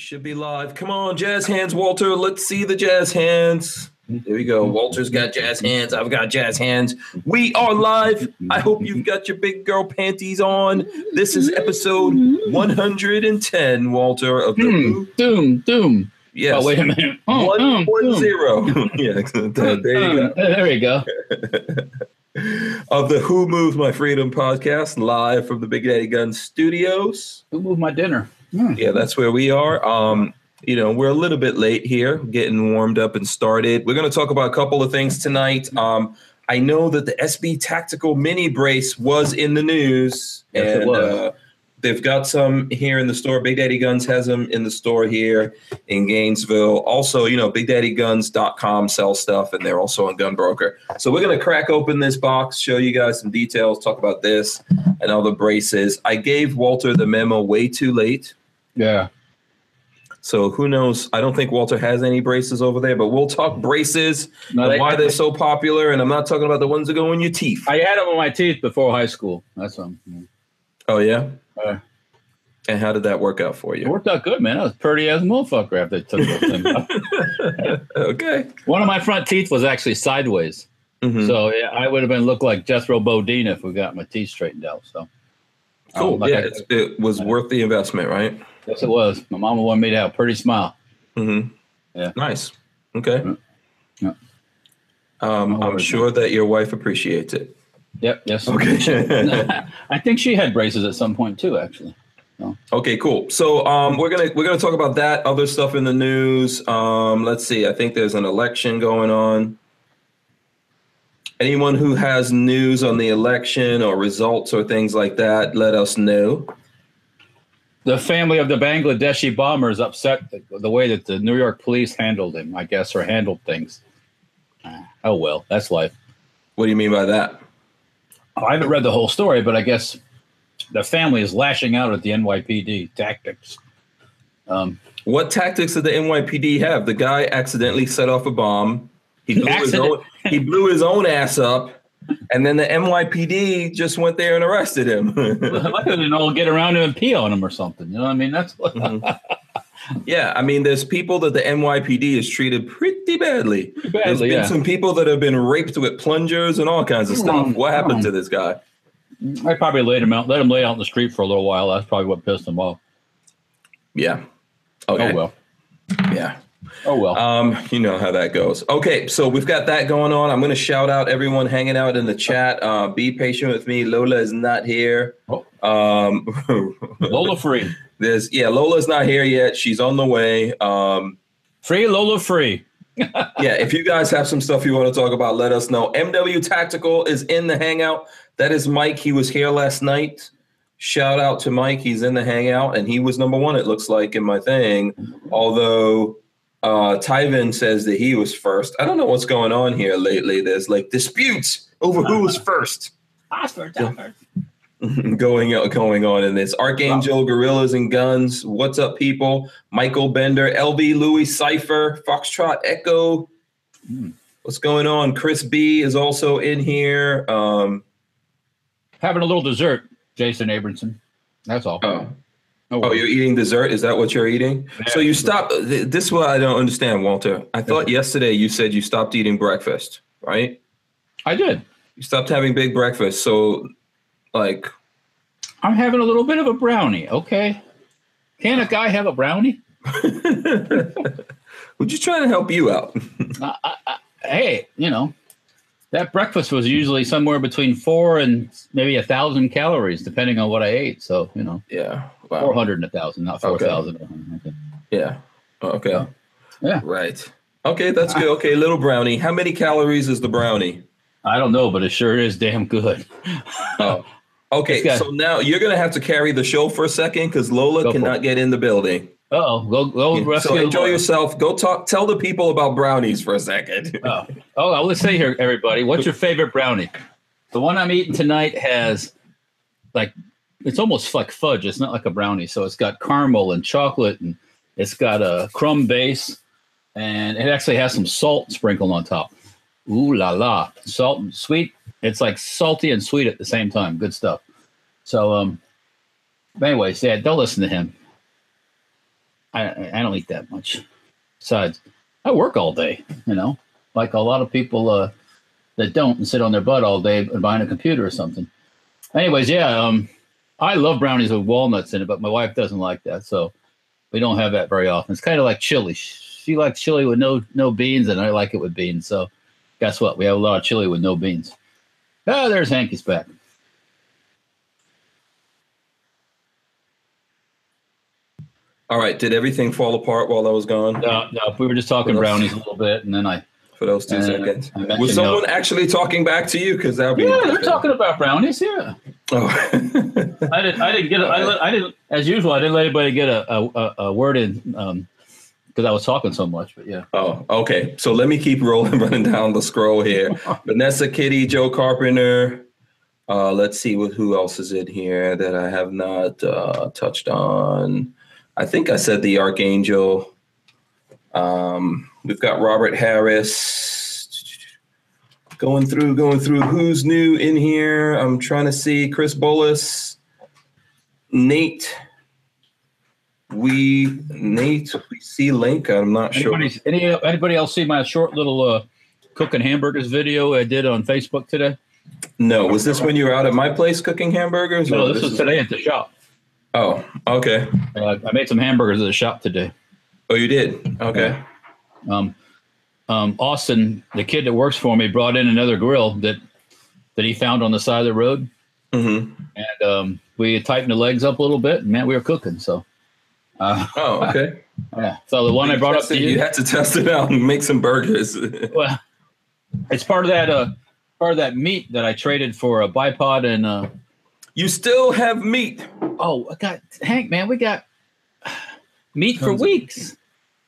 should be live. Come on, jazz hands, Walter. Let's see the jazz hands. There we go. Walter's got jazz hands. I've got jazz hands. We are live. I hope you've got your big girl panties on. This is episode 110, Walter, of the hmm. Doom, doom, doom. Yes. Oh, wait a minute. Oh, oh One doom, point doom. zero. yeah, oh, there you go. Oh, there you go. of the Who Moved My Freedom podcast, live from the Big Daddy Gun Studios. Who moved my dinner? Hmm. Yeah, that's where we are. Um, you know, we're a little bit late here, getting warmed up and started. We're going to talk about a couple of things tonight. Um, I know that the SB Tactical Mini Brace was in the news, Yes, it and was. Uh, they've got some here in the store. Big Daddy Guns has them in the store here in Gainesville. Also, you know, BigDaddyGuns.com sells stuff, and they're also on Gunbroker. So we're going to crack open this box, show you guys some details, talk about this and all the braces. I gave Walter the memo way too late. Yeah. So who knows? I don't think Walter has any braces over there, but we'll talk braces No, and they- why they're so popular. And I'm not talking about the ones that go in your teeth. I had them on my teeth before high school. That's um, oh yeah. uh, And how did that work out for it you? worked out good, man. I was pretty as a motherfucker after they took those things out. okay. One of my front teeth was actually sideways, Mhm. so yeah, I would have been looked like Jethro Bodine if we got my teeth straightened out. So cool. um, like yeah, I- it was worth the investment, right? Yes, it was. My mama wanted me to have a pretty smile. Mm-hmm. Yeah. Nice. Okay. Yeah. Um, I'm sure that your wife appreciates it. Yep. Yes. Okay. I think she had braces at some point too. Actually. Okay, cool. So um, we're gonna we're gonna talk about that other stuff in the news. Um, let's see. I think there's an election going on. Anyone who has news on the election or results or things like that, let us know. The family of the Bangladeshi bombers upset the, the way that the New York police handled him, I guess, or handled things. Ah, Oh well, that's life. What do you mean by that? I haven't read the whole story, but I guess the family is lashing out at the NYPD tactics. Um, What tactics did the NYPD have? The guy accidentally set off a bomb. He blew, his own, he blew his own ass up, and then the NYPD just went there and arrested him. I couldn't all get around him and pee on him or something. You know what I mean? That's what. Mhm. Yeah, I mean, there's people that the NYPD has treated pretty badly. There's badly, been yeah. some people that have been raped with plungers and all kinds of stuff. Mm, What happened to this guy? I probably laid him out, let him lay out in the street for a little while. That's probably what pissed him off. Yeah. Okay. Oh well. Yeah. Oh well. Um, you know how that goes. Okay, so we've got that going on. I'm going to shout out everyone hanging out in the chat. Uh, be patient with me. Lola is not here. Oh. Um, Lola free. there's yeah, Lola's not here yet. She's on the way. Um, Free Lola free. yeah, if you guys have some stuff you want to talk about, let us know. MW Tactical is in the hangout. That is Mike. He was here last night. Shout out to Mike. He's in the hangout, and he was number one. It looks like in my thing. Although uh, Tyvin says that he was first. I don't know what's going on here lately. There's like disputes over who was first going going on in this. Archangel, Gorillas and Guns. What's up, people? Michael Bender, LB Louis Cipher, Foxtrot Echo. Hmm. What's going on? Chris B is also in here. Um, Having a little dessert, Jason Abramson. That's all. oh, Oh, oh, you're eating dessert. Is that what you're eating? So you stopped. th- This is what I don't understand, Walter. I thought yesterday you said you stopped eating breakfast, right? I did. You stopped having big breakfast. So, like, I'm having a little bit of a brownie. Okay. Can a guy have a brownie? we're just trying to help you out. I, I, I, hey, you know, that breakfast was usually somewhere between four and maybe a thousand calories, depending on what I ate. So, you know, yeah. Wow. hundred and a thousand, not four thousand. Okay. Yeah. Okay. Yeah. Yeah. Right. Okay, that's good. Okay, little brownie. How many calories is the brownie? I don't know, but it sure is damn good. Oh. Okay, got- so now you're gonna have to carry the show for a second because Lola cannot get in the building. Oh, go go So enjoy yourself. Go talk. Tell the people about brownies for a second. Oh, oh, well, let's say here, everybody, what's your favorite brownie? The one I'm eating tonight has like it's almost like fudge. It's not like a brownie, so it's got caramel and chocolate, and it's got a crumb base, and it actually has some salt sprinkled on top. Ooh la la, salt and sweet. It's like salty and sweet at the same time. Good stuff. So, um, anyways, yeah, don't listen to him. I I don't eat that much. Besides, I work all day. You know, like a lot of people uh, that don't and sit on their butt all day and behind a computer or something. Anyways, yeah, um, I love brownies with walnuts in it, but my wife doesn't like that, so we don't have that very often. It's kind of like chili. She likes chili with no no beans, and I like it with beans. So, guess what? We have a lot of chili with no beans. Ah, there's Hanky's back. All right. Did everything fall apart while I was gone? No, no, we were just talking brownies a little bit, and then I For those two Uh, seconds. Was someone no. actually talking back to you? Because that would be. yeah, they're talking about brownies. Yeah, Oh. I didn't. I didn't get. it. I, let- I didn't. As usual, I didn't let anybody get a a, a, a word in um because I was talking so much. But yeah, Oh, okay. So let me keep rolling, running down the scroll here. Vanessa Kitty, Joe Carpenter. Uh, let's see what who else is in here that I have not uh, touched on. I think I said the Archangel. Um, we've got Robert Harris. Going through, going through. Who's new in here? I'm trying to see Chris Bolus, Nate. We Nate. We see Link. I'm not sure. anybody any anybody else see my short little uh cooking hamburgers video I did on Facebook today? No, was this when you were out at my place cooking hamburgers? No, or this was is- today at the shop. Oh, okay. Uh, I made some hamburgers at the shop today. Oh, you did. Okay. Um, um, Austin, the kid that works for me, brought in another grill that that he found on the side of the road, hmm and um, we tightened the legs up a little bit, and man, we were cooking. So, uh, Oh, okay. yeah. So the one I brought up to you you, had to test it out and make some burgers. well, it's part of that uh, part of that meat that I traded for a bipod and uh, you still have meat. oh, I got Hank, man, we got meat for Tons of- weeks.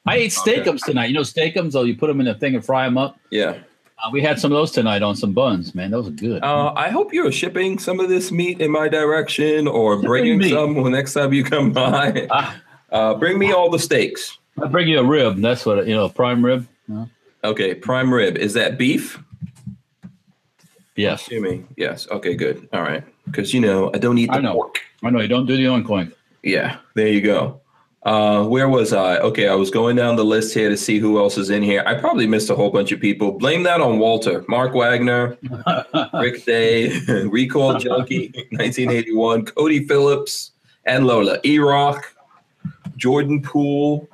I ate steakums tonight. You know steakums? Oh, you put them in a thing and fry them up. Yeah. Uh, we had some of those tonight on some buns, man. Those are good. Uh, I hope you're shipping some of this meat in my direction or Shipping bringing meat. some when next time you come by. Ah, Uh, bring me all the steaks. I'll bring you a rib. That's what you know, prime rib. Okay. Prime rib. Is that beef? Yes, Assuming. Yes. Okay, good. All right. Because, you know, I don't eat the I know. pork. I know you don't do the oinkoink. Yeah, there you go. Uh, where was I? Okay, I was going down the list here to see who else is in here. I probably missed a whole bunch of people. Blame that on Walter, Mark Wagner, Rick Day, Recall Junkie, 1981, Cody Phillips, and Lola, E Rock, Jordan Poole,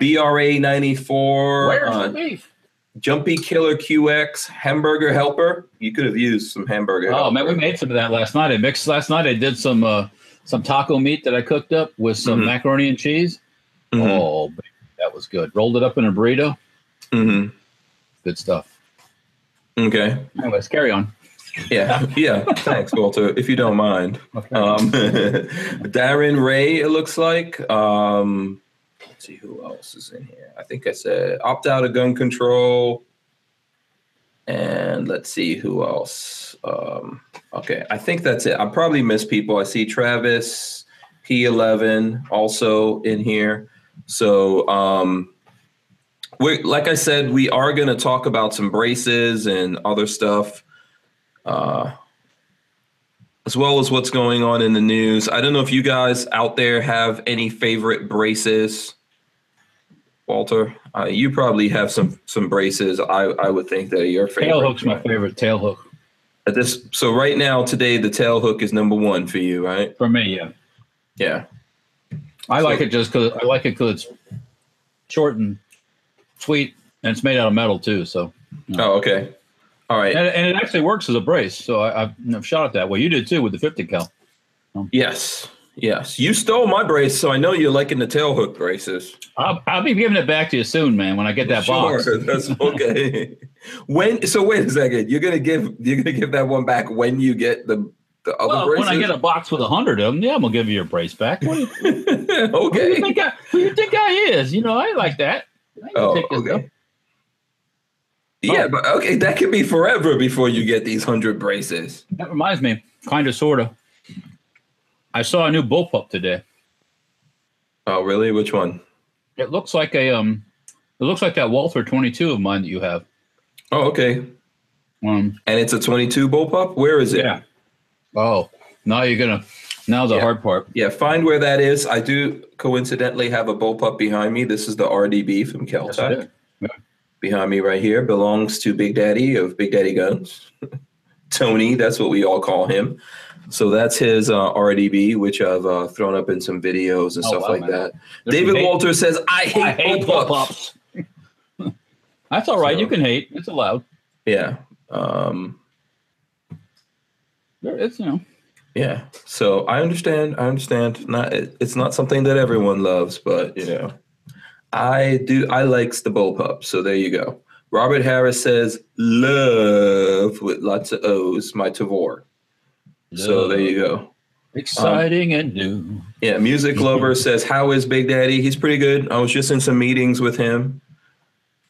BRA 94, Where's uh, the beef? Jumpy Killer QX, Hamburger Helper. You could have used some hamburger. Oh man, we made some of that last night. I mixed last night. I did some uh, some taco meat that I cooked up with some Mhm. macaroni and cheese. Mhm. Oh, baby, that was good. Rolled it up in a burrito. Mhm. Good stuff. Okay. Anyways, carry on. Yeah, yeah. Thanks, Walter. If you don't mind, um, Darren Ray. It looks like. Um, let's see who else is in here. I think I said opt out of gun control, and let's see who else. Um, okay, I think that's it. I probably missed people. I see Travis P11 also in here. So, um, we like I said, we are going to talk about some braces and other stuff uh, as well as what's going on in the news. I don't know if you guys out there have any favorite braces. Walter, uh, you probably have some some braces. I, I would think that your favorite. Tail hook's my favorite tail hook At this, so right now today, the tail hook is number one for you, right? for me. Yeah, Yeah. I like it just because I like it because it's short and sweet, and it's made out of metal too. So, Oh, okay. All right. and, and it actually works as a brace. So I, I've, I've shot it that way. You did too with the 50 cal. Yes. Yes. You stole my brace, so I know you're liking the tail hook braces. I'll, I'll be giving it back to you soon, man. When I get that sure, box. That's okay. when? So wait a second. You're gonna give you're gonna give that one back when you get the the other Well, braces. when I get a box with a hundred of them, yeah, I'm gonna give you your brace back. Do who do you okay. think I, who you think I is? You know, I like that. I Oh, okay. up. Yeah, Oh. but okay, that could be forever before you get these hundred braces. That reminds me, kind of, sort of. I saw a new bullpup today. Oh, really? Which one? It looks like a um, it looks like that Walther 22 of mine that you have. Oh, okay. Um, And it's a 22 bullpup. Where is it? yeah. Oh, now you're gonna Now the Yeah. hard part. Yeah, find where that is. I do coincidentally have a bullpup behind me. This is the RDB from Yes, Keltec. it is. behind me right here belongs to Big Daddy of Big Daddy Guns. Tony, that's what we all call him. So that's his uh, RDB, which I've uh, thrown up in some videos and Oh, stuff wow, like man. that. There's David Walter says, I hate, I hate bullpups." bullpups. That's all right. So- you can hate. It's allowed. Yeah. Um, There- It's you know. yeah. So I understand. I understand. Not it- it's not something that everyone loves, but you know, I do. I likes the bullpup. So there you go. Robert Harris says, "Love" with lots of O's. My Tavor. So there you go. Exciting and new. Yeah, Music Lover says, How is Big Daddy? He's pretty good. I was just in some meetings with him.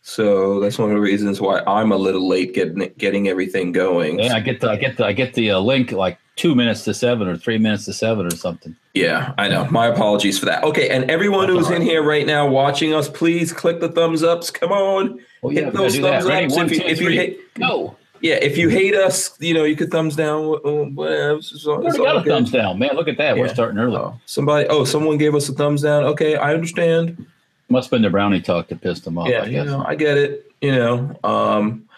So that's one of the reasons why I'm a little late getting getting everything going. Yeah, I get the I get the I get the uh, link like two minutes to seven or three minutes to seven or something. Yeah, I know. My apologies for that. Okay, and everyone That's who's all in here right now watching us, please click the thumbs ups. Come on. Oh Hit yeah, gotta those that. thumbs Ready? ups. One, If you- two, if you hate- Go. Yeah, if you hate us, you know, you could thumbs down, wh- wh- whatever. It's all- it's got a good. thumbs down, man. Look at that. We're starting early. Oh, somebody, oh, someone gave us a thumbs down. Okay, I understand. Must have been the brownie talk that pissed him off. yeah, I you know, I get it. You know, um,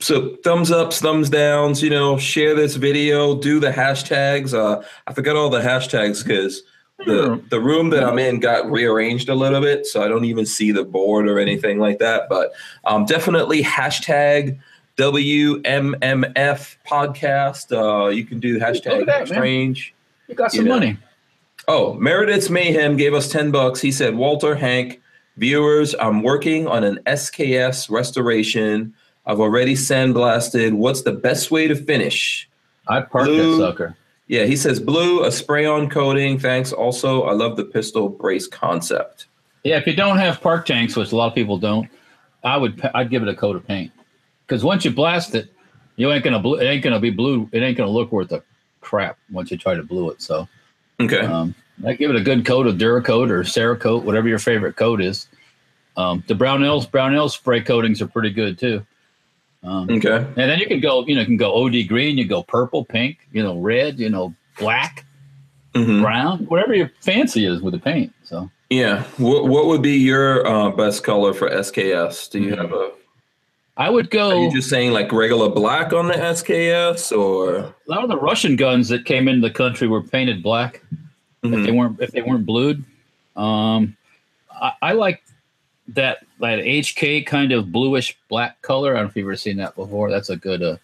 so thumbs ups, thumbs downs. You know, share this video. Do the hashtags. Uh, I forgot all the hashtags because the the room that I'm in got rearranged a little bit, so I don't even see the board or anything like that. But um, definitely hashtag WMMF podcast. Uh, you can do hashtag that, man. strange. You got some you know. money. Oh, Meredith's Mayhem gave us 10 bucks. He said, Walter, Hank, viewers, I'm working on an SKS restoration. I've already sandblasted. What's the best way to finish? I'd park Blue. that sucker. Yeah, he says blue, a spray on coating. Thanks. Also, I love the pistol brace concept. Yeah, if you don't have park tanks, which a lot of people don't, I would I'd give it a coat of paint because once you blast it, you ain't gonna blue, it ain't gonna be blue. It ain't gonna look worth a crap once you try to blue it. So Okay. um, I give it a good coat of Duracoat or Cerakote, whatever your favorite coat is. Um, the Brownells Brownell spray coatings are pretty good too. Um, Okay. and then you can go, you know, you can go OD green, you go purple, pink, you know, red, you know, black, Mhm. brown, whatever your fancy is with the paint. So Yeah. What, what would be your uh, best color for SKS? Do you have a. I would go. Are you just saying like regular black on the SKS or. a lot of the Russian guns that came into the country were painted black. If Mhm. they weren't, if they weren't blued, um, I, I like that that HK kind of bluish black color. I don't know if you've ever seen that before. That's a good. Uh,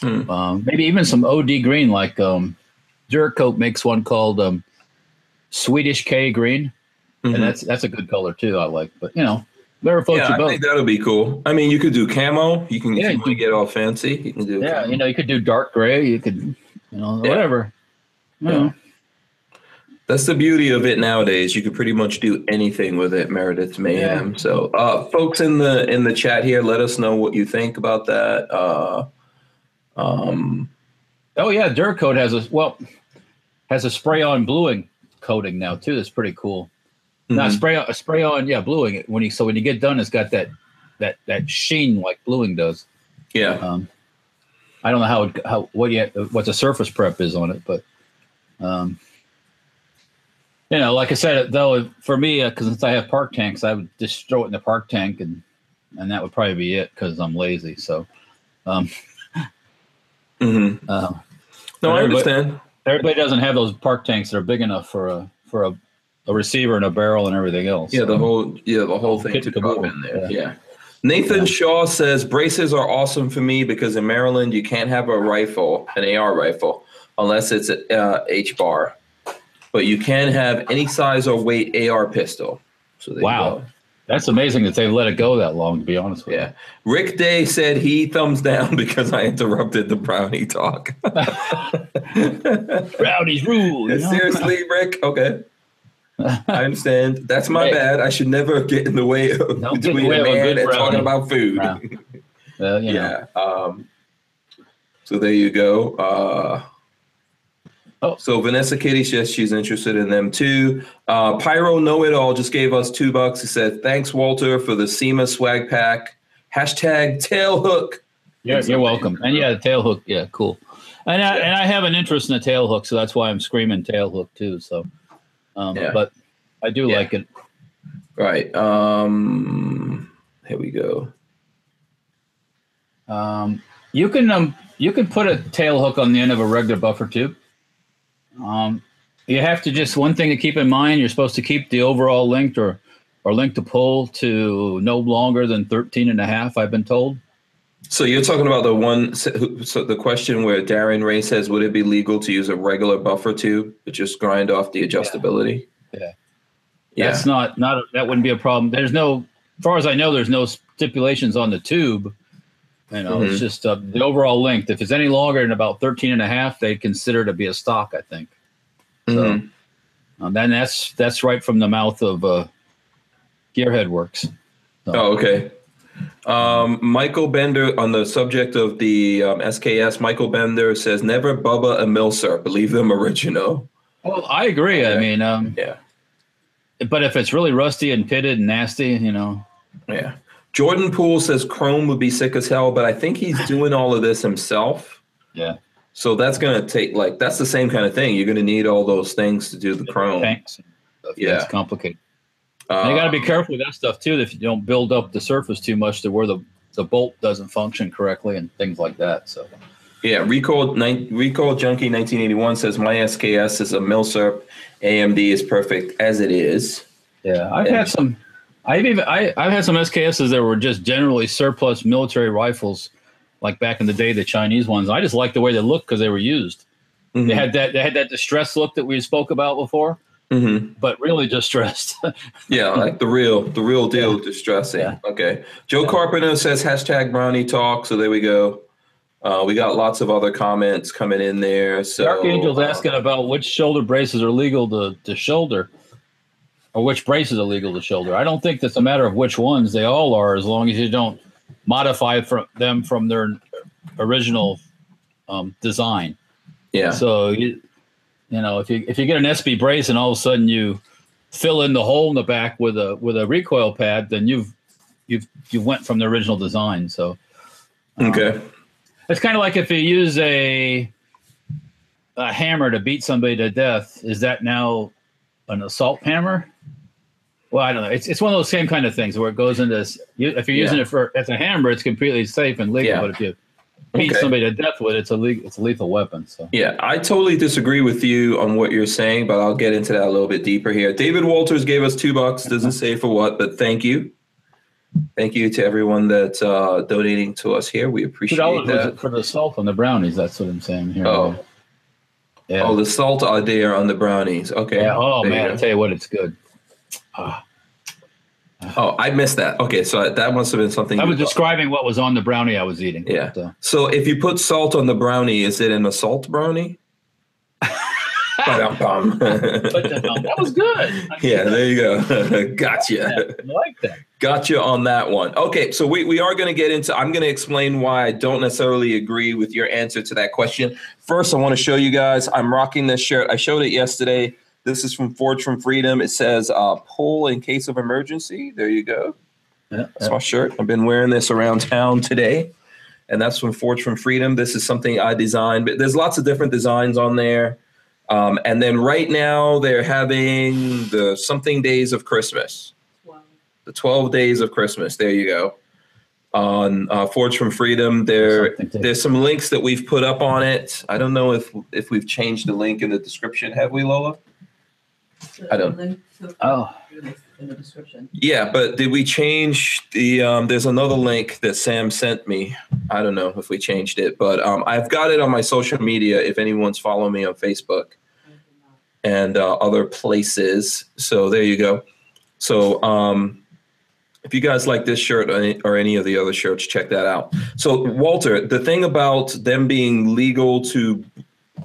Hmm. um, maybe even some OD green, like um, Duracoat makes one called um, Swedish K green, Mhm. and that's that's a good color too. I like, but you know, whatever floats Yeah, your I think that'll be cool. I mean, you could do camo. You can, Yeah, if you to get all fancy, you can do. Yeah, camo. you know, you could do dark gray. You could, you know, Yeah. whatever. You Yeah. know. That's the beauty of it nowadays. You can pretty much do anything with it, Meredith Mayhem. So, uh, folks in the in the chat here, let us know what you think about that. Uh, um, Oh yeah, Duracoat has a well has a spray on bluing coating now too. That's pretty cool. Now mhm. spray on spray on yeah bluing it when you so when you get done it's got that that that sheen like bluing does. yeah, Um, I don't know how it, how what you what the surface prep is on it, but um, you know, like I said, though for me because since I have park tanks, I would just throw it in the park tank and and that would probably be it because I'm lazy. So. Um, hmm uh, no, I everybody- understand. Everybody doesn't have those park tanks that are big enough for a for a, a receiver and a barrel and everything else. Yeah, the whole yeah the whole thing to and in there. Yeah. Yeah. Nathan Yeah. Shaw says braces are awesome for me because in Maryland you can't have a rifle, an AR rifle, unless it's a uh, H bar, but you can have any size or weight AR pistol. So Wow. That's amazing that they've let it go that long. To be honest with Yeah. Rick Day said he thumbs down because I interrupted the brownie talk. brownies rule. you know? Seriously, Rick? Okay. I understand. That's my Hey. bad. I should never get in the way of Don't get in the between way a man and talking about food. Well, you know. yeah. Um, so there you go. Uh, Oh. So Vanessa Kitty says she's interested in them too. Uh, Pyro Know It All just gave us two bucks. He said, "Thanks, Walter, for the SEMA swag pack." Hashtag tail hook. You're, Thanks, you're welcome. And yeah, the tail hook. Yeah, cool. And I, and I have an interest in the tail hook, so that's why I'm screaming tail hook too. So, um, Yeah. but I do Yeah. like it. Right. Um, here we go. Um, you can um, you can put a tail hook on the end of a regular buffer tube. Um, you have to just one thing to keep in mind: you're supposed to keep the overall length or or length to pull to no longer than 13 and a half. I've been told. So you're talking about the one. So the question where Darren Ray says, "Would it be legal to use a regular buffer tube but just grind off the adjustability?" Yeah. Yeah. That's not not that wouldn't be a problem. There's no, as far as I know, there's no stipulations on the tube. You know, it's Mhm. just uh, the overall length. If it's any longer than about 13 and a half, they consider it to be a stock, I think. Mhm. Um, then that's that's right from the mouth of uh, Gearhead Works. Oh, okay. Um, Michael Bender on the subject of the um, SKS. Michael Bender says, "Never Bubba a Milsurp. Believe them original." Well, I agree. I mean, um, Yeah. but if it's really rusty and pitted and nasty, you know, Yeah. Jordan Poole says Chrome would be sick as hell, but I think he's doing all of this himself. yeah, So that's gonna take like that's the same kind of thing. You're gonna need all those things to do the Chrome. tanks. Yeah. it's complicated. Uh, you got to be careful with that stuff too. If you don't build up the surface too much to where the the bolt doesn't function correctly and things like that. So Yeah, Recall Recall Junkie 1981 says my SKS is a Milsurp. AMD is perfect as it is. yeah, I've Yeah. had some. I've even I, I've had some SKSs that were just generally surplus military rifles, like back in the day, the Chinese ones. I just liked the way they looked because they were used. Mm-hmm. They had that they had that distressed look that we spoke about before, Mhm. but really distressed. Yeah, like the real, the real deal distressing. Yeah. Okay. Joe Carpenter says hashtag brownie talk. So there we go. Uh, we got lots of other comments coming in there. So Dark Angel's uh, asking about which shoulder braces are legal to, to shoulder, or which braces are legal to shoulder. I don't think that's a matter of which ones. They all are, as long as you don't modify from them from their original um, design. Yeah. So you, you know, if you if you get an SB brace and all of a sudden you fill in the hole in the back with a with a recoil pad, then you've you've you went from the original design. So um, Okay. it's kind of like if you use a a hammer to beat somebody to death. Is that now an assault hammer? Well, I don't know. It's it's one of those same kind of things where it goes into. You, if you're using Yeah. it for as a hammer, it's completely safe and legal. Yeah. But if you beat Okay. somebody to death with it, it's a legal, it's a lethal weapon. So Yeah, I totally disagree with you on what you're saying, but I'll get into that a little bit deeper here. David Walters gave us two bucks. Doesn't say for what, but thank you. Thank you to everyone that's uh, donating to us here. We appreciate that. it for the salt on the brownies. That's what I'm saying here. Oh. yeah. Oh, the salt idea on the brownies. Okay. yeah. Oh There man. I tell you what, it's good. Ah, Oh, I missed that. Okay, so that must have been something. I was describing what was on the brownie I was eating. Yeah. So- So if you put salt on the brownie, is it an assault brownie? Uh, that was good. I yeah, there you go. gotcha. I like that. Gotcha on that one. Okay, so we, we are going to get into, I'm going to explain why I don't necessarily agree with your answer to that question. First, I want to show you guys, I'm rocking this shirt. I showed it yesterday. This is from Forge from Freedom. It says, uh, pull in case of emergency. There you go. Yeah, That's my shirt. I've been wearing this around town today. And that's from Forge from Freedom. This is something I designed, but there's lots of different designs on there. Um, and then right now they're having the something days of Christmas the 12 days of christmas there you go on uh, forge from freedom there there's some links that we've put up on it i don't know if if we've changed the link in the description have we lola I don't- Link to- Oh. In the description. yeah but did we change the um, there's another link that sam sent me i don't know if we changed it but um, i've got it on my social media if anyone's following me on facebook and uh, other places. So there you go. So um, if you guys like this shirt or any, or any of the other shirts, check that out. So Walter, the thing about them being legal to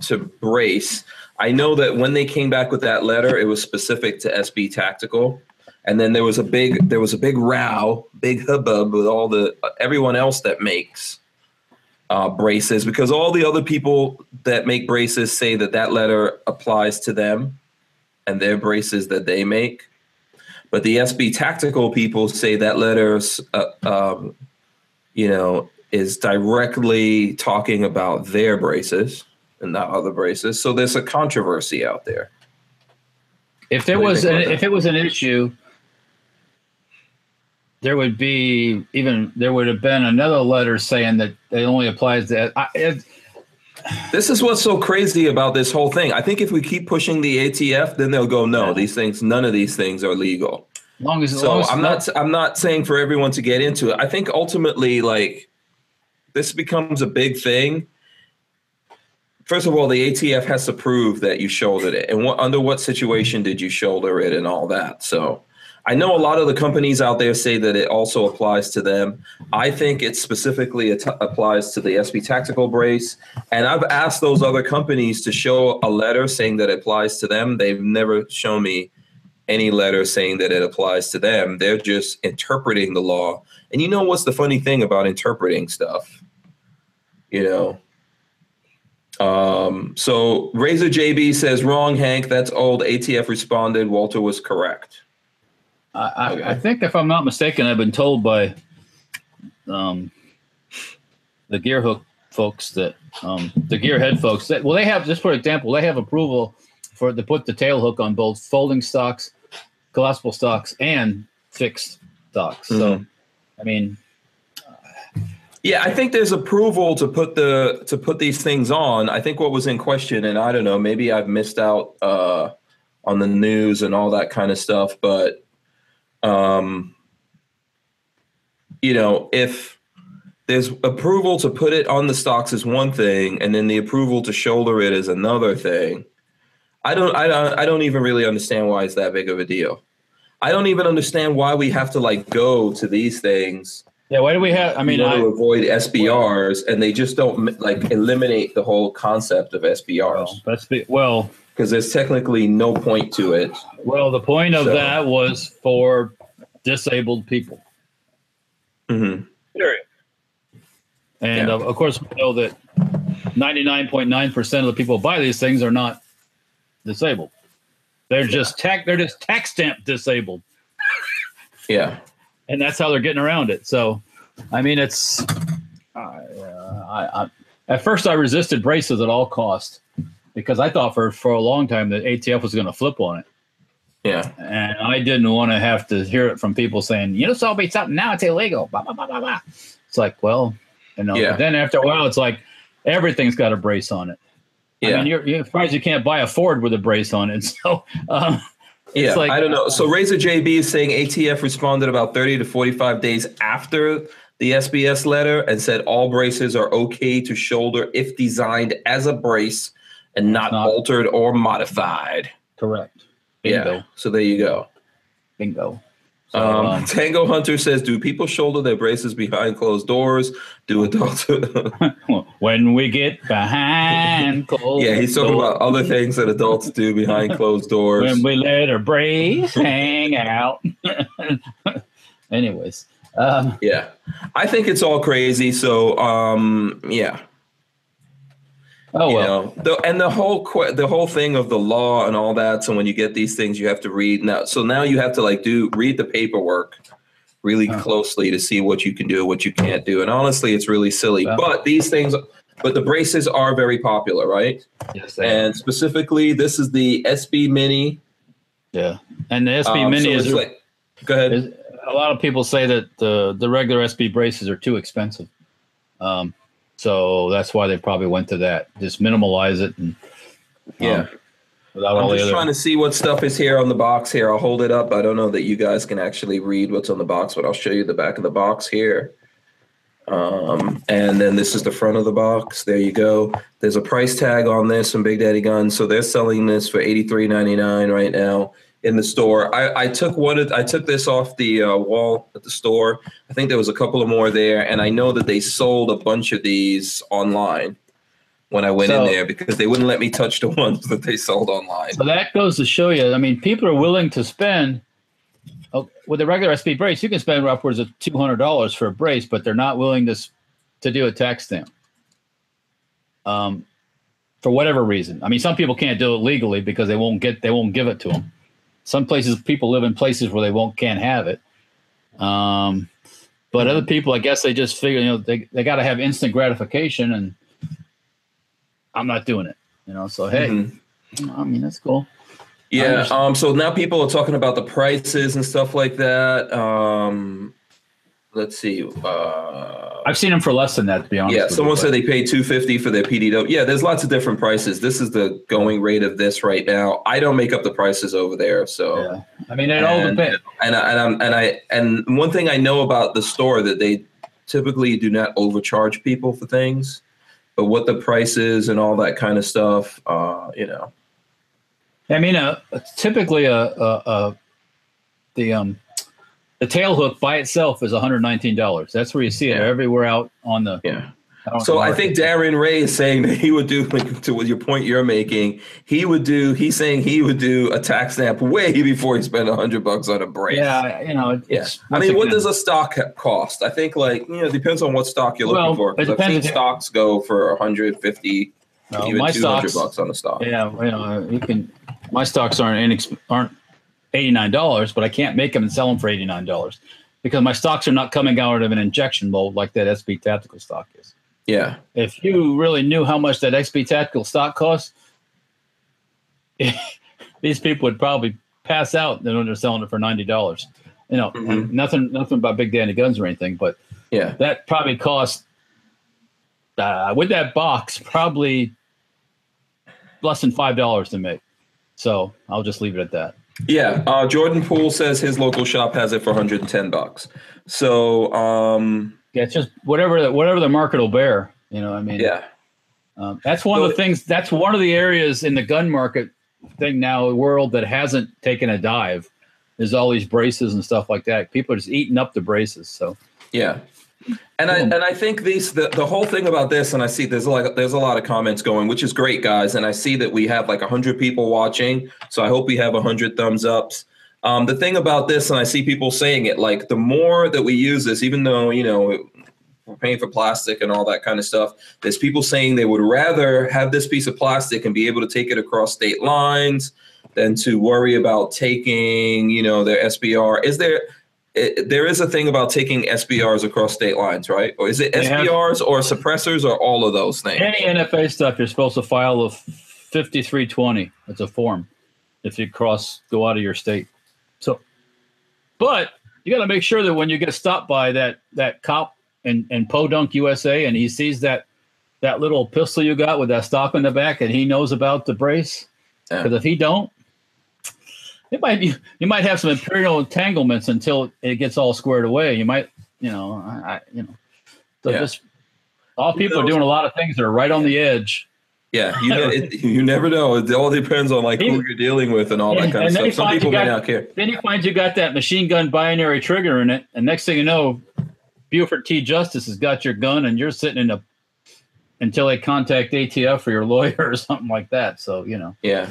to brace, I know that when they came back with that letter, it was specific to SB Tactical. And then there was a big there was a big row, big hubbub with all the everyone else that makes uh, braces because all the other people that make braces say that that letter applies to them and their braces that they make. But the SB tactical people say that letter, uh, um, you know, is directly talking about their braces. And not other braces. So there's a controversy out there. If there was an, if it was an issue, there would be even there would have been another letter saying that it only applies to. I, it, This is what's so crazy about this whole thing. I think if we keep pushing the ATF, then they'll go, no, these things, none of these things are legal. long as, as So long as I'm not I'm not saying for everyone to get into it. I think ultimately like this becomes a big thing. First of all, the ATF has to prove that you shouldered it, and what under what situation did you shoulder it, and all that. So, I know a lot of the companies out there say that it also applies to them. I think it specifically at- applies to the SB Tactical Brace, and I've asked those other companies to show a letter saying that it applies to them. They've never shown me any letter saying that it applies to them. They're just interpreting the law. And you know what's the funny thing about interpreting stuff? You know. Um, so Razor JB says wrong, Hank. That's old. ATF responded. Walter was correct. I, I, Okay. I think if I'm not mistaken, I've been told by um, the Gearhook folks that um, the Gearhead folks that well they have just for example they have approval for to put the tail hook on both folding stocks, collapsible stocks, and fixed stocks. So Mhm. I mean Yeah, I think there's approval to put the to put these things on. I think what was in question, and I don't know, maybe I've missed out uh, on the news and all that kind of stuff, but um, you know, if there's approval to put it on the stocks is one thing, and then the approval to shoulder it is another thing. I don't, I don't, I don't even really understand why it's that big of a deal. I don't even understand why we have to like go to these things yeah, why do we have? I mean, you want I, to avoid SBRs, and they just don't like eliminate the whole concept of well, SBRs that's be, well. because there's technically no point to it. Well, the point of So- that was for disabled people. hmm Period. And Yeah. of, of course, we know that 99.9% of the people who buy these things are not disabled. They're just tech. They're just tax stamp disabled, Yeah, and that's how they're getting around it. So, I mean, it's. I, uh, I, I, at first, I resisted braces at all cost because I thought for for a long time that ATF was going to flip on it. yeah, and I didn't want to have to hear it from people saying, "You know, so be something now; it's illegal." Blah, blah, blah, blah, blah. It's like, well, you know. Yeah. Then after a while, it's like everything's got a brace on it. Yeah. I mean, you're, you're surprised you can't buy a Ford with a brace on it. So, um, yeah. like- I don't know. So Razor JB is saying ATF responded about 30 to 45 days after the SBS letter and said all braces are okay to shoulder if designed as a brace and not, Not- altered or modified. correct. Bingo. Yeah. So there you go. Bingo. So, Um, um, Tango Hunter says, "Do people shoulder their braces behind closed doors? Do adults?" when we get behind closed yeah, he's talking doors, about other things that adults do behind closed doors. when we let our brace hang out. Anyways, um, yeah, I think it's all crazy. So, um, yeah, oh you well. know, the, and the whole que- the whole thing of the law and all that. So when you get these things, you have to read now. So now you have to like do read the paperwork really closely to see what you can do, what you can't do. And honestly, it's really silly. Well- but these things, but the braces are very popular, right? Yes, they are. And specifically, this is the SB Mini. Yeah, and the SB Um, Mini so is, like- go ahead. is a lot of people say that the the regular SB braces are too expensive, um, so that's why they probably went to that. Just minimalize it and um, Yeah. I'm just other. trying to see what stuff is here on the box here. I'll hold it up. I don't know that you guys can actually read what's on the box, but I'll show you the back of the box here. Um, and then this is the front of the box. There you go. There's a price tag on this from Big Daddy Guns. So they're selling this for $83.99 right now in the store. I, I took one. of- I took this off the uh, wall at the store. I think there was a couple of more there, and I know that they sold a bunch of these online when I went in there because they wouldn't let me touch the ones that they sold online. so that goes to show you. I mean, people are willing to spend. oh, With a regular SB brace, you can spend upwards of two hundred dollars for a brace, but they're not willing to to do a tax stamp. Um, for whatever reason. I mean, some people can't do it legally because they won't get they won't give it to them. Some places people live in places where they won't can't have it. Um, but other people, I guess they just figure you know they they got to have instant gratification, and I'm not doing it. You know, so hey, Mhm. I mean that's cool. Yeah. Um. So now people are talking about the prices and stuff like that. Um. Let's see. Uh, I've seen them for less than that, to be honest. yeah. with you, Someone said they paid two fifty for their PDW. Yeah. There's lots of different prices. This is the going rate of this right now. I don't make up the prices over there, so. Yeah. I mean, it all depends. and I, and I'm, and I and one thing I know about the store that they typically do not overcharge people for things, but what the price is and all that kind of stuff, uh, you know. I mean, uh, typically a, a, a the um the tail hook by itself is 119 dollars. That's where you see it Yeah. everywhere out on the. Yeah. out So I think Darren Ray is saying that he would do like, to your point you're making. He would do. He's saying he would do a tax stamp way before he spent a hundred bucks on a brace. Yeah, you know, Yeah. I mean, what does a stock cost? I think like you know, it depends on what stock you're looking for. it 'Cause I've seen stocks go for 150, no, even 200 stocks. bucks on a stock. Yeah, you know, you can. My stocks aren't inex- aren't eighty nine dollars, but I can't make them and sell them for eighty nine dollars because my stocks are not coming out of an injection mold like that SB Tactical stock is. Yeah. If you really knew how much that SB Tactical stock costs, these people would probably pass out when they're selling it for ninety dollars. You know, Mhm. nothing, nothing about Big Daddy guns or anything, but Yeah. that probably cost uh, with that box probably less than five dollars to make. So I'll just leave it at that. Yeah, uh, Jordan Poole says his local shop has it for 110 bucks. So, um, Yeah, it's just whatever the, whatever the market will bear. You know, I mean, yeah, um, that's one of the So- things. That's one of the areas in the gun market thing now, world that hasn't taken a dive. Is all these braces and stuff like that. People are just eating up the braces. So yeah. And I and I think these the, the whole thing about this, and I see there's like there's a lot of comments going, which is great, guys. And I see that we have like hundred people watching, so I hope we have hundred thumbs ups. Um, the thing about this, and I see people saying it, like the more that we use this, even though you know we're paying for plastic and all that kind of stuff, there's people saying they would rather have this piece of plastic and be able to take it across state lines than to worry about taking, you know, their SBR. Is there? It, there is a thing about taking SBRs across state lines, right? Or is it They have- SBRs or suppressors or all of those things? any NFA stuff, you're supposed to file a 5320. It's a form if you cross go out of your state. So, but you got to make sure that when you get stopped by that that cop in in Podunk, USA, and he sees that that little pistol you got with that stock in the back, and he knows about the brace, Yeah. because if he don't, it might be you might have some imperial entanglements until it gets all squared away. You might, you know, I, I you know, so Yeah. just all people are doing a lot of things that are right on the edge. Yeah, you, ne- it, you never know. It all depends on like who you're dealing with and all that kind of and then stuff. Some find you people may got- not care. Then you find you got that machine gun binary trigger in it, and next thing you know, Buford T. Justice has got your gun, and you're sitting in a until they contact ATF or your lawyer or something like that. So you know, Yeah.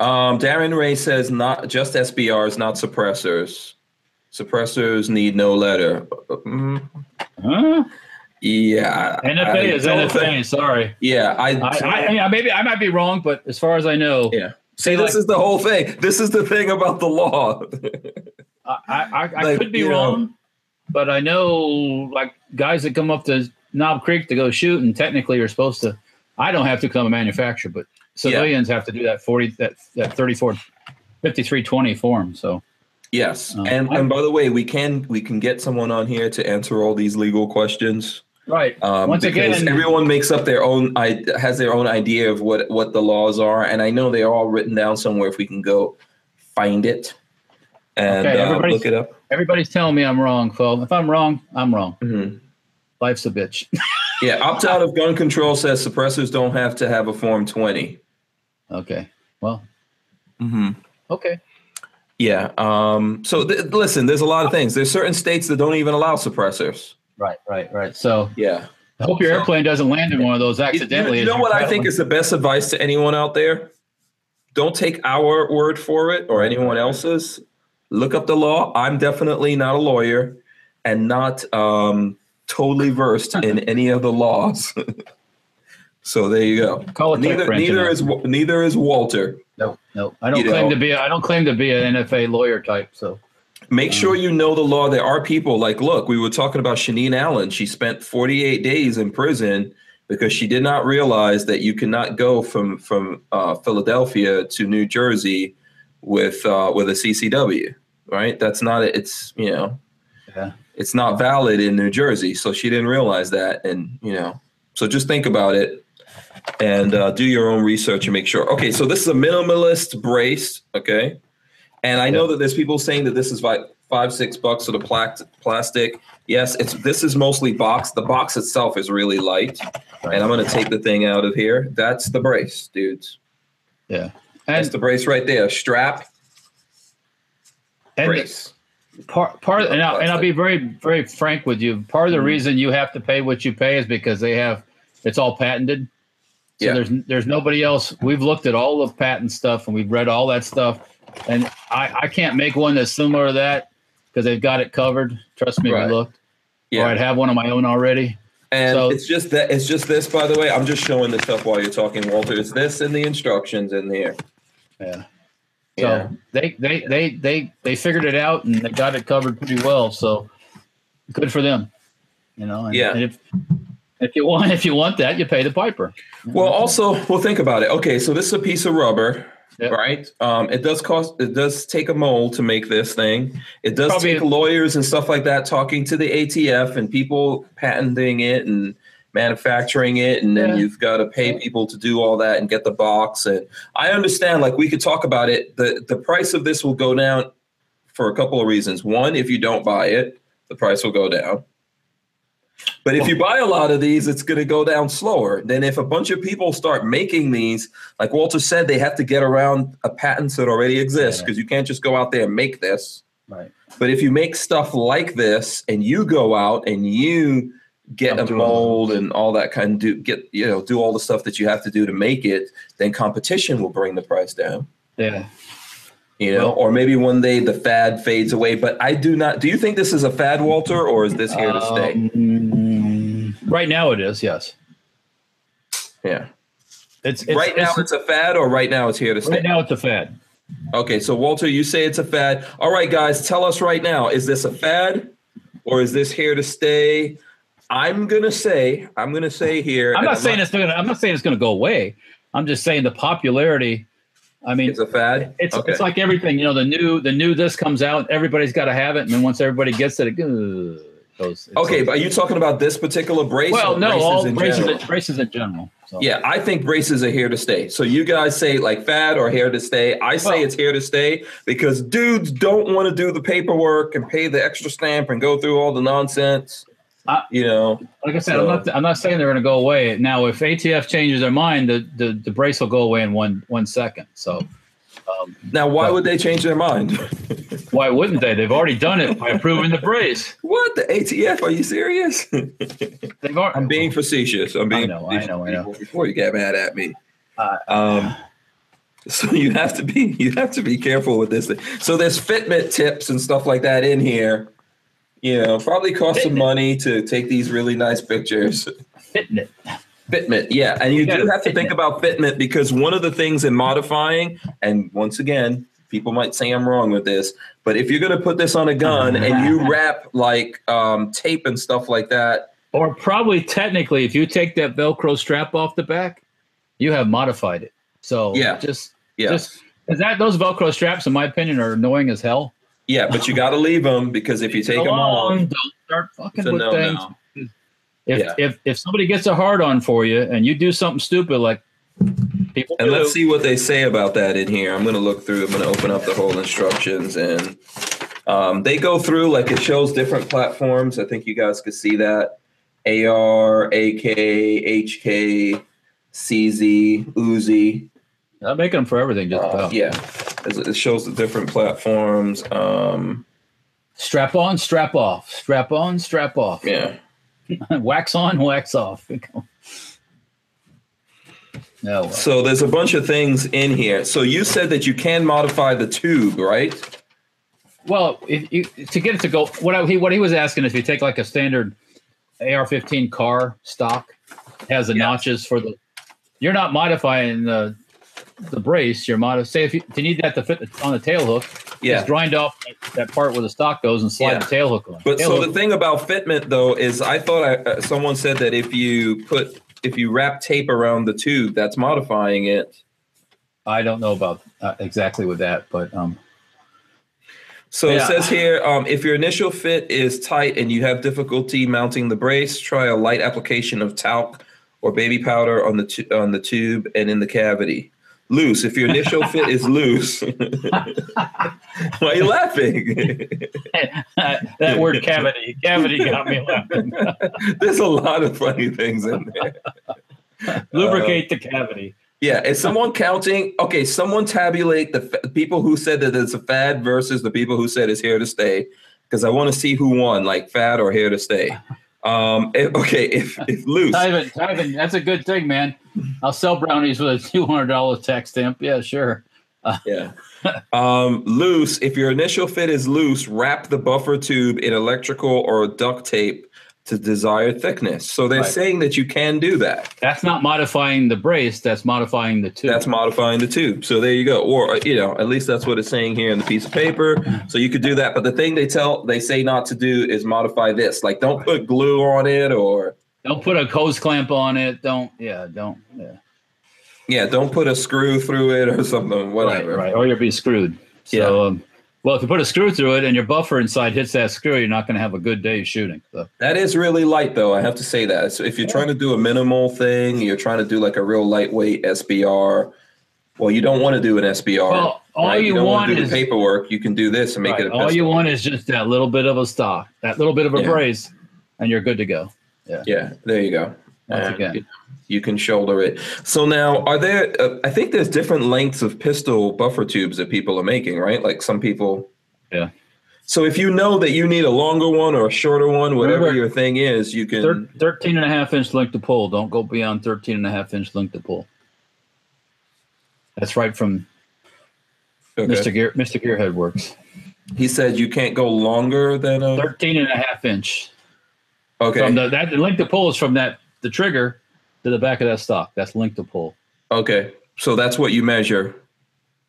Um, Darren Ray says not just SBRs, not suppressors. Suppressors need no letter. Mm, huh? yeah. NFA I is NFA. sorry, yeah, I, I, I, yeah, maybe I might be wrong, but as far as I know, yeah. See, this is the whole thing. This is the thing about the law. I, I, I, Like, could be you know. wrong, but I know like guys that come up to Knob Creek to go shoot, and technically you're supposed to. I don't have to become a manufacturer, but civilians have to do that 40 that that 34 5320 form. So yes, Um, and and by the way, we can we can get someone on here to answer all these legal questions. right. Um, Once because again, everyone makes up their own I has their own idea of what what the laws are, and I know they're all written down somewhere. If we can go find it and Okay, uh, look it up. everybody's telling me I'm wrong, Phil. If I'm wrong, I'm wrong. Mhm. Life's a bitch. Yeah, opt out of gun control says suppressors don't have to have a form twenty. Okay. Well, Mm-hmm. okay. Yeah. Um, so th- listen, there's a lot of things. There's certain states that don't even allow suppressors. Right, right, right. So Yeah. I hope your airplane doesn't land in one of those You- you- accidentally. You, know what I think is the best advice to anyone out there? Don't take our word for it or anyone else's. Look up the law. I'm definitely not a lawyer and not um, totally versed in any of the laws. so there you go. Call it Neither neither is Wa- neither is Walter. No, no. I don't You claim know. to be. A, I don't claim to be an NFA lawyer type. So Make sure you know the law. There are people like, look, we were talking about Shaneen Allen. She spent 48 days in prison because she did not realize that you cannot go from from uh, Philadelphia to New Jersey with uh, with a CCW. Right? That's not it. It's you know, Yeah. it's not valid in New Jersey. So she didn't realize that, and you know, so just think about it and uh, do your own research and make sure. Okay, so this is a minimalist brace. Okay, and I know that there's people saying that this is like five six bucks for the pla- plastic. Yes, it's this is mostly box. The box itself is really light, and I'm going to take the thing out of here. That's the brace, dudes. Yeah. That's the brace right there. Strap and brace. part part and I'll, and I'll be very very frank with you. Part of the Mhm. reason you have to pay what you pay is because they have it's all patented. So Yeah. there's there's nobody else. We've looked at all of patent stuff and we've read all that stuff, and I I can't make one that's similar to that because they've got it covered. Trust me, Right. we looked. Yeah. Or I'd have one of my own already. And So- it's just that it's just this, by the way. I'm just showing this up while you're talking, Walter. It's this in the instructions in there. Yeah. So Yeah. they, they they they they figured it out and they got it covered pretty well. So good for them. You know. And, Yeah. And if if you want if you want that, you pay the piper. Well, also, well, think about it. Okay, so this is a piece of rubber, Yep. right? Um, it does cost. It does take a mold to make this thing. It does Probably- take lawyers and stuff like that talking to the ATF and people patenting it and manufacturing it, and then Yeah. you've got to pay people to do all that and get the box. And I understand. Like we could talk about it. the The price of this will go down for a couple of reasons. One, if you don't buy it, the price will go down. But if you buy a lot of these, it's going to go down slower. Then, if a bunch of people start making these, like Walter said, they have to get around a patents that already exist Yeah. because you can't just go out there and make this. Right. But if you make stuff like this and you go out and you get I'm a mold and all that kind of do get you know do all the stuff that you have to do to make it, then competition will bring the price down. Yeah. You know, Well- or maybe one day the fad fades away. But I do not. Do you think this is a fad, Walter, or is this here to stay? Um, Right now it is, yes. Yeah. It's, it's right now it's a fad, or right now it's here to stay. right now it's a fad. Okay, so Walter, you say it's a fad. All right, guys, tell us right now: is this a fad, or is this here to stay? I'm gonna say, I'm gonna say here. I'm not saying not- it's gonna I'm not saying it's gonna go away. I'm just saying the popularity. I mean, it's a fad. it's okay. it's like everything, you know, the new the new this comes out, everybody's got to have it, and then once everybody gets it, it goes. it's okay, like- but are you talking about this particular brace? well, or no, braces all in braces, general? braces in general. So. Yeah, I think braces are here to stay. So you guys say like fad or here to stay. I say Well- it's here to stay because dudes don't want to do the paperwork and pay the extra stamp and go through all the nonsense. I- you know, Like I said, So- I'm not I'm not saying they're going to go away. Now, if ATF changes their mind, the, the the brace will go away in one one second. So. Um, now why Well- would they change their mind? why wouldn't they? They've already done it by approving the brace. what the ATF? Are you serious? They've already, I'm being facetious. I'm being I know, I know, I know. Before you get mad at me. Uh, Um, so you have to be you have to be careful with this thing. So there's fitment tips and stuff like that in here. You know, probably cost some money to take these really nice pictures. fitting it. Fitment, yeah, and you do have to think about fitment because one of the things in modifying, and once again, people might say I'm wrong with this, but if you're going to put this on a gun and you wrap like um, tape and stuff like that, Or probably technically, if you take that Velcro strap off the back, you have modified it. So Yeah. just yeah, just that those Velcro straps, in my opinion, are annoying as hell. yeah, but you got to leave them because if you take them off, don't start fucking with no things. no. If, Yeah. if if somebody gets a hard on for you and you do something stupid like people And do, let's see what they say about that in here. I'm going to look through. I'm going to open up the whole instructions, and um, they go through like it shows different platforms. I think you guys could see that AR, AK, HK, CZ, Uzi. I'm making them for everything. Just Uh, about. yeah, it it shows the different platforms. Um, Strap on, strap off. Strap on, strap off. yeah, wax on, wax off. No. Oh, well. so there's a bunch of things in here. So you said that you can modify the tube, right? Well, if you to get it to go, what I, he what he was asking if you take like a standard AR-15 car stock, has the notches for the. You're not modifying the the brace. You're mod. Say if you, if you need that to fit on the tail hook, Yeah. just grind off that, that part where the stock goes and slide Yeah. the tail hook on. But Tail so hook- the thing about fitment though is I thought I, uh, someone said that if you put if you wrap tape around the tube, that's modifying it. I don't know about uh, exactly with that, but um, So Yeah. it says here, um, if your initial fit is tight and you have difficulty mounting the brace, try a light application of talc or baby powder on the tu- on the tube and in the cavity. Loose. If your initial fit is loose, why are you laughing? that word cavity, cavity got me laughing. There's a lot of funny things in there. Lubricate uh, the cavity. Yeah, is someone counting? Okay, someone tabulate the fa- people who said that it's a fad versus the people who said it's here to stay, because I want to see who won, like fad or here to stay. Um, if- okay, if if loose, Ivan, Ivan, that's a good thing, man. I'll sell brownies with a two hundred dollars tax stamp. Yeah, sure. yeah, um, loose. If your initial fit is loose, wrap the buffer tube in electrical or duct tape to desired thickness. So they're Right. saying that you can do that. That's not modifying the brace. That's modifying the tube. That's modifying the tube. So there you go. Or you know, at least that's what it's saying here in the piece of paper. So you could do that. But the thing they tell they say not to do is modify this. Like don't put glue on it or don't put a hose clamp on it. Don't. Yeah. Don't. Yeah. yeah, don't put a screw through it or something. Whatever. Right. Right. Or you'll be screwed. So, Yeah. um, well, if you put a screw through it and your buffer inside hits that screw, you're not going to have a good day shooting. So, That is really light though. I have to say that. So if you're trying to do a minimal thing, you're trying to do like a real lightweight SBR. Well, you don't want to do an SBR. Well, all right? you don't wanna do is- the paperwork. You can do this and make right, it a all you want is just that little bit of a stock, that little bit of a Yeah. brace, and you're good to go. Yeah, there you go. Once And again. you- you can shoulder it. So now, are there? Uh, I think there's different lengths of pistol buffer tubes that people are making, right? Like some people. Yeah. So if you know that you need a longer one or a shorter one, whatever Remember- your thing is, you can. Thir- 13 and a half inch length to pull. Don't go beyond 13 and a half inch length to pull. That's right from Okay. Mr. Gear, Mr. Gearhead works. He said you can't go longer than a. 13 and a half inch. Okay. From the, that the length to pull is from that the trigger to the back of that stock. That's length to pull. okay. So that's what you measure,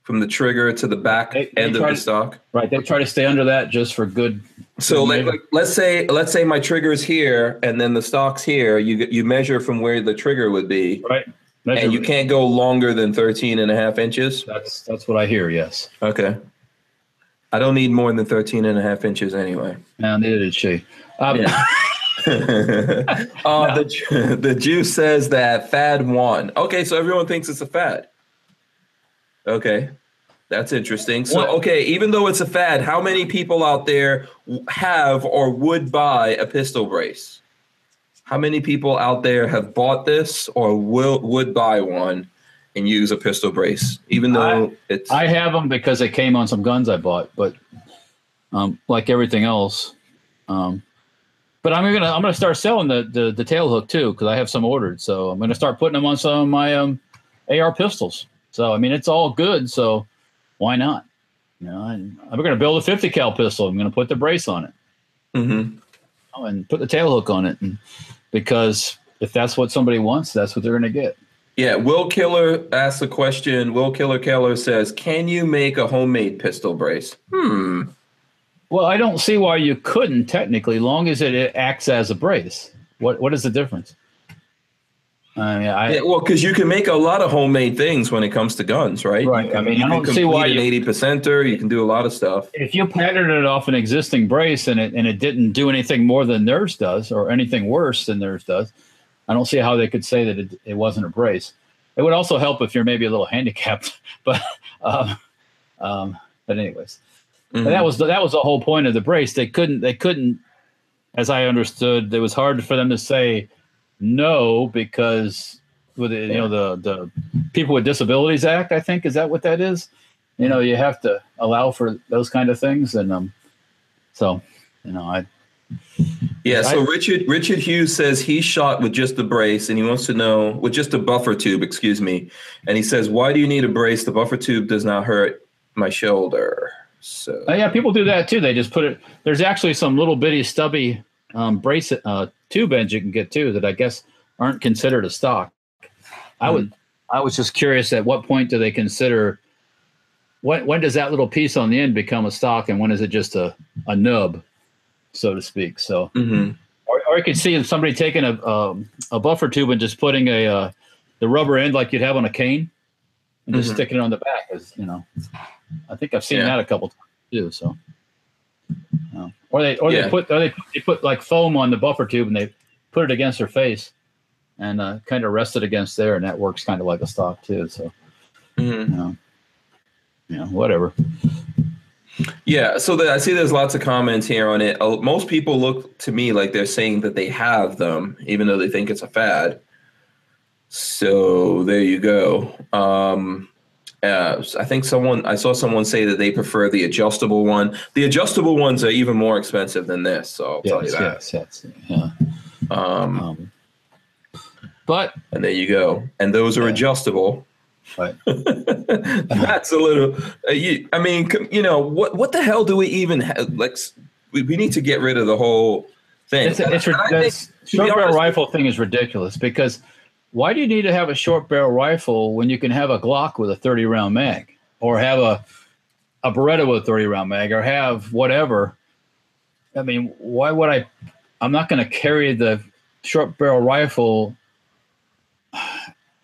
from the trigger to the back They- they end of the to- stock. Right. They try to stay under that just for good. So like, let's say let's say my trigger is here and then the stock's here. You you measure from where the trigger would be. Right. Measure- And you can't go longer than 13 and a half inches? That's that's what I hear. Yes. Okay. I don't need more than 13 and a half inches anyway. Now neither did she. Um, Yeah. uh, the, Ju- the juice says that fad won. Okay, so everyone thinks it's a fad. Okay, that's interesting. So, okay, even though it's a fad, how many people out there have or would buy a pistol brace? How many people out there have bought this or will would buy one and use a pistol brace, even though it's I have them because they came on some guns I bought, but um, like everything else, um, but I'm gonna I'm gonna start selling the the, the tail hook too because I have some ordered. So I'm gonna start putting them on some of my um, AR pistols. So I mean it's all good. So why not? You know, and I'm gonna build a 50 cal pistol. I'm gonna put the brace on it mm-hmm. oh, and put the tail hook on it, and because if that's what somebody wants, that's what they're gonna get. Yeah, Will Killer asks a question. Will Killer Keller says, "Can you make a homemade pistol brace?" Hmm. Well, I don't see why you couldn't technically, long as it, acts as a brace. What what is the difference? I mean, I Yeah, well, because you can make a lot of homemade things when it comes to guns, right? Right. Can, I mean, you I can don't see why an you- eighty percenter. You can do a lot of stuff. if you patterned it off an existing brace and it and it didn't do anything more than theirs does, or anything worse than theirs does, I don't see how they could say that it, it wasn't a brace. It would also help if you're maybe a little handicapped, but um, um, but anyways. Mhm. And that was the, that was the whole point of the brace. They couldn't they couldn't, as I understood, it was hard for them to say no because with the, you know the the People with Disabilities Act. I think is that what that is. You know, you have to allow for those kind of things, and um, so you know, I Yeah. So I- Richard Richard Hughes says he shot with just the brace, and he wants to know with just a buffer tube. Excuse me. And he says, "Why do you need a brace? The buffer tube does not hurt my shoulder." So Uh, yeah, people do that too. They just put it. There's actually some little bitty stubby um, brace uh, tube ends you can get too that I guess aren't considered a stock. I would. I was just curious at what point do they consider when when does that little piece on the end become a stock and when is it just a a nub, so to speak? So Mhm. Or, or you could see somebody taking a um, a buffer tube and just putting a uh, the rubber end like you'd have on a cane, and just Mhm. sticking it on the back. As you know, I think I've seen Yeah. that a couple times too. So, uh, or they or Yeah. they put or they they put like foam on the buffer tube and they put it against their face, and uh, kind of rest it against there, and that works kind of like a stock too. So, Mhm. you know, you know, whatever. Yeah, so the, I see there's lots of comments here on it. Uh, Most people look to me like they're saying that they have them, even though they think it's a fad. So there you go. Um, uh, I think someone I saw someone say that they prefer the adjustable one. The adjustable ones are even more expensive than this. So I'll tell you that. yes, yes, yeah. Um, Um, but and there you go. And those are Yeah. adjustable. Right. That's a little. Uh, you, I mean, you know, what what the hell do we even ha- like? We, we need to get rid of the whole thing. It's, it's, And I think, this to be short barrel honest- rifle thing is ridiculous because why do you need to have a short barrel rifle when you can have a Glock with a 30 round mag or have a a Beretta with a 30 round mag or have whatever? I mean, why would I? I'm not going to carry the short barrel rifle.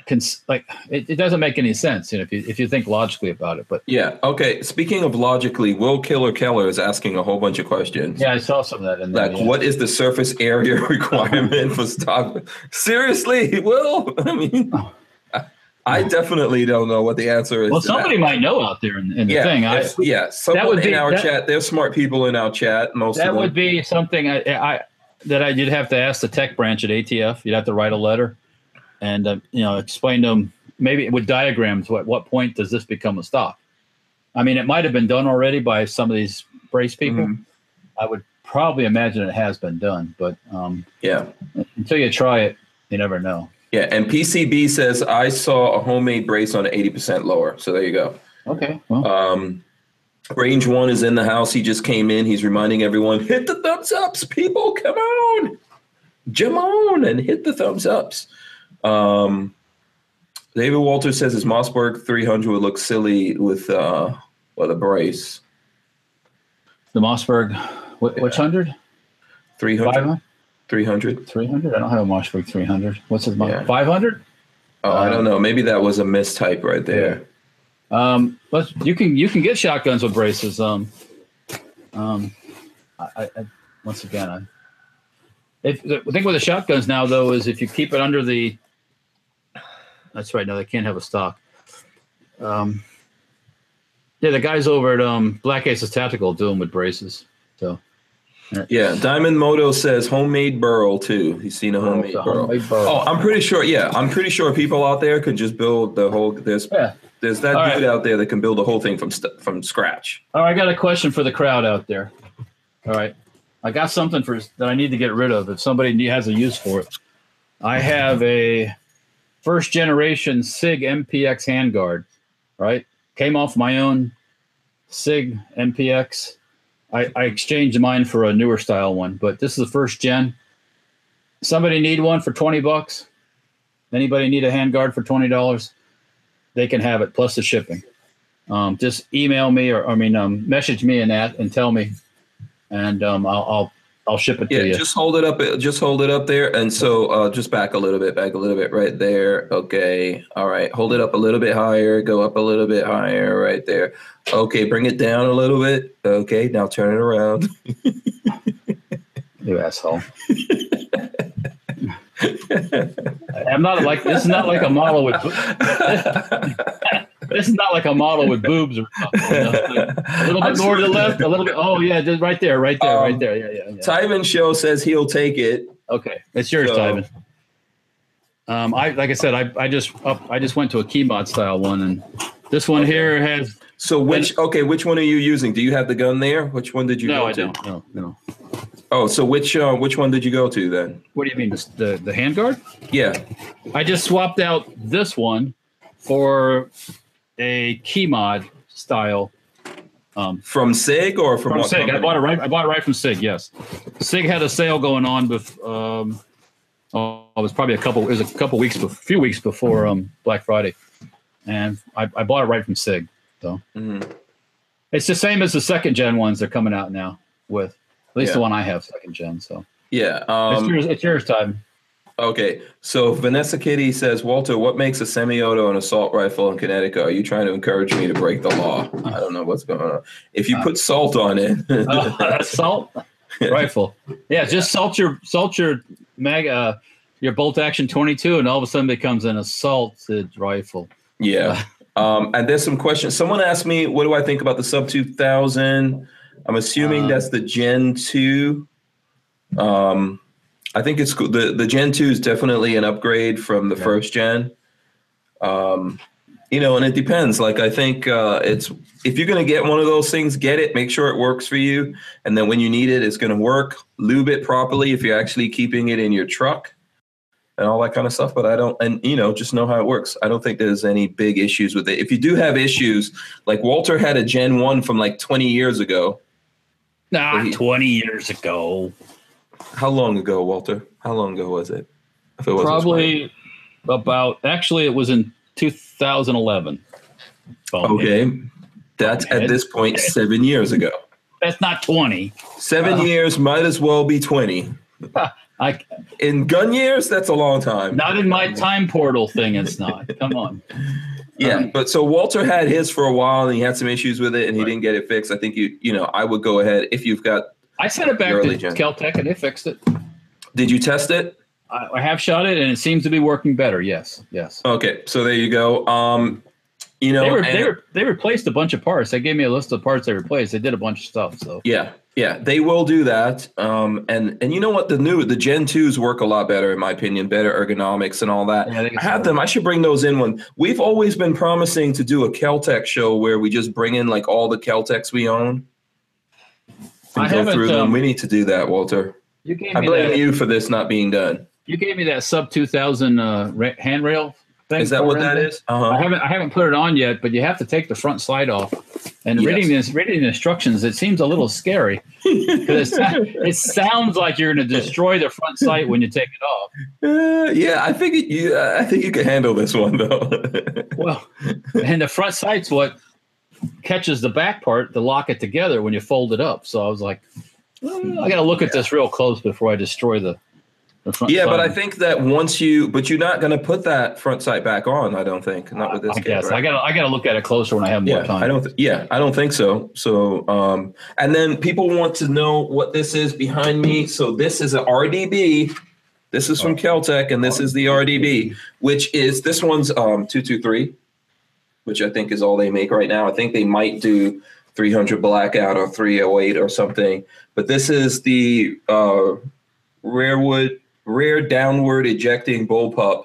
Cons- like it, it doesn't make any sense you know, if you if you think logically about it. But yeah. Okay. Speaking of logically, Will Killer Keller is asking a whole bunch of questions. yeah, I saw some of that in there. Like, yeah. what is the surface area requirement for stock? Seriously, Will? I mean, Oh. I, definitely don't know what the answer is. Well, to that. somebody might know out there in, in the yeah, thing. I, yeah. Someone would be- in our that- chat. There's smart people in our chat. Most that of them. would be something I, I that I you'd have to ask the tech branch at ATF. You'd have to write a letter and uh, you know explain to them maybe with diagrams what what point does this become a stop I mean, it might have been done already by some of these brace people. Mhm. I would probably imagine it has been done, but um, Yeah. until you try it, you never know. Yeah. And PCB says I saw a homemade brace on 80% lower. So there you go. Okay, well, Um, Range One is in the house. He just came in. He's reminding everyone, hit the thumbs ups, people. Come on, jump on and hit the thumbs ups. Um, David Walter says his Mossberg 300 would look silly with uh, with a brace. the Mossberg, wh- which hundred? 300. 300. 300? I don't have a Mossberg 300. What's his Yeah. 500? Oh, I Uh, don't know. Maybe that was a mistype right there. Um, let's you can you can get shotguns with braces. Um, um, I, I, I once again, I if the thing with the shotguns now though is if you keep it under the. That's right. No, they can't have a stock. Um, yeah, the guys over at um Black Aces Tactical do them with braces. So Yeah, Diamond Moto says homemade burl too. He's seen a homemade it's a burl. homemade burl. Oh, I'm pretty sure. Yeah, I'm pretty sure people out there could just build the whole. There's yeah. there's that All dude right. out there that can build the whole thing from st- from scratch. All right, I got a question for the crowd out there. All right, I got something for that I need to get rid of if somebody has a use for it. I have a first generation Sig MPX handguard. Right, came off my own Sig MPX. I, I exchanged mine for a newer style one, but this is the first gen. Somebody need one for twenty bucks? Anybody need a handguard for twenty dollars? They can have it plus the shipping um, just email me or I mean um, message me in that and tell me, and um, I'll, I'll I'll ship it Yeah, to you. just hold it up. Just hold it up there, and so uh, just back a little bit, back a little bit, right there. Okay, all right. Hold it up a little bit higher. Go up a little bit higher, right there. Okay, bring it down a little bit. Okay, now turn it around. you asshole. I'm not like this is not like a model with this is not like a model with boobs or something. you know, like a little bit more to the left, a little bit. Oh yeah, just right there, right there, Um, right there. Yeah, yeah, yeah. Tyven Show says he'll take it. Okay, it's yours, So- Tyven. Um, I like I said, I, I just up, I just went to a key mod style one, and this one here has So which? Okay, which one are you using? Do you have the gun there? Which one did you no, go I to? don't, no, no. Oh, so which uh, which one did you go to then? What do you mean, the the, handguard? Yeah. I just swapped out this one for a key mod style. Um, From Sig or from, from what Sig, I bought it right. I bought it right from Sig. Yes, Sig had a sale going on with. Um, oh, it was probably a couple. It was a couple weeks, a few weeks before um, Black Friday, and I, I bought it right from Sig. So Mhm. it's the same as the second gen ones they're coming out now with. At least the one I have, second gen. So Yeah. it's, Um, yours, it's yours time. okay. So Vanessa Kitty says, Walter, what makes a semi-auto an assault rifle in Connecticut? Are you trying to encourage me to break the law? I don't know what's going on. If you Uh, put salt on it, Uh, salt rifle. Yeah, just salt your salt your mag uh, your bolt action 22 and all of a sudden becomes an assaulted rifle. yeah. Um, and there's some questions. Someone asked me, what do I think about the sub 2000? I'm assuming Uh, that's the Gen 2. Um, I think it's. The, the Gen 2 is definitely an upgrade from the Yeah. first gen. Um, you know, and it depends. Like, I think uh, it's if you're going to get one of those things, get it, make sure it works for you. And then when you need it, it's going to work. Lube it properly if you're actually keeping it in your truck and all that kind of stuff. But I don't, and you know, just know how it works. I don't think there's any big issues with it. If you do have issues, like Walter had a Gen 1 from like 20 years ago. Nah, He- 20 years ago. How long ago, Walter? How long ago was it? If it wasn't 20. Probably about actually it was in 2011. Bonehead. Okay. That's at this point seven years ago. That's not 20. Seven Uh, years might as well be 20. I In gun years, that's a long time. not in my time portal thing it's not. Come on. Yeah. um, But so Walter had his for a while and he had some issues with it and he Right. didn't get it fixed. I think you, you know, I would go ahead if you've got, I sent it back Early to gen. Kel-Tec and they fixed it. did you test it? I, I have shot it and it seems to be working better. Yes. Yes. Okay. So there you go. Um, you know, They, were, and- they, were, they replaced a bunch of parts. They gave me a list of parts they replaced. They did a bunch of stuff. So Yeah, yeah, they will do that. Um, and and you know what? The new the Gen twos work a lot better, in my opinion. Better ergonomics and all that. Yeah, I I have them. I should bring those in. One. We've always been promising to do a Keltec show where we just bring in like all the Keltecs we own. I go through them. um, We need to do that, Walter. you gave I me blame that. you for this not being done. You gave me that sub 2000 uh, handrail thing. Is that what that is? Uh-huh. I haven't I haven't put it on yet, but you have to take the front slide off. And Yes. reading this reading the instructions, it seems a little scary because it, sounds like you're going to destroy the front sight when you take it off. Uh, yeah, I think it- you. I think you can handle this one though. Well, and the front sight's what catches the back part to lock it together when you fold it up. So I was like, "Uh, I got to look at this real close before I destroy the front. yeah, but I think that once you, but you're not going to put that front sight back on. I don't think. Not with this. I guess right? I got to I got to look at it closer when I have more yeah, time. I don't. Th- yeah, I don't think so. So, um, and then people want to know what this is behind me. So this is an RDB. This is from Keltec, and this is the RDB, which is this one's um, two two three, which I think is all they make right now. I think they might do 300 blackout or 308 or something, but this is the uh, rearwood rear downward ejecting bullpup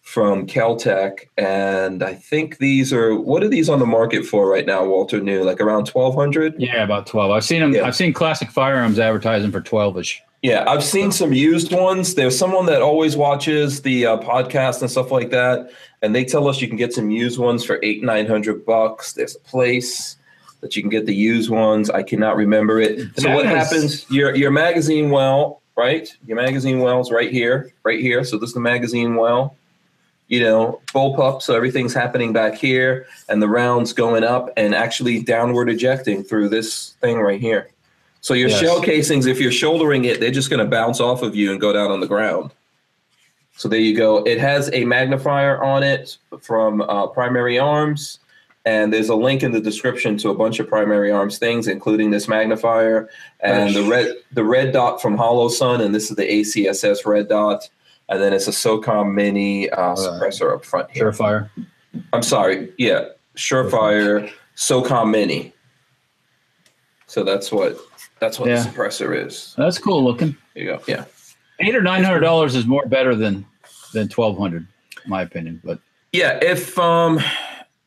from Kel-Tec, and I think these are what are these on the market for right now, Walter? New like around twelve hundred. Yeah, about twelve. I've seen them. Yeah. I've seen classic firearms advertising for twelve ish. Yeah, I've seen some used ones. There's someone that always watches the uh, podcast and stuff like that, and they tell us you can get some used ones for eight nine hundred bucks. There's a place that you can get the used ones. I cannot remember it. So what happens? Your your magazine well, right? Your magazine well's right here, right here. So this is the magazine well. You know, bullpup. So everything's happening back here, and the rounds going up and actually downward ejecting through this thing right here. So your Yes. shell casings, if you're shouldering it, they're just going to bounce off of you and go down on the ground. So there you go. It has a magnifier on it from uh, Primary Arms, and there's a link in the description to a bunch of Primary Arms things, including this magnifier and the red the red dot from Holosun, and this is the ACSS red dot, and then it's a SOCOM Mini uh, suppressor up front here. Surefire. I'm sorry, yeah, Surefire SOCOM Mini. So that's what that's what Yeah. the suppressor is. That's cool looking. There you go. Yeah. Eight or nine hundred dollars is more better than than twelve hundred, my opinion. But Yeah, if um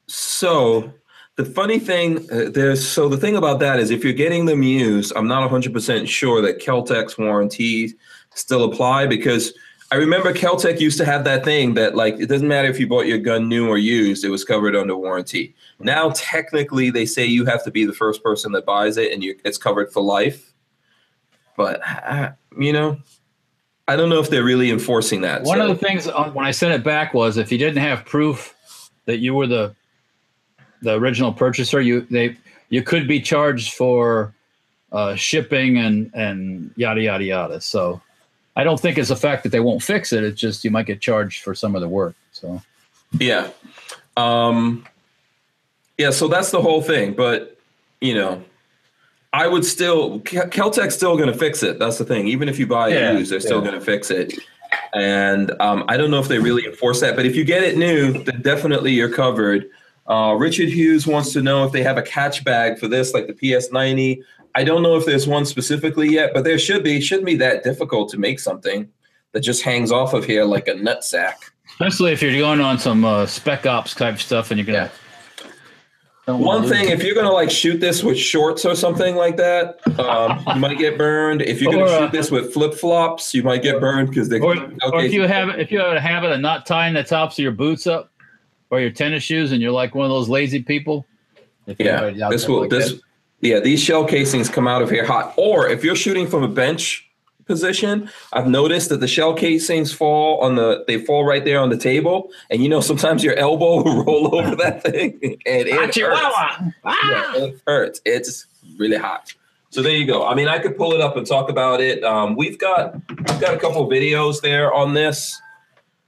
so the funny thing uh, there's so the thing about that is if you're getting them used, I'm not 100% sure that Keltec's warranties still apply because I remember Keltec used to have that thing that like it doesn't matter if you bought your gun new or used, it was covered under warranty. Now technically they say you have to be the first person that buys it and you it's covered for life. But uh, you know, I don't know if they're really enforcing that. one so- of the things uh, when I sent it back was if you didn't have proof that you were the the original purchaser, you they you could be charged for uh, shipping and and yada yada yada. So I don't think it's the fact that they won't fix it. It's just you might get charged for some of the work. So yeah, um, yeah. So that's the whole thing. But you know, I would still Kel-Tec's still going to fix it. That's the thing. Even if you buy it yeah, used, they're still going to fix it. And um, I don't know if they really enforce that, but if you get it new, then definitely you're covered. Uh, Richard Hughes wants to know if they have a catch bag for this, like the PS90. I don't know if there's one specifically yet, but there should be. It shouldn't be that difficult to make something that just hangs off of here like a nut sack. Especially if you're going on some uh, spec ops type stuff and you're gonna. Yeah. One thing, if you're gonna like shoot this with shorts or something like that, um, you might get burned. If you're gonna or, shoot uh, this with flip flops, you might get burned because they. Or, or if you have if you have a habit of not tying the tops of your boots up or your tennis shoes, and you're like one of those lazy people. yeah, this will like this. That, yeah, these shell casings come out of here hot. Or if you're shooting from a bench position, I've noticed that the shell casings fall on the they fall right there on the table, and you know sometimes your elbow will roll over that thing, and it hurts. Ah! Yeah, it hurts. It's really hot. So there you go. I mean, I could pull it up and talk about it. Um, we've got we've got a couple videos there on this.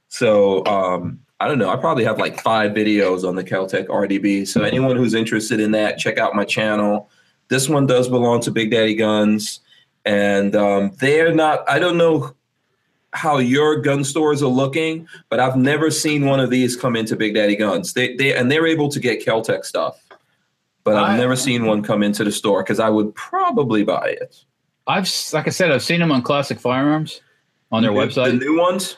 So um, I don't know. I probably have like five videos on the Kel-Tec RDB. So anyone who's interested in that, check out my channel. This one does belong to Big Daddy Guns, and um, they're not. I don't know how your gun stores are looking, but I've never seen one of these come into Big Daddy Guns. They they and they're able to get Kel-Tec stuff, but I've I, never seen one come into the store because I would probably buy it. I've like I said, I've seen them on Classic Firearms on their the, website. The new ones.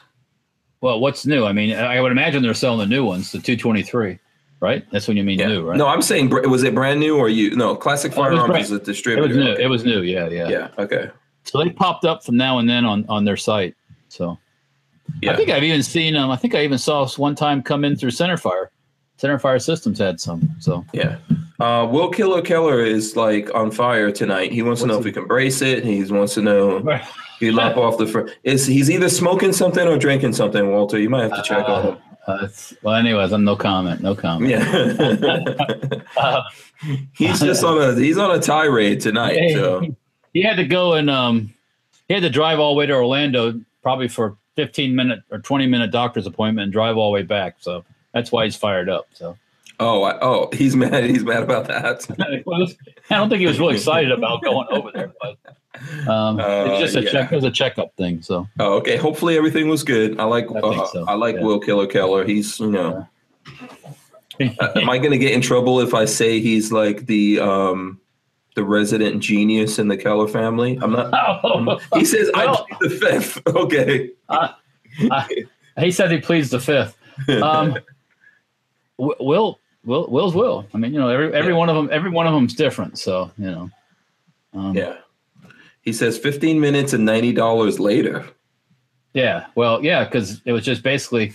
Well, what's new? I mean, I would imagine they're selling the new ones, the 223 right? That's when you mean yeah. new, right? No, I'm saying was it brand new or you? No, Classic Firearms oh, is a distributor. It was new. It was new. Yeah, yeah. Yeah. Okay. So they popped up from now and then on on their site. So yeah. I think I've even seen them. Um, I think I even saw one time come in through Centerfire. Centerfire Systems had some. So yeah. Uh, Will Killer Keller is like on fire tonight. He wants What's to know he? if we can brace it. He wants to know. He lop off the front. Is he's either smoking something or drinking something, Walter? You might have to check uh, on him. Uh, well, anyways, I'm no comment. No comment. Yeah. uh, he's just on a he's on a tirade tonight. He, so he had to go and um he had to drive all the way to Orlando probably for 15 minute or 20 minute doctor's appointment and drive all the way back. So that's why he's fired up. So. Oh, I, oh, he's mad. He's mad about that. I don't think he was really excited about going over there, but um, uh, it's just a yeah. check. It was a checkup thing. So. Oh, okay. Hopefully everything was good. I like. I, uh, so. I like yeah. Will Killer Keller. He's you know. Yeah. uh, am I going to get in trouble if I say he's like the um the resident genius in the Keller family? I'm not. Oh, he says I plead the fifth. Okay. He said he pleads the fifth. Um, Will Will Will's Will. I mean, you know, every every one of them, every one of them's different. So you know. Um, yeah. He says 15 minutes and $90 later. Yeah. Well, yeah, because it was just basically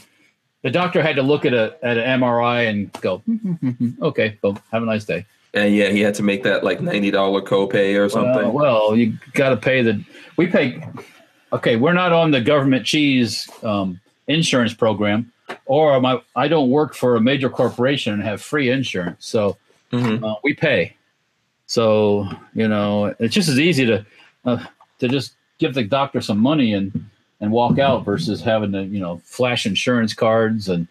the doctor had to look at a at an MRI and go, okay, well, have a nice day. And yeah, he had to make that like $90 copay or something. Well, well you got to pay the, we pay, okay, we're not on the government cheese um, insurance program or my, I don't work for a major corporation and have free insurance. So mm-hmm. uh, we pay. So, you know, it's just as easy to, uh, to just give the doctor some money and and walk out versus having to you know flash insurance cards and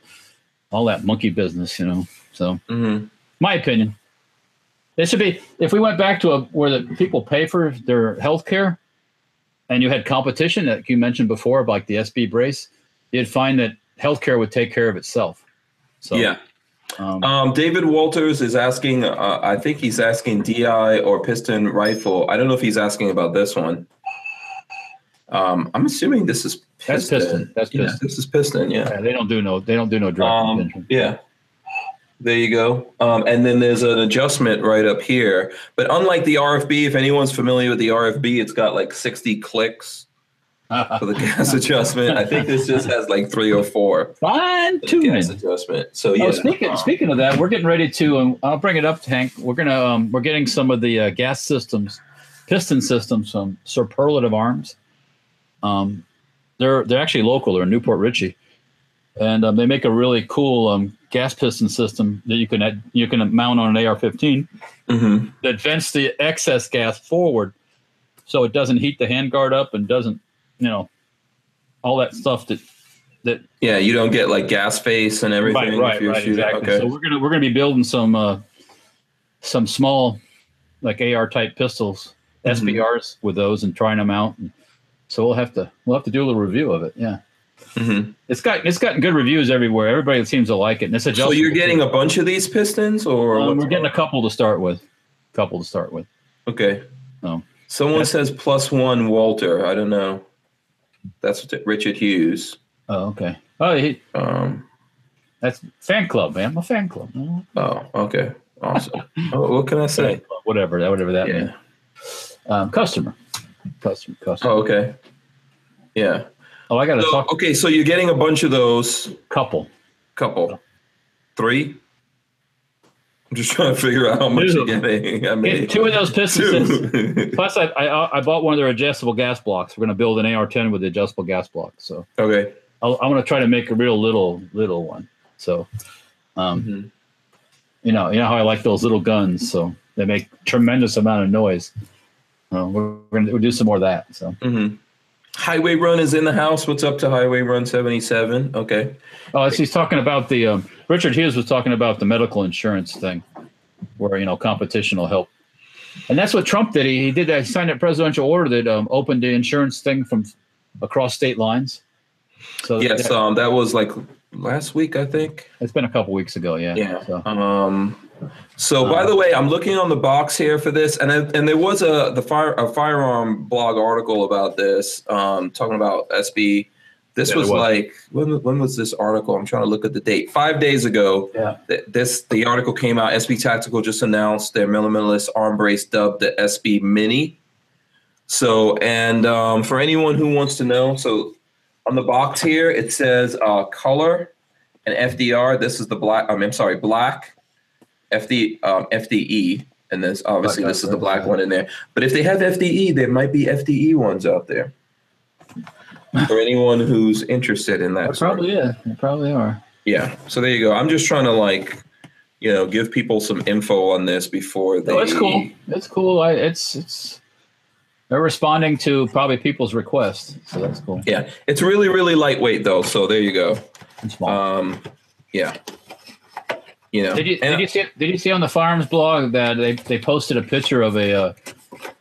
all that monkey business you know so. Mm-hmm. my opinion. It should be if we went back to a where the people pay for their health care and you had competition that you mentioned before like the sb brace you'd find that healthcare would take care of itself. So yeah um, um, David Walters is asking. Uh, I think he's asking DI or piston rifle. I don't know if he's asking about this one. Um, I'm assuming this is piston. That's piston. That's piston. Yeah, this is piston. Yeah. yeah. They don't do no. They don't do no drop. Um, yeah. There you go. Um, and then there's an adjustment right up here. But unlike the RFB, if anyone's familiar with the RFB, it's got like 60 clicks for the gas adjustment. I think this just has like three or four. Fine tuning gas adjustment. So yeah. Oh, speaking um, speaking of that, we're getting ready to. Um, I'll bring it up, Hank. We're gonna um, we're getting some of the uh, gas systems, piston systems from Superlative Arms. Um, they're they're actually local. They're in New Port Richey, and um, they make a really cool um, gas piston system that you can add, you can mount on an AR-15 Mm-hmm. that vents the excess gas forward, so it doesn't heat the handguard up and doesn't, you know, all that stuff that that Yeah, you don't get like gas face and everything right, right, if you're right, exactly. Okay. So we're gonna we're gonna be building some uh, some small like AR type pistols, Mhm. SBRs with those and trying them out. And so we'll have to we'll have to do a little review of it. Yeah, Mhm. it's got it's gotten good reviews everywhere. Everybody seems to like it. And it's So you're getting a bunch of these pistons, or Um, we're getting a couple to start with. Couple to start with. okay. Oh. Someone says plus one Walter. I don't know. That's Richard Hughes. Oh, okay. Oh, he, Um, that's fan club, man. I'm a fan club. Oh, oh, okay, awesome. oh, what can I say? club, Whatever that whatever that Yeah. means. Um, customer, customer, customer. Oh, okay. Yeah. Oh, I got to So, talk. okay, so you're getting a bunch of those. Couple. Couple, three. I'm just trying to figure out how much you're getting. I mean, Get two of those pistons. Plus, I, I I bought one of their adjustable gas blocks. We're going to build an AR-10 with the adjustable gas block. So okay. I'll, I want to try to make a real little little one. So, um, Mhm. you know, you know how I like those little guns. So they make tremendous amount of noise. Uh, we're going to we'll do some more of that. So, hmm Highway Run is in the house. What's up to Highway Run 77? Okay. oh, he's talking about the um, Richard Hughes was talking about the medical insurance thing, where you know competition will help. And that's what Trump did. He, he did that. He signed a presidential order that um, opened the insurance thing from across state lines. So Yes, that- um, that was like last week, I think. it's been a couple weeks ago. Yeah. Yeah. So, Um, so by Uh, the way, I'm looking on the box here for this, and I, and there was a the fire a firearm blog article about this, um, talking about SB. This Yeah, was, was. like when when was this article? I'm trying to look at the date. Five days ago. yeah. th- This the article came out. SB Tactical just announced their minimalist arm brace dubbed the SB Mini. So, and um, for anyone who wants to know, so on the box here it says uh, color and FDR. This is the black. Mean, I'm sorry, black FD um, FDE, and this obviously Black this is the black one in there. But if they have FDE, there might be FDE ones out there. For anyone who's interested in that, It sort of probably yeah, They probably are. yeah. So there you go. I'm just trying to like, you know, give people some info on this before they. No, it's cool. It's cool. I, it's it's they're responding to probably people's requests, so that's cool. Yeah, it's really really lightweight though. So there you go. And small. Um, yeah. You know. did you did you see did you see on the firearms blog that they, they posted a picture of a uh,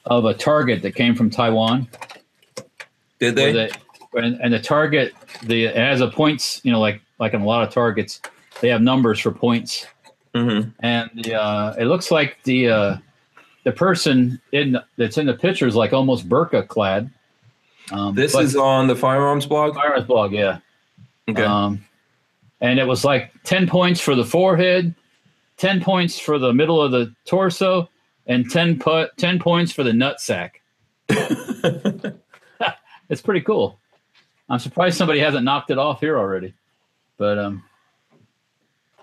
of a target that came from Taiwan? did they? they- and, and the target the it has a points you know like like in a lot of targets they have numbers for points hmm and the, uh, it looks like the uh, the person in that's in the picture is like almost burqa clad. Um, This is on the firearms blog. Firearms blog, yeah. Okay. Um, and it was like 10 points for the forehead, 10 points for the middle of the torso, and 10, put 10 points for the nutsack. It's pretty cool. I'm surprised somebody hasn't knocked it off here already. But um,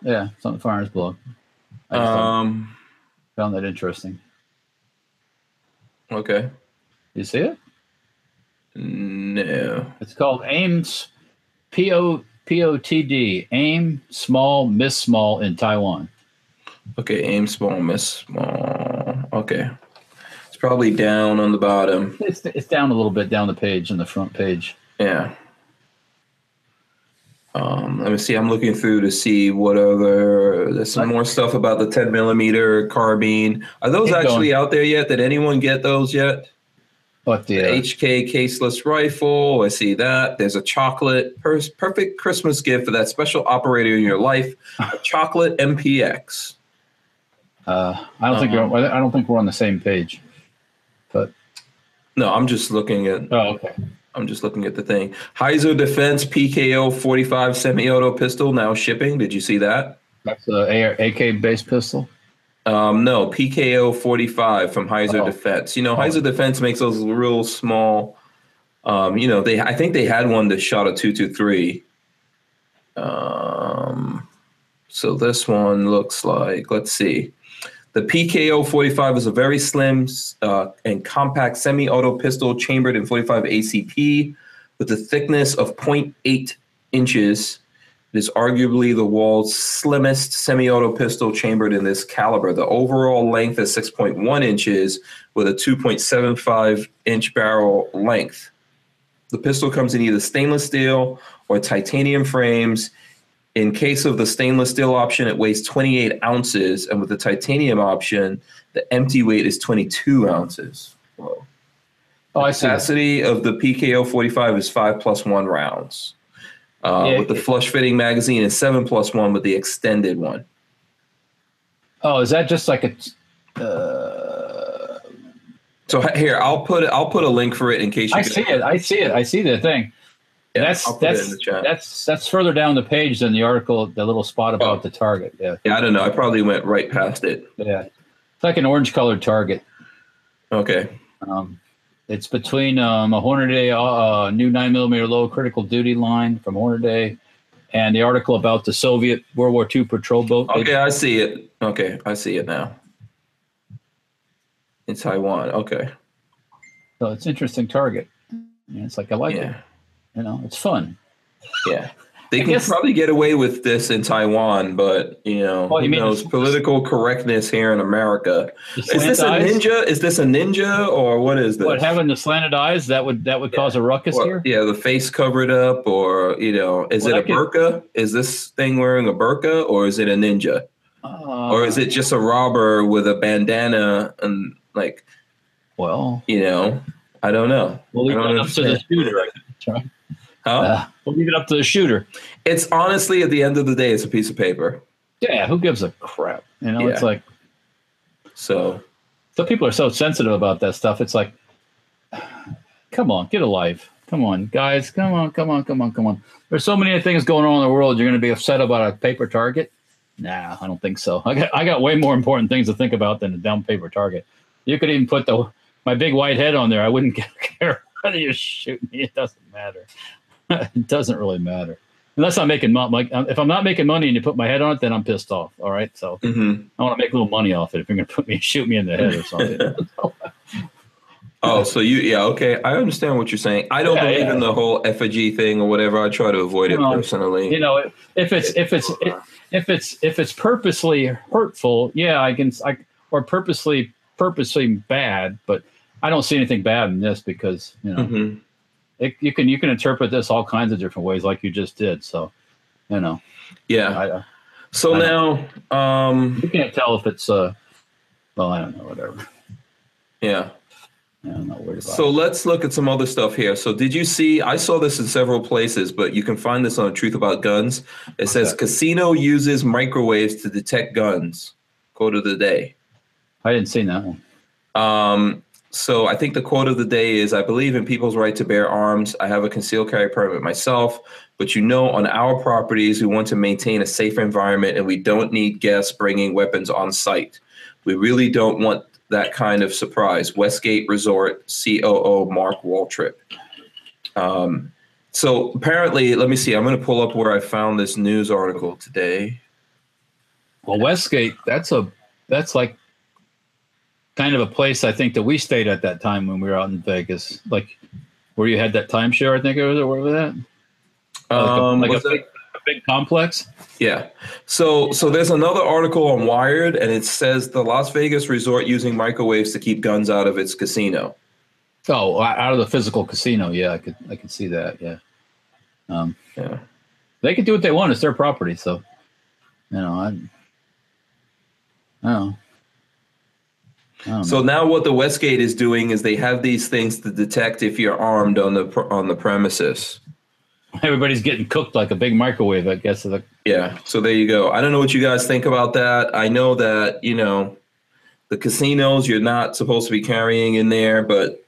yeah, it's on the Firearms blog. I um. found that interesting. Okay. You see it? No. It's called AIMS P O P O T D AIM Small Miss Small in Taiwan. Okay. Aim small, miss small. Okay. It's probably down on the bottom. It's, it's down a little bit down the page in the front page. Yeah. Um, let me see. I'm looking through to see what other. There's some more stuff about the 10 millimeter carbine. Are those Keep actually out there yet? Did anyone get those yet? But the The HK caseless rifle. I see that. There's a chocolate per- perfect Christmas gift for that special operator in your life. A chocolate MPX. uh, I don't think Uh-huh. we're, I don't think we're on the same page. But No, I'm just looking at. oh, okay. I'm just looking at the thing. Heizer Defense PKO 45 semi-auto pistol now shipping. Did you see that? That's the AK based pistol. Um, no, PKO 45 from Heizer Oh. Defense. You know, Heizer Defense makes those real small. Um, you know, they I think they had one that shot a 223. Um, so this one looks like, let's see. The PKO 45 is a very slim uh, and compact semi auto pistol chambered in 45 ACP with a thickness of 0.8 inches It is arguably the world's slimmest semi-auto pistol chambered in this caliber. The overall length is 6.1 inches with a 2.75 inch barrel length. The pistol comes in either stainless steel or titanium frames. In case of the stainless steel option, it weighs 28 ounces, and with the titanium option, the empty weight is 22 ounces. Whoa. Oh, I see. capacity of the PKO 45 is five plus one rounds. Uh, Yeah, with the flush fitting magazine is seven plus one with the extended one. Oh, is that just like a? Uh, So here, I'll put I'll put a link for it in case you. I see it. I see it. I see the thing. Yeah, that's I'll put it that's in the chat. that's that's further down the page than the article, the little spot about Oh. the target. Yeah, yeah, I don't know. I probably went right past it. yeah. It's like an orange colored target. Okay. Um, it's between um, a Hornady uh, uh, new nine millimeter low critical duty line from Hornady, and the article about the Soviet World War II patrol boat. Okay, I see it. Okay, I see it now. In Taiwan. Okay. So it's an interesting target. And it's like I like it. Yeah. You know, it's fun. Yeah. They I can guess- probably get away with this in Taiwan, but you know, Well, you who mean knows political correctness here in America. Is this a slant eyes, ninja? Is this a ninja or what is this? What having the slanted eyes that would that would cause a ruckus Well, here? yeah, the face covered up, or you know, is Well, it a that could- burqa? Is this thing wearing a burqa, or is it a ninja, Uh, or is it just a robber with a bandana and like well? you know? I don't know. Well, We'll leave I don't up to the understand. shooter. Huh? Uh, we'll leave it up to the shooter. it's honestly at the end of the day, it's a piece of paper. Yeah, who gives a crap? You know, it's like So some people are so sensitive about that stuff. It's like, come on, get a life. Come on, guys. Come on, come on, come on, come on. There's so many things going on in the world. You're going to be upset about a paper target? Nah, I don't think so. I got I got way more important things to think about than a dumb paper target. You could even put the my big white head on there. I wouldn't care whether you shoot me. It doesn't matter. it doesn't really matter unless I'm making money. Like if I'm not making money and you put my head on it, then I'm pissed off. All right, so mhm. I want to make a little money off it. If you're going to put me shoot me in the head or something. oh, so you yeah okay. I understand what you're saying. I don't Yeah, believe yeah. in the whole effigy thing or whatever. I try to avoid it personally. you know if it's if it's if it's if it's purposely hurtful yeah i can i or purposely purposely bad but i don't see anything bad in this because you know Mhm. It, you can you can interpret this all kinds of different ways like you just did so you know Yeah. I, So I now, um, you can't tell if it's uh well i don't know whatever yeah. Yeah, i'm not worried So it. let's look at some other stuff here. So did you see? I saw this in several places, but you can find this on Truth About Guns. It says Okay. casino uses microwaves to detect guns. Quote of the day. i didn't see that one Um, so I think the quote of the day is I believe in people's right to bear arms. I have a concealed carry permit myself, but you know, on our properties, we want to maintain a safer environment and we don't need guests bringing weapons on site. We really don't want that kind of surprise. Westgate Resort COO Mark Waltrip. Um, so apparently, let me see. I'm going to pull up where I found this news article today. well westgate that's a that's like kind of a place i think that we stayed at that time when we were out in vegas like where you had that timeshare i think it was or where was that like a, Um, like a big, a big complex. Yeah. So so there's another article on Wired and it says the Las Vegas resort using microwaves to keep guns out of its casino. Oh, out of the physical casino. Yeah, I could I could see that. Yeah. Um, Yeah. they can do what they want. It's their property. So, you know, I. I don't know. I don't So know. now what the Westgate is doing is they have these things to detect if you're armed on the on the premises. everybody's getting cooked like a big microwave. I guess. Like, Yeah. So there you go. I don't know what you guys think about that. I know that, you know, the casinos you're not supposed to be carrying in there, but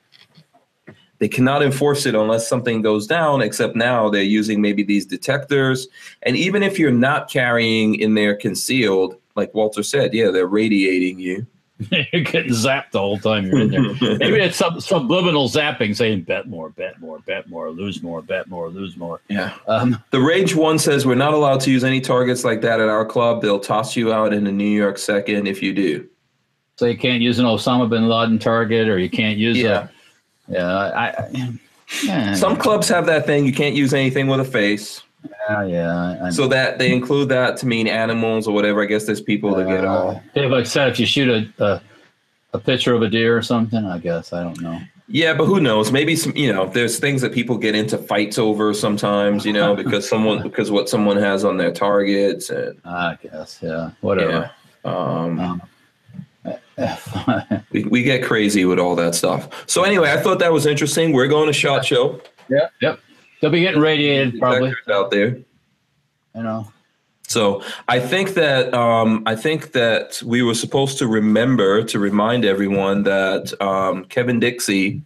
they cannot enforce it unless something goes down, except now they're using maybe these detectors. And even if you're not carrying in there concealed, like Walter said, yeah, they're radiating you. you're getting zapped the whole time you're in there. Maybe it's some subliminal zapping saying bet more, bet more, bet more, lose more, bet more, lose more. yeah. Um, The Rage One says we're not allowed to use any targets like that at our club. They'll toss you out in a New York second if you do. so you can't use an Osama bin Laden target, or you can't use Yeah. a. Yeah, I. I yeah, Some clubs have that thing. You can't use anything with a face. Yeah, yeah. I, So that they include that to mean animals or whatever. I guess there's people that get all. Yeah, like I said, if you shoot a, a a picture of a deer or something, I guess I don't know. Yeah, but who knows? Maybe some, you know, there's things that people get into fights over sometimes, you know, because someone because what someone has on their targets and I guess, yeah, whatever. um, Um, we, we get crazy with all that stuff. So anyway, I thought that was interesting. We're going to shot show. yeah, yep. They'll be getting radiated probably. Out there. You know. So I think that um, I think that we were supposed to remember to remind everyone that um, Kevin Dixie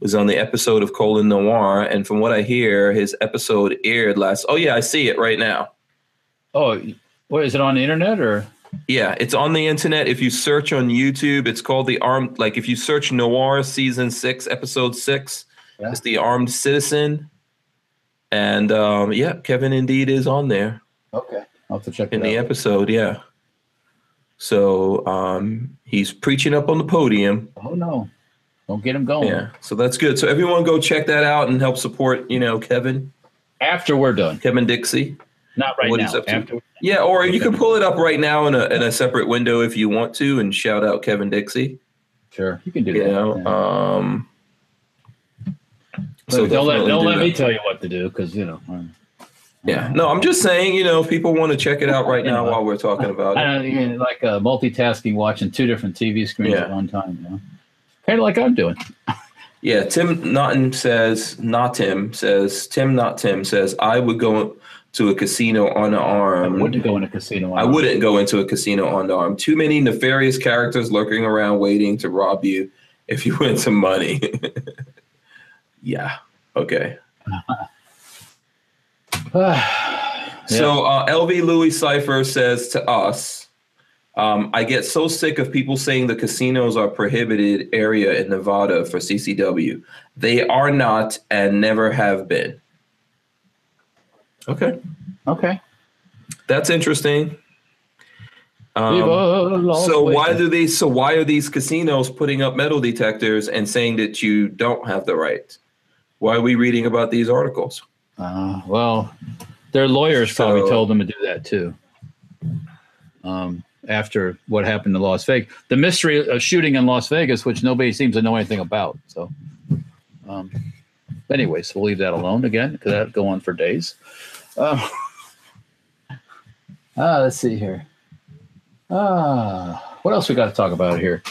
was on the episode of Colion Noir, and from what I hear, his episode aired last. Oh yeah, I see it right now. Oh, what is it on the internet or? Yeah, it's on the internet. If you search on YouTube, it's called the Armed. Like if you search Noir season six, episode six, Yeah. it's the Armed Citizen, and um, yeah, Kevin indeed is on there. Okay, I'll have to check in the out. episode yeah so um he's preaching up on the podium Oh no, don't get him going. yeah so that's good so everyone go check that out and help support you know kevin After we're done, kevin dixie not right What now. he's up to. After yeah or you can pull it up right now in a, in a separate window if you want to and shout out kevin dixie sure, you can do you that. know yeah. um So don't let do let me tell you what to do because you know. I'm- yeah no i'm just saying you know if people want to check it out right now while we're talking about I it know, like uh, multitasking, watching two different TV screens Yeah. at one time. You know, kind of like I'm doing. Yeah, Tim Naughton says, not Tim says, Tim, not Tim says, I would go to a casino on the arm. I wouldn't go in a casino. I wouldn't go into a casino unarmed. Too many nefarious characters lurking around waiting to rob you if you win some money. yeah. Okay. So uh, LV Louis Cipher says to us, um, I get so sick of people saying the casinos are prohibited area in Nevada for CCW. They are not and never have been. Okay, okay. that's interesting. Um, so why do these? So why are these casinos putting up metal detectors and saying that you don't have the right? Why are we reading about these articles? Uh, well, their lawyers probably told them to do that too. Um, after what happened in Las Vegas, the mystery of shooting in Las Vegas, which nobody seems to know anything about. So, um, anyways, we'll leave that alone again because that'll go on for days. Um, ah, let's see here. Ah, what else we got to talk about here?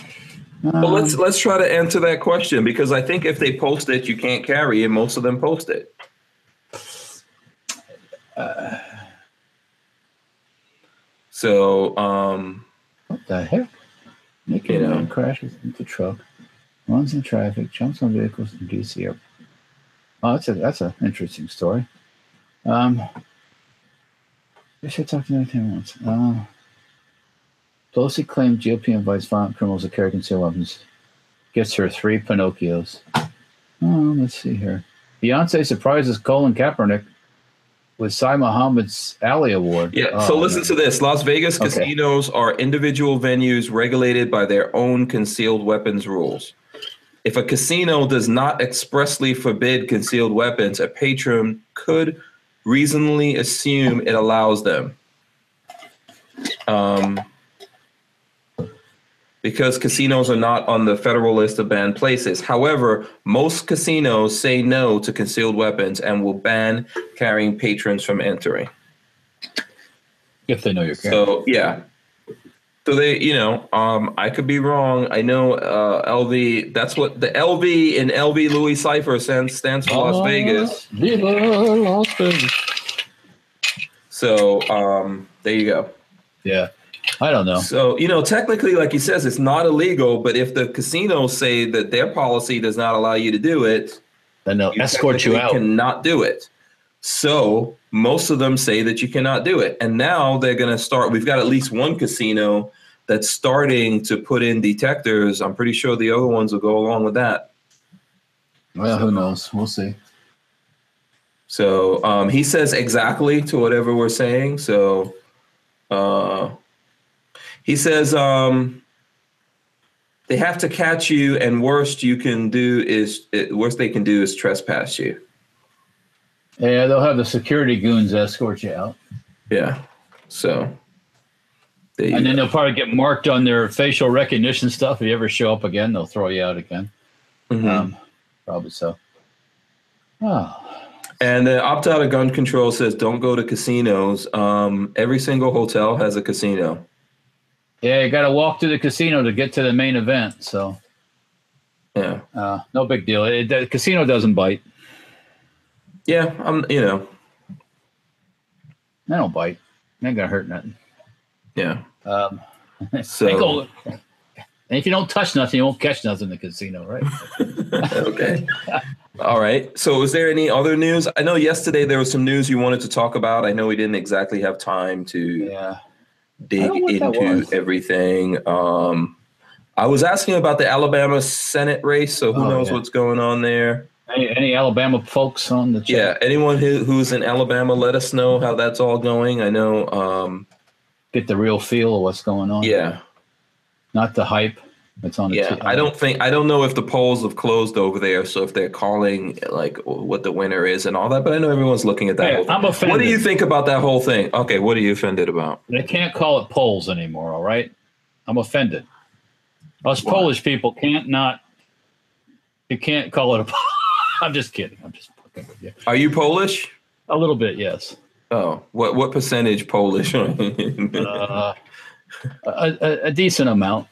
Well, let's Um, let's try to answer that question because I think if they post it, you can't carry, and most of them post it. So, um, What the heck? Naked You know. man crashes into truck, runs in traffic, jumps on vehicles in DC. Oh, that's a that's an interesting story. Um, I should talk to anything once. Uh, Pelosi claimed GOP invites violent criminals to carry concealed weapons. Gets her three Pinocchios. Oh, let's see here. Beyonce surprises Colin Kaepernick with SI Muhammad's Ali Award. yeah. so Oh, listen to this: Las Vegas Okay. casinos are individual venues regulated by their own concealed weapons rules. If a casino does not expressly forbid concealed weapons, a patron could reasonably assume it allows them. Um, because casinos are not on the federal list of banned places. However, most casinos say no to concealed weapons and will ban carrying patrons from entering. if they know you're carrying. So yeah. So they, you know, um, I could be wrong. I know uh, LV. That's what the LV in LV Louis Cipher stands stands for Las Vegas. Viva Las Vegas. So um, there you go. Yeah. I don't know. So you know, technically, like he says, it's not illegal. But if the casinos say that their policy does not allow you to do it, Then they'll you escort you out. Cannot do it. So most of them say that you cannot do it, and now they're going to start. We've got at least one casino that's starting to put in detectors. I'm pretty sure the other ones will go along with that. Well, who knows? We'll see. So um, he says exactly to whatever we're saying. So uh, he says um, they have to catch you, and worst you can do is worst they can do is trespass you. Yeah, they'll have the security goons escort you out. Yeah. So. And then go. they'll probably get marked on their facial recognition stuff. If you ever show up again, they'll throw you out again. Mhm. Um, probably so. Oh, And then opt out of gun control says don't go to casinos. Um, every single hotel has a casino. Yeah, you got to walk through the casino to get to the main event. So, Yeah. uh, no big deal. It, the casino doesn't bite. Yeah. I'm. You know. They don't bite. They ain't gonna hurt nothing. Yeah. Um, So- go- and if you don't touch nothing, you won't catch nothing in the casino, right? okay. All right. So, is there any other news? I know yesterday there was some news you wanted to talk about. I know we didn't exactly have time to yeah. Dig I don't know what that into everything. Um, I was asking about the Alabama Senate race. So, who Oh, knows yeah. what's going on there? Any, any Alabama folks on the chat? Yeah. Anyone who, who's in Alabama, let us know how that's all going. I know. Um, Get the real feel of what's going on. yeah. Not the hype that's on the Yeah, t- I don't think I don't know if the polls have closed over there, so if they're calling like what the winner is and all that. But I know everyone's looking at that. Hey, whole thing. I'm offended. What do you think about that whole thing? Okay, what are you offended about? They can't call it polls anymore, all right? I'm offended. Us Why? Polish people can't not you can't call it a poll. I'm just kidding. I'm just fucking with you. Are you Polish? A little bit, yes. Oh, what what percentage Polish? Uh, a, a, a decent amount.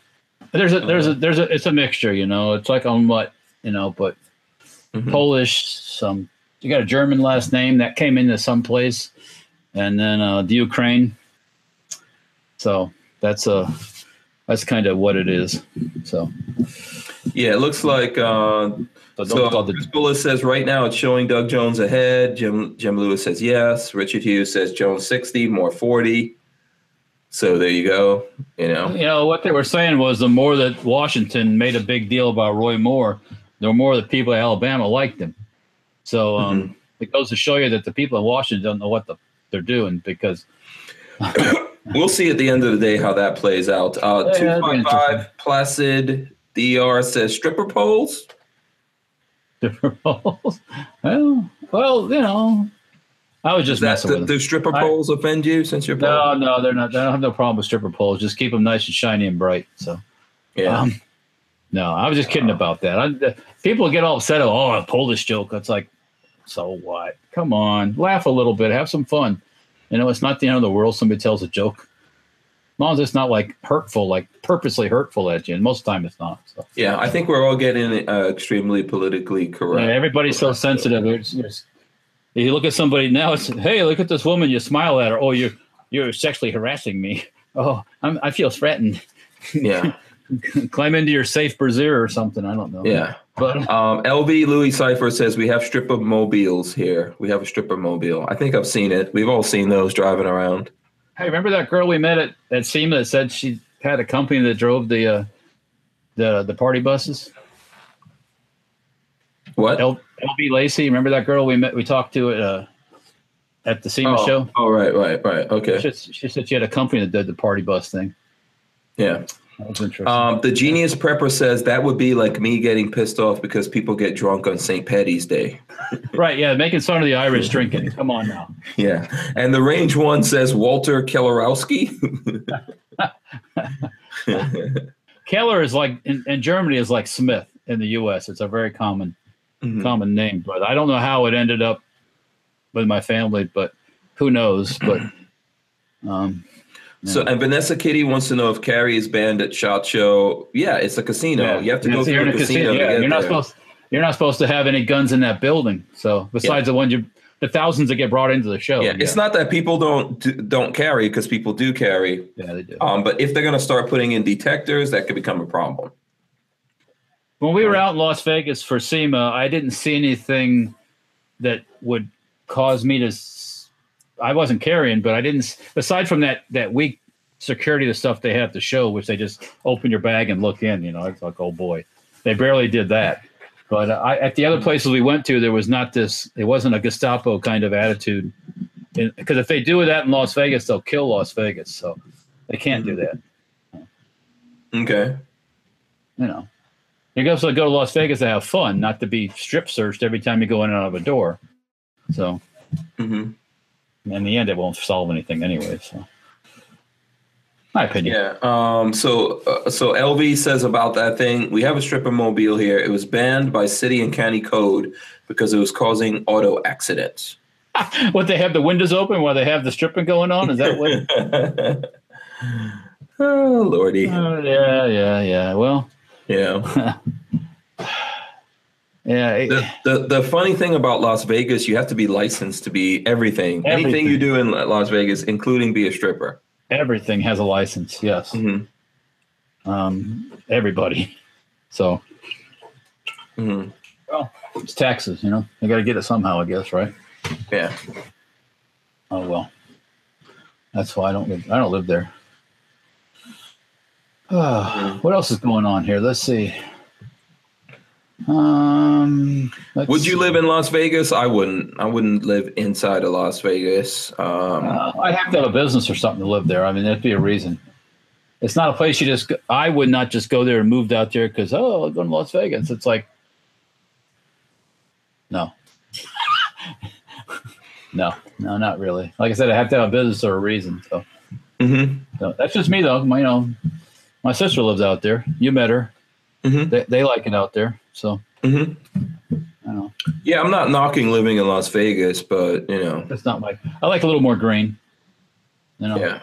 There's a there's a there's a it's a mixture, you know. It's like on what, you know, but Mhm. Polish, some you got a German last name that came into some place, and then uh, the Ukraine. So that's a that's kind of what it is. So, yeah, it looks like. Uh, so so the Chris Bullis says right now it's showing Doug Jones ahead. Jim Jim Lewis says yes. Richard Hughes says Jones sixty, Moore forty. So there you go. You know. you know what they were saying was the more that Washington made a big deal about Roy Moore, the more the people of Alabama liked him. So um, it goes to show you that the people in Washington don't know what the, they're doing because We'll see at the end of the day how that plays out. Uh, Yeah, that'd 255 Placid DR says stripper poles. different polls. well, well, you know, I was just that, messing do, with them. do stripper I- poles offend you since you're No, no, they're not. I don't have no problem with stripper poles. Just keep them nice and shiny and bright. So, Yeah. um, no, I was just kidding about that. I, people get all upset. Oh, a this joke. It's like, so what? Come on, laugh a little bit, have some fun. You know, it's not the end of the world. Somebody tells a joke. As long as it's not like hurtful, like purposely hurtful at you. And most of the time, it's not. So. yeah, I think we're all getting uh, extremely politically correct. Yeah, everybody's so sensitive. It's, it's, you look at somebody now. It's hey, look at this woman. You smile at her. Oh, you're you're sexually harassing me. Oh, I'm, I feel threatened. yeah. Climb into your safe brazier or something. I don't know. Yeah. but Um, LV Louis Cipher says we have stripper mobiles here. We have a stripper mobile. I think I've seen it. We've all seen those driving around. hey, remember that girl we met at at SEMA that said she had a company that drove the uh, the the party buses? What? L, LB Lacey. Remember that girl we met? We talked to at uh, at the SEMA oh, show. oh, right, right, right. Okay. She, she said she had a company that did the party bus thing. Yeah. That was interesting. Um, the genius prepper says that would be like me getting pissed off because people get drunk on St. Patty's Day. right? Yeah, making fun of the Irish drinking. Come on now. Yeah. And the range one says Walter Kellerowski. Keller is like in, in Germany is like Smith in the U.S. It's a very common Mhm. common name, but I don't know how it ended up with my family, but who knows? But um, So, and Vanessa Kitty wants to know if Carrie is banned at Shot Show. Yeah, it's a casino. yeah. You have to go You're in through a casino. to Yeah, you're not supposed you're not supposed to have any guns in that building. So besides the ones you the thousands that get brought into the show. Yeah, it's not that people don't do, don't carry because people do carry. Yeah, they do. Um, but if they're going to start putting in detectors, that could become a problem. When we were out in Las Vegas for SEMA, I didn't see anything that would cause me to. I wasn't carrying, but I didn't. Aside from that, that weak security, the stuff they have to show, which they just open your bag and look in. You know, it's like, oh boy, they barely did that. But uh, I, at the other places we went to, there was not this. It wasn't a Gestapo kind of attitude. Because if they do that in Las Vegas, they'll kill Las Vegas. So they can't do that. Okay. you know, you're supposed to go to Las Vegas to have fun, not to be strip searched every time you go in and out of a door. So hmm in the end, it won't solve anything anyway. So, my opinion. Yeah. Um. So, uh, so LV says about that thing. We have a stripper mobile here. It was banned by city and county code because it was causing auto accidents. what they have the windows open while they have the stripping going on? Is that what? oh lordy. Uh, yeah, yeah, yeah. Well, Yeah. yeah. it- The, the the funny thing about Las Vegas, you have to be licensed to be everything. Anything you do in Las Vegas, including be a stripper. everything has a license. Yes. hmm Um, everybody. So hmm well, it's taxes. You know, you got to get it somehow. I guess, right? Yeah. Oh well. That's why I don't live. I don't live there. Ah, what else is going on here? Let's see. Um, let's Would you see. live in Las Vegas? I wouldn't. I wouldn't live inside of Las Vegas. Um, Uh, I'd have to have a business or something to live there. I mean, that'd be a reason. It's not a place you just. I would not just go there and moved out there because oh, I'll go to Las Vegas. It's like, no, no, no, not really. Like I said, I have to have a business or a reason. So, mhm. so that's just me though. You know, my sister lives out there. You met her. Mhm. They, they like it out there. So Mhm. I don't know. Yeah, I'm not knocking living in Las Vegas, but you know, It's not my. I like a little more green. You know, yeah.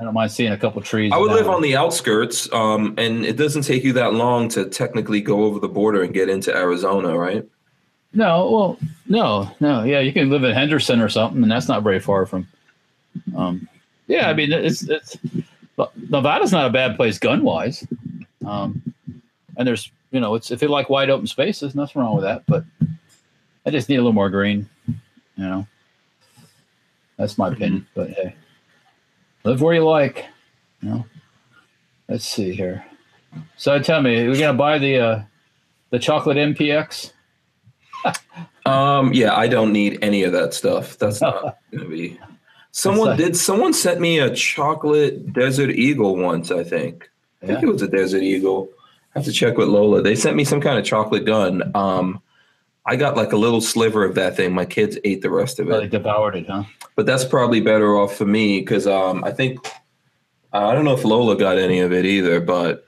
I don't mind seeing a couple trees. I would live on the outskirts, um, and it doesn't take you that long to technically go over the border and get into Arizona, right? No, well, no, no, yeah, you can live in Henderson or something, and that's not very far from. Um, yeah, I mean, it's it's Nevada's not a bad place gun wise, um, and there's you know it's if you like wide open spaces, nothing wrong with that, but I just need a little more green, you know. That's my opinion, but hey, live where you like, you know. Let's see here. So tell me, we're gonna buy the uh, the chocolate MPX. Um, yeah, I don't need any of that stuff. That's not gonna be. Someone like- did. Someone sent me a chocolate Desert Eagle once. I think. I think Yeah. it was a Desert Eagle. I have to check with Lola. They sent me some kind of chocolate gun. Um, I got like a little sliver of that thing. My kids ate the rest of Oh, they it. devoured it, huh? But that's probably better off for me because um, I think I don't know if Lola got any of it either. But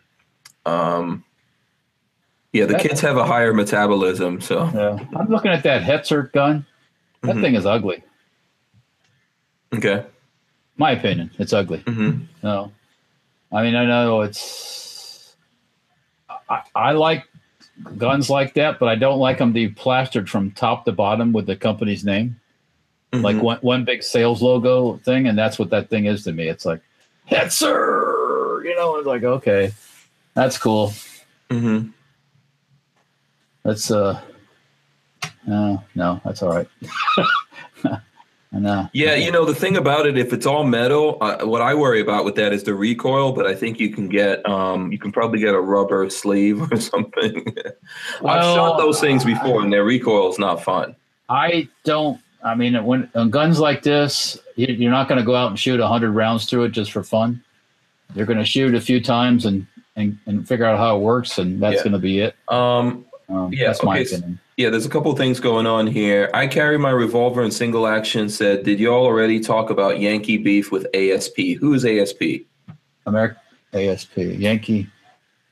um, yeah, the That- kids have a higher metabolism, so Yeah. I'm looking at that Heizer gun. That Mhm. thing is ugly. Okay. My opinion, it's ugly. hmm No, I mean I know it's. I, I like guns like that, but I don't like them to be plastered from top to bottom with the company's name, like one one big sales logo thing, and that's what that thing is to me. It's like Heizer, you know. It's like okay, that's cool. hmm That's uh, no, no, that's all right. no. Yeah, you know the thing about it, if it's all metal, uh, what I worry about with that is the recoil. But I think you can get, um, you can probably get a rubber sleeve or something. I've shot those things before, and their recoil is not fun. I don't. I mean, when on guns like this, you- you're not going to go out and shoot hundred rounds through it just for fun. You're going to shoot a few times and and, and figure out how it works, and that's Yeah. going to be it. Um, Um, Yeah, that's my okay, opinion. yeah, there's a couple things going on here. I carry my revolver in single action. Said, did y'all already talk about Yankee beef with ASP? Who is ASP? American ASP Yankee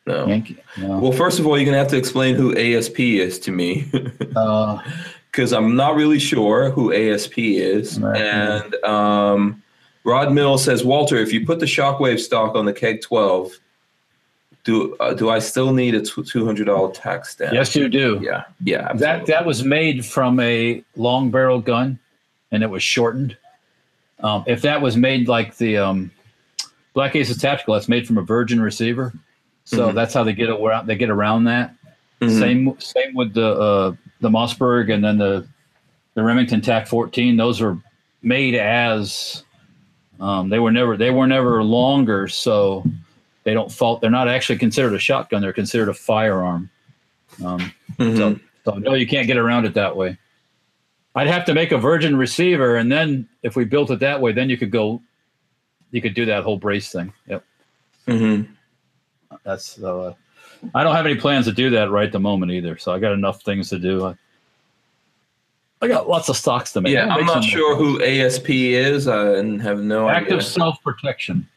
No. Yankee. No. Well, first of all, you're gonna have to explain who ASP is to me. Uh, because I'm not really sure who ASP is. Right. And um, Rod Mill says, Walter, if you put the Shockwave stock on the Keg 12, do uh, do I still need a two hundred dollar tax stamp? yes, you do. Yeah. Yeah. That absolutely. that was made from a long barrel gun, and it was shortened. Um, if that was made like the um, Black Aces Tactical, that's made from a Virgin receiver, so Mhm. that's how they get around. They get around that. Mhm. Same same with the uh, the Mossberg and then the the Remington TAC 14. Those were made as um, they were never they were never longer, so they don't fault. They're not actually considered a shotgun. They're considered a firearm. Um, Mhm. so, so no, you can't get around it that way. I'd have to make a virgin receiver, and then if we built it that way, then you could go, you could do that whole brace thing. Yep, Mhm. that's. Uh, I don't have any plans to do that right at the moment either. So I got enough things to do. I got lots of stocks to make. Yeah, I'm not sure who ASP is. I have no idea. Active idea. self protection.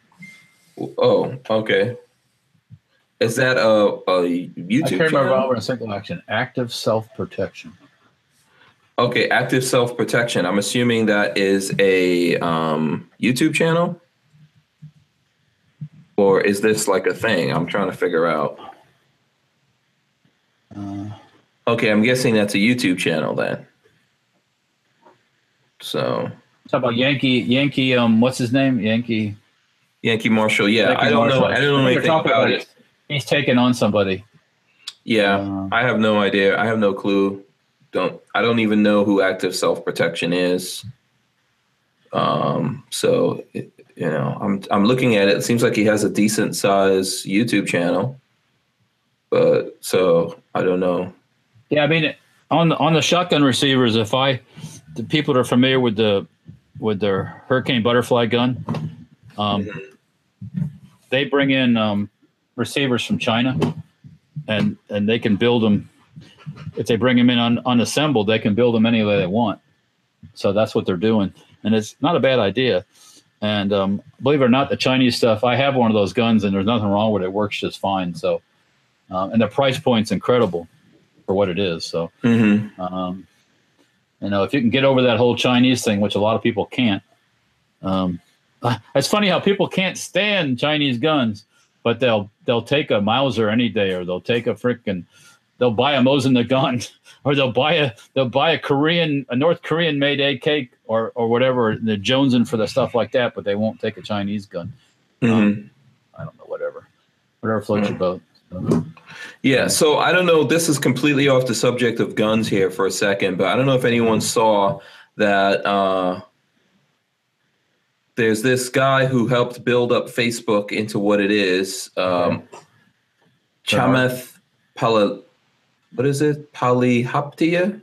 Oh, okay. Is that a YouTube I carry my revolver in single action. Active self protection. Okay, active self protection. I'm assuming that is a um, YouTube channel, or is this like a thing? I'm trying to figure out. Uh, Okay, I'm guessing that's a YouTube channel then. So talk about Yankee. Yankee. Um, what's his name? Yankee. Yankee Marshall. Yeah, Yankee I don't know. I don't know anything about about it. He's taking on somebody. Yeah, Uh, I have no idea. I have no clue. Don't I don't even know who active self protection is. Um, so it- you know, I'm I'm looking at it. It seems like he has a decent size YouTube channel, but so I don't know. Yeah, I mean, on the on the shotgun receivers, if I, the people that are familiar with the with their Hurricane Butterfly gun, um, they bring in um, receivers from China, and and they can build them. If they bring them in un, unassembled, they can build them any way they want. So that's what they're doing, and it's not a bad idea. And um, believe it or not, the Chinese stuff, I have one of those guns, and there's nothing wrong with it. It works just fine. So, um, and the price point's incredible for what it is. So, Mm-hmm. um, you know, if you can get over that whole Chinese thing, which a lot of people can't, um, it's funny how people can't stand Chinese guns, but they'll they'll take a Mauser any day, or they'll take a freaking they'll buy a Mosin the gun, or they'll buy a they'll buy a Korean a North Korean made AK or or whatever the Jonesing for the stuff like that, but they won't take a Chinese gun. Mm-hmm. I don't know, whatever, whatever floats your boat. Yeah, so I don't know. This is completely off the subject of guns here for a second, but I don't know if anyone saw that uh, there's this guy who helped build up Facebook into what it is. Um, Chamath Pala, what is it? Polyhoptia?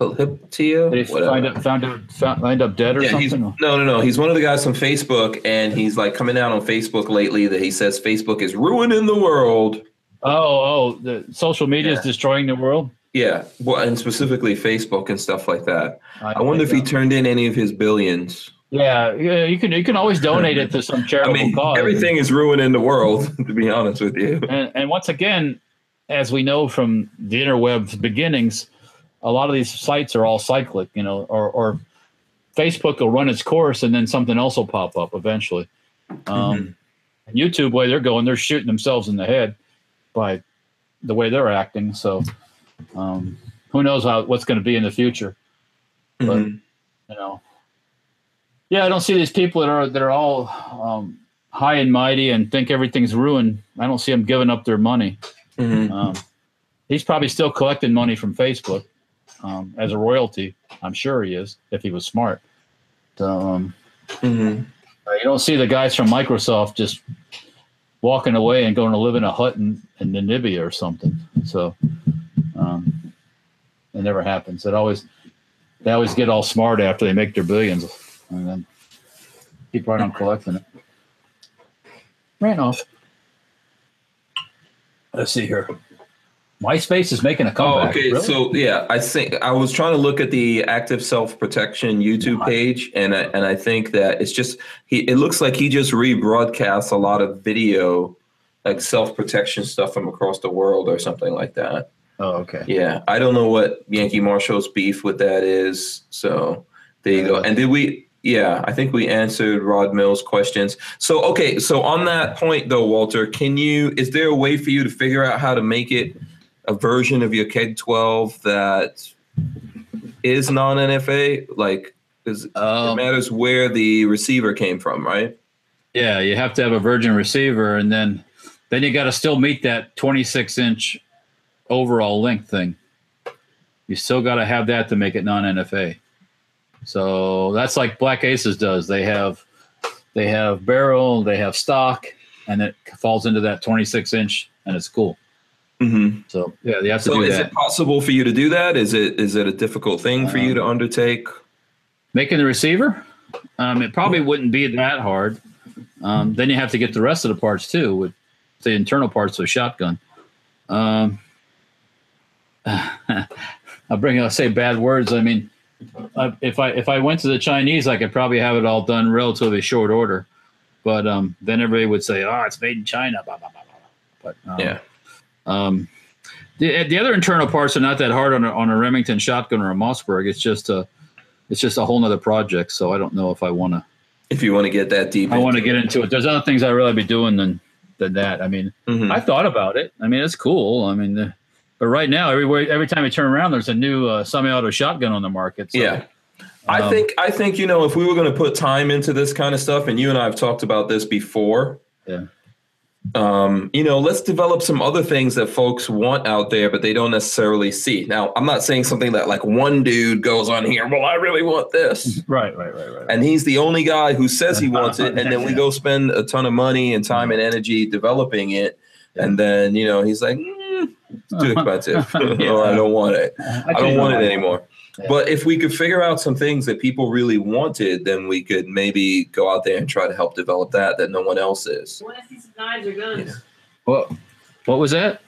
Polyhoptia? did he Whatever. find up found up found, up dead or Yeah, something? no, no, no. He's one of the guys from Facebook, and he's like coming out on Facebook lately that he says Facebook is ruining the world. Oh, oh, the social media is destroying the world. Yeah, well, and specifically Facebook and stuff like that. I wonder if he turned in any of his billions. Yeah, yeah, you can you can always donate it to some I charitable mean, cause. everything is ruining the world. To be honest with you. And, and once again, as we know from the interweb's beginnings, a lot of these sites are all cyclic. You know, or or Facebook will run its course and then something else will pop up eventually. Um, YouTube, way they're going, they're shooting themselves in the head by the way they're acting. So, um, who knows how what's going to be in the future? But- Mhm. you know. Yeah, I don't see these people that are that are all um, high and mighty and think everything's ruined. I don't see them giving up their money. Mhm. Um, he's probably still collecting money from Facebook um, as a royalty. I'm sure he is if he was smart. So, um, Mhm. you don't see the guys from Microsoft just walking away and going to live in a hut in, in Namibia or something. So um, it never happens. It always they always get all smart after they make their billions and then keep right on collecting it. Ran off. Let's see here. MySpace is making a Oh, comeback. okay. Really? So yeah, I think I was trying to look at the active self protection YouTube page, and I, and I think that it's just he. It looks like he just rebroadcasts a lot of video, like self protection stuff from across the world or something like that. oh, okay. Yeah, I don't know what Yankee Marshall's beef with that is. So there you go. And did we? Yeah, I think we answered Rod Mills' questions. So okay, so on that point though, Walter, can you? Is there a way for you to figure out how to make it a version of your Keg 12 that is non-NFA? Like, is it Um, matters where the receiver came from, right? Yeah, you have to have a virgin receiver, and then then you got to still meet that 26 inch overall length thing. You still got to have that to make it non NFA. So that's like Black Aces does. They have they have barrel, they have stock, and it falls into that 26 inch, and it's cool. Mm-hmm. So yeah, you have to So is that. it possible for you to do that? Is it is it a difficult thing for you to undertake? Making the receiver, um, it probably wouldn't be that hard. Um, then you have to get the rest of the parts too, with the internal parts of a shotgun. Um, I'll bring I'll say bad words. I mean, uh, if I if I went to the Chinese, I could probably have it all done relatively short order. But um, then everybody would say, "Oh, it's made in China." Blah, blah, blah, blah. But um, Yeah. um, the the other internal parts are not that hard on a, on a Remington shotgun or a Mossberg. It's just a it's just a whole nother project. So I don't know if I want to. If you want to get that deep, I want to get into it. There's other things I'd rather be doing than than that. I mean, Mhm. I thought about it. I mean, it's cool. I mean, the, but right now, everywhere, every time you turn around, there's a new uh, semi-auto shotgun on the market. So, yeah. I um, think I think you know if we were going to put time into this kind of stuff, and you and I have talked about this before. Yeah. Um, you know, let's develop some other things that folks want out there, but they don't necessarily see. Now, I'm not saying something that like one dude goes on here. Well, I really want this, Right, right, right, right. and he's the only guy who says he wants it, and then we go spend a ton of money and time and energy developing it, and then you know he's like, mm, it's too expensive, or I don't want it. I don't want it anymore. Yeah. But if we could figure out some things that people really wanted, then we could maybe go out there and try to help develop that that no one else is. Want to see some knives or guns. What, what was that?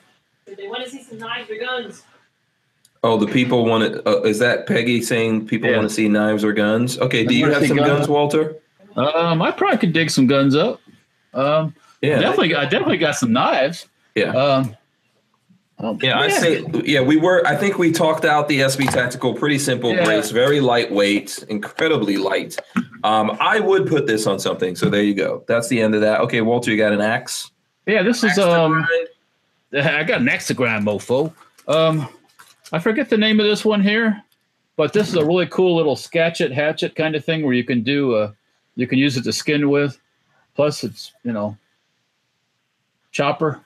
They want to see some knives or guns. Oh, the people want it. Uh, is that Peggy saying people Yeah. want to see knives or guns? Okay, do They you have some guns. guns, Walter? Um, I probably could dig some guns up. Um, Yeah, definitely, I definitely got some knives. Yeah. Um, um, Yeah, I say yeah. We were. I think we talked out the SB Tactical. Pretty simple, Yeah. Grace. Very lightweight, incredibly light. Um, I would put this on something. So there you go. That's the end of that. Okay, Walter, you got an axe. Yeah, this is Axe to um. I got an Instagram mofo. Um, I forget the name of this one here, but this is a really cool little scatchet hatchet kind of thing where you can do uh you can use it to skin with. Plus, it's you know chopper.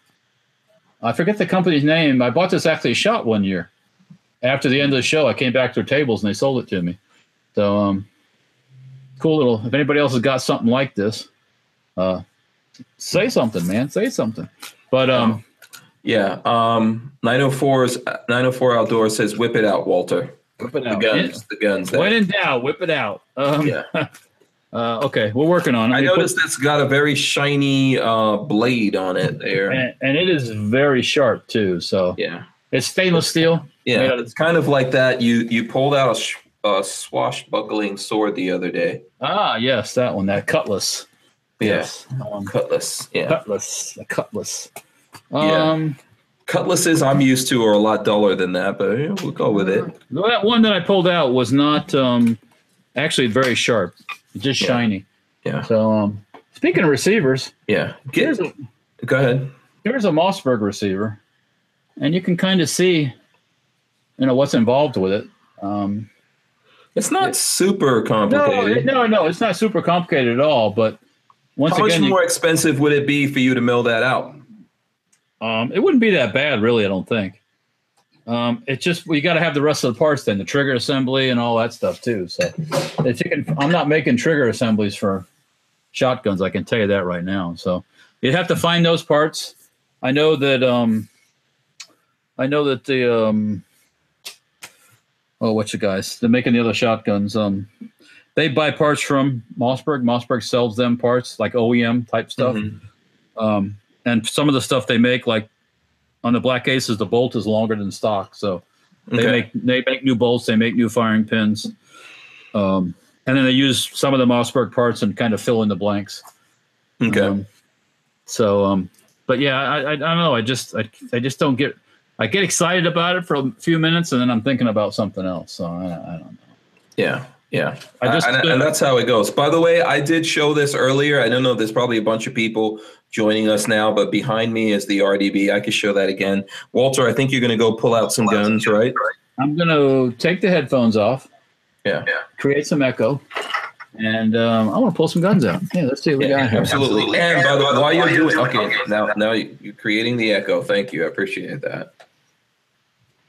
I forget the company's name. I bought this actually shot one year. After the end of the show, I came back to their tables and they sold it to me. So um, cool little. If anybody else has got something like this, uh, say something, man. Say something. But um. Yeah. Um, 904's 904 Outdoors says, "Whip it out, Walter." Whip it out. The out. guns. The guns. there. When in doubt, whip it out. Um, Yeah. uh, okay, we're working on it. I We put- noticed it's got a very shiny uh, blade on it there. and, and it is very sharp too. So Yeah. it's stainless steel. Yeah. of- It's kind of like that. You you pulled out a, sh- a swashbuckling sword the other day. Ah, yes, that one, that cutlass. Yes, um, Cutlass. Yeah. cutlass, a cutlass. Yeah. Um, Cutlasses I'm used to are a lot duller than that, but yeah, we'll go with it. that one that I pulled out was not um, actually very sharp, just Yeah. shiny. Yeah. So um, speaking of receivers, Yeah. Get, a go ahead. here's a Mossberg receiver, and you can kind of see, you know, what's involved with it. Um, It's not super complicated. no, no, no, it's not super complicated at all. But once How much again, you- more expensive would it be for you to mill that out? um, it wouldn't be that bad, really. I don't think. Um, it's just you got to have the rest of the parts, then the trigger assembly and all that stuff too. So, can, I'm not making trigger assemblies for shotguns. I can tell you that right now. So, you'd have to find those parts. I know that. Um, I know that the. Um, oh, what's the guys? They're making the other shotguns. Um, they buy parts from Mossberg. Mossberg sells them parts like OEM type stuff. Mhm. Um, and some of the stuff they make, like on the Black Aces, the bolt is longer than stock, so they Okay. make they make new bolts, they make new firing pins, um, and then they use some of the Mossberg parts and kind of fill in the blanks. Okay. Um, so, um, but yeah, I, I, I don't know. I just I, I just don't get. I get excited about it for a few minutes, and then I'm thinking about something else. So I, I don't know. Yeah, yeah. I just- and, and that's how it goes. By the way, I did show this earlier. I don't know. There's probably a bunch of people joining us now, but behind me is the RDB. I could show that again. Walter, I think you're going to go pull out some guns, right? I'm gonna take the headphones off. Yeah. create some echo, and um, I want to pull some guns out. Yeah, let's see what we got here. absolutely. And by the way, while you're doing, okay, now now you're creating the echo. Thank you. I appreciate that.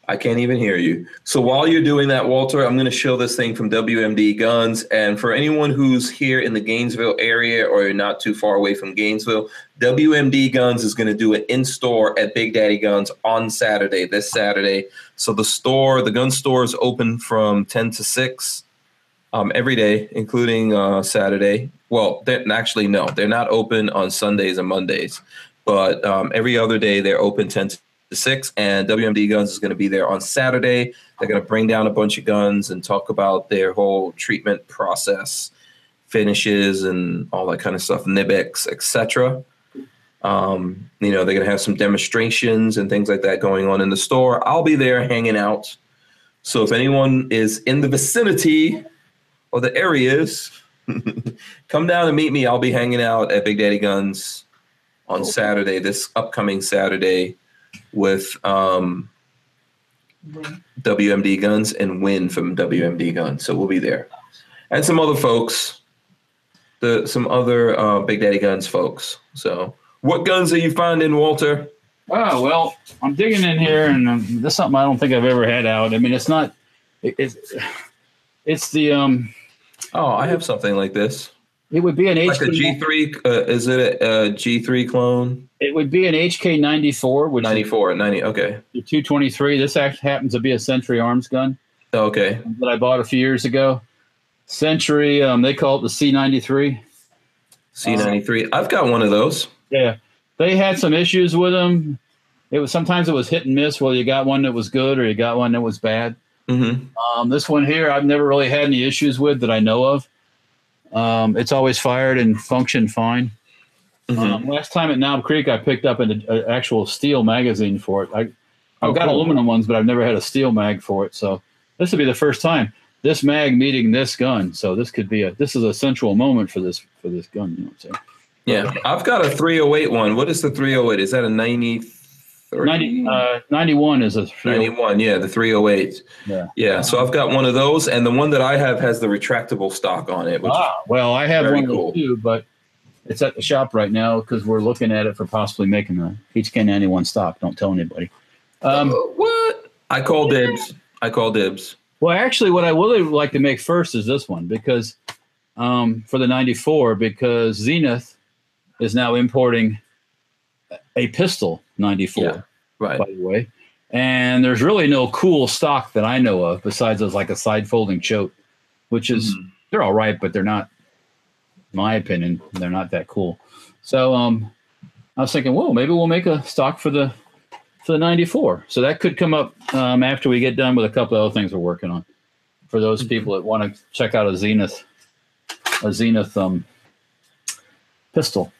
I can't even hear you. So while you're doing that, Walter, I'm going to show this thing from WMD Guns. And for anyone who's here in the Gainesville area or not too far away from Gainesville, WMD Guns is going to do an in store at Big Daddy Guns on Saturday, this Saturday. So the store, the gun store is open from 10 to 6 um, every day, including uh, Saturday. Well, actually, no, they're not open on Sundays and Mondays, but um, every other day they're open 10 to the sixth, and WMD Guns is going to be there on Saturday. They're going to bring down a bunch of guns and talk about their whole treatment process, finishes, and all that kind of stuff, NiB-X, etc. Um, you know, they're going to have some demonstrations and things like that going on in the store. I'll be there hanging out. So if anyone is in the vicinity or the areas, come down and meet me. I'll be hanging out at Big Daddy Guns on Saturday, this upcoming Saturday, with um, WMD Guns and Win from WMD Guns. So we'll be there, and some other folks, the some other uh, Big Daddy Guns folks. So, what guns are you finding, Walter? Oh well, I'm digging in here, and um, this is something I don't think I've ever had out. I mean, it's not. It, it's it's the um. Oh, I have something like this. It would be an Like a HK. G3, uh, is it a, a G3 clone? It would be an HK 94, which 94, 90, okay. the 223. This actually happens to be a Century Arms gun Okay. that I bought a few years ago. Century, um, they call it the C93. C93. I've got one of those. Yeah, they had some issues with them. It was sometimes it was hit and miss. Well, you got one that was good or you got one that was bad. hmm Um, this one here, I've never really had any issues with that I know of. Um, it's always fired and functioned fine. Hmm Um, last time at Knob Creek, I picked up an a, actual steel magazine for it. I, I've Oh, got cool. aluminum ones, but I've never had a steel mag for it. So this would be the first time this mag meeting this gun. So this could be a this is a central moment for this for this gun. You know what I'm saying? Yeah. I've got a 308 one. What is the 308? Is that a 93? 90, uh, 91 is a 91. Yeah, the 308. Yeah. Yeah. So I've got one of those, and the one that I have has the retractable stock on it, which Ah, well, I have one cool. too, but it's at the shop right now because we're looking at it for possibly making a HK 91 stock. Don't tell anybody. Um, Uh, what? I call dibs. I call dibs. Well, actually, what I really would like to make first is this one because um, for the 94, because Zenith is now importing a pistol 94, Yeah. Right. by the way. And there's really no cool stock that I know of besides as like a side folding choke, which is Mhm. they're all right, but they're not, in my opinion, they're not that cool. So um, I was thinking, whoa, maybe we'll make a stock for the for the 94. So that could come up um, after we get done with a couple of other things we're working on. For those Mhm. people that want to check out a Zenith, a Zenith um, pistol.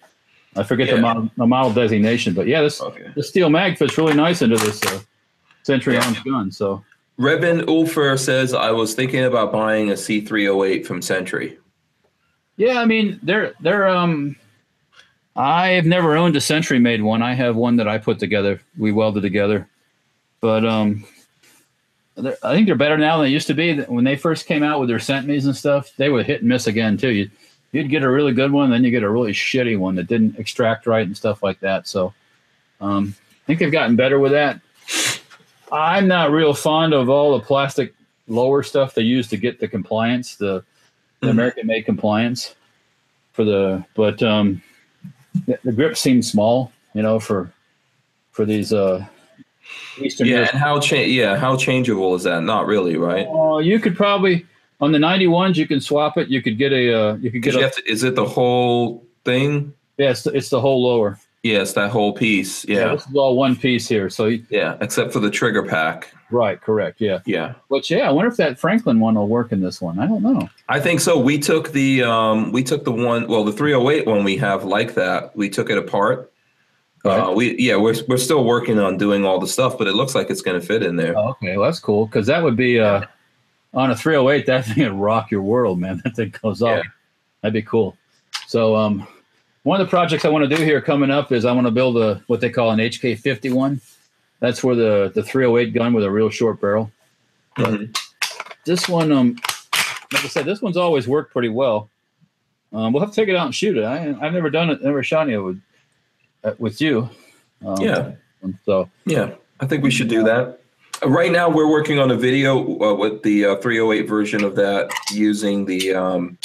I forget Yeah. the, model, the model designation, but yeah, this Okay. the steel mag fits really nice into this uh, Century Yeah. Arms gun. So Reben Ulfer says I was thinking about buying a C308 from Century. Yeah, I mean they're they're um. I've never owned a Century made one. I have one that I put together. We welded together, but um, I think they're better now than they used to be. When they first came out with their centimeters and stuff, they were hit and miss again too. You you'd get a really good one, then you get a really shitty one that didn't extract right and stuff like that. So um, I think they've gotten better with that. I'm not real fond of all the plastic lower stuff they use to get the compliance, the, the Mhm. American made compliance for the, but um, the, the grip seems small, you know, for for these uh, Eastern Yeah, Europe- and how cha- yeah, how changeable is that? Not really, right? Uh, you could probably on the 91s you can swap it. You could get a uh, you could get a you have to, is it the whole thing? yeah, it's, it's the whole lower. Yes, that whole piece. Yeah, this is all one piece here. So yeah, except for the trigger pack. right, correct, yeah. Yeah, But yeah, I wonder if that Franklin one will work in this one. I don't know. I think so. We took the um, we took the one. Well, the 308 one we have like that. We took it apart. Uh, we yeah, we're we're still working on doing all the stuff, but it looks like it's going to fit in there. Oh, okay, well that's cool because that would be uh, on a 308. That thing would rock your world, man. That thing goes off. Yeah. That'd be cool. So um, one of the projects I want to do here coming up is I want to build a what they call an HK 51. That's where the the 308 gun with a real short barrel. Mhm. this one, um, like I said, this one's always worked pretty well. Um, we'll have to take it out and shoot it. I, I've never done it, never shot it with uh, with you. Um, Yeah. So Yeah, I think we should do that. Right now, we're working on a video uh, with the uh, 308 version of that using the um,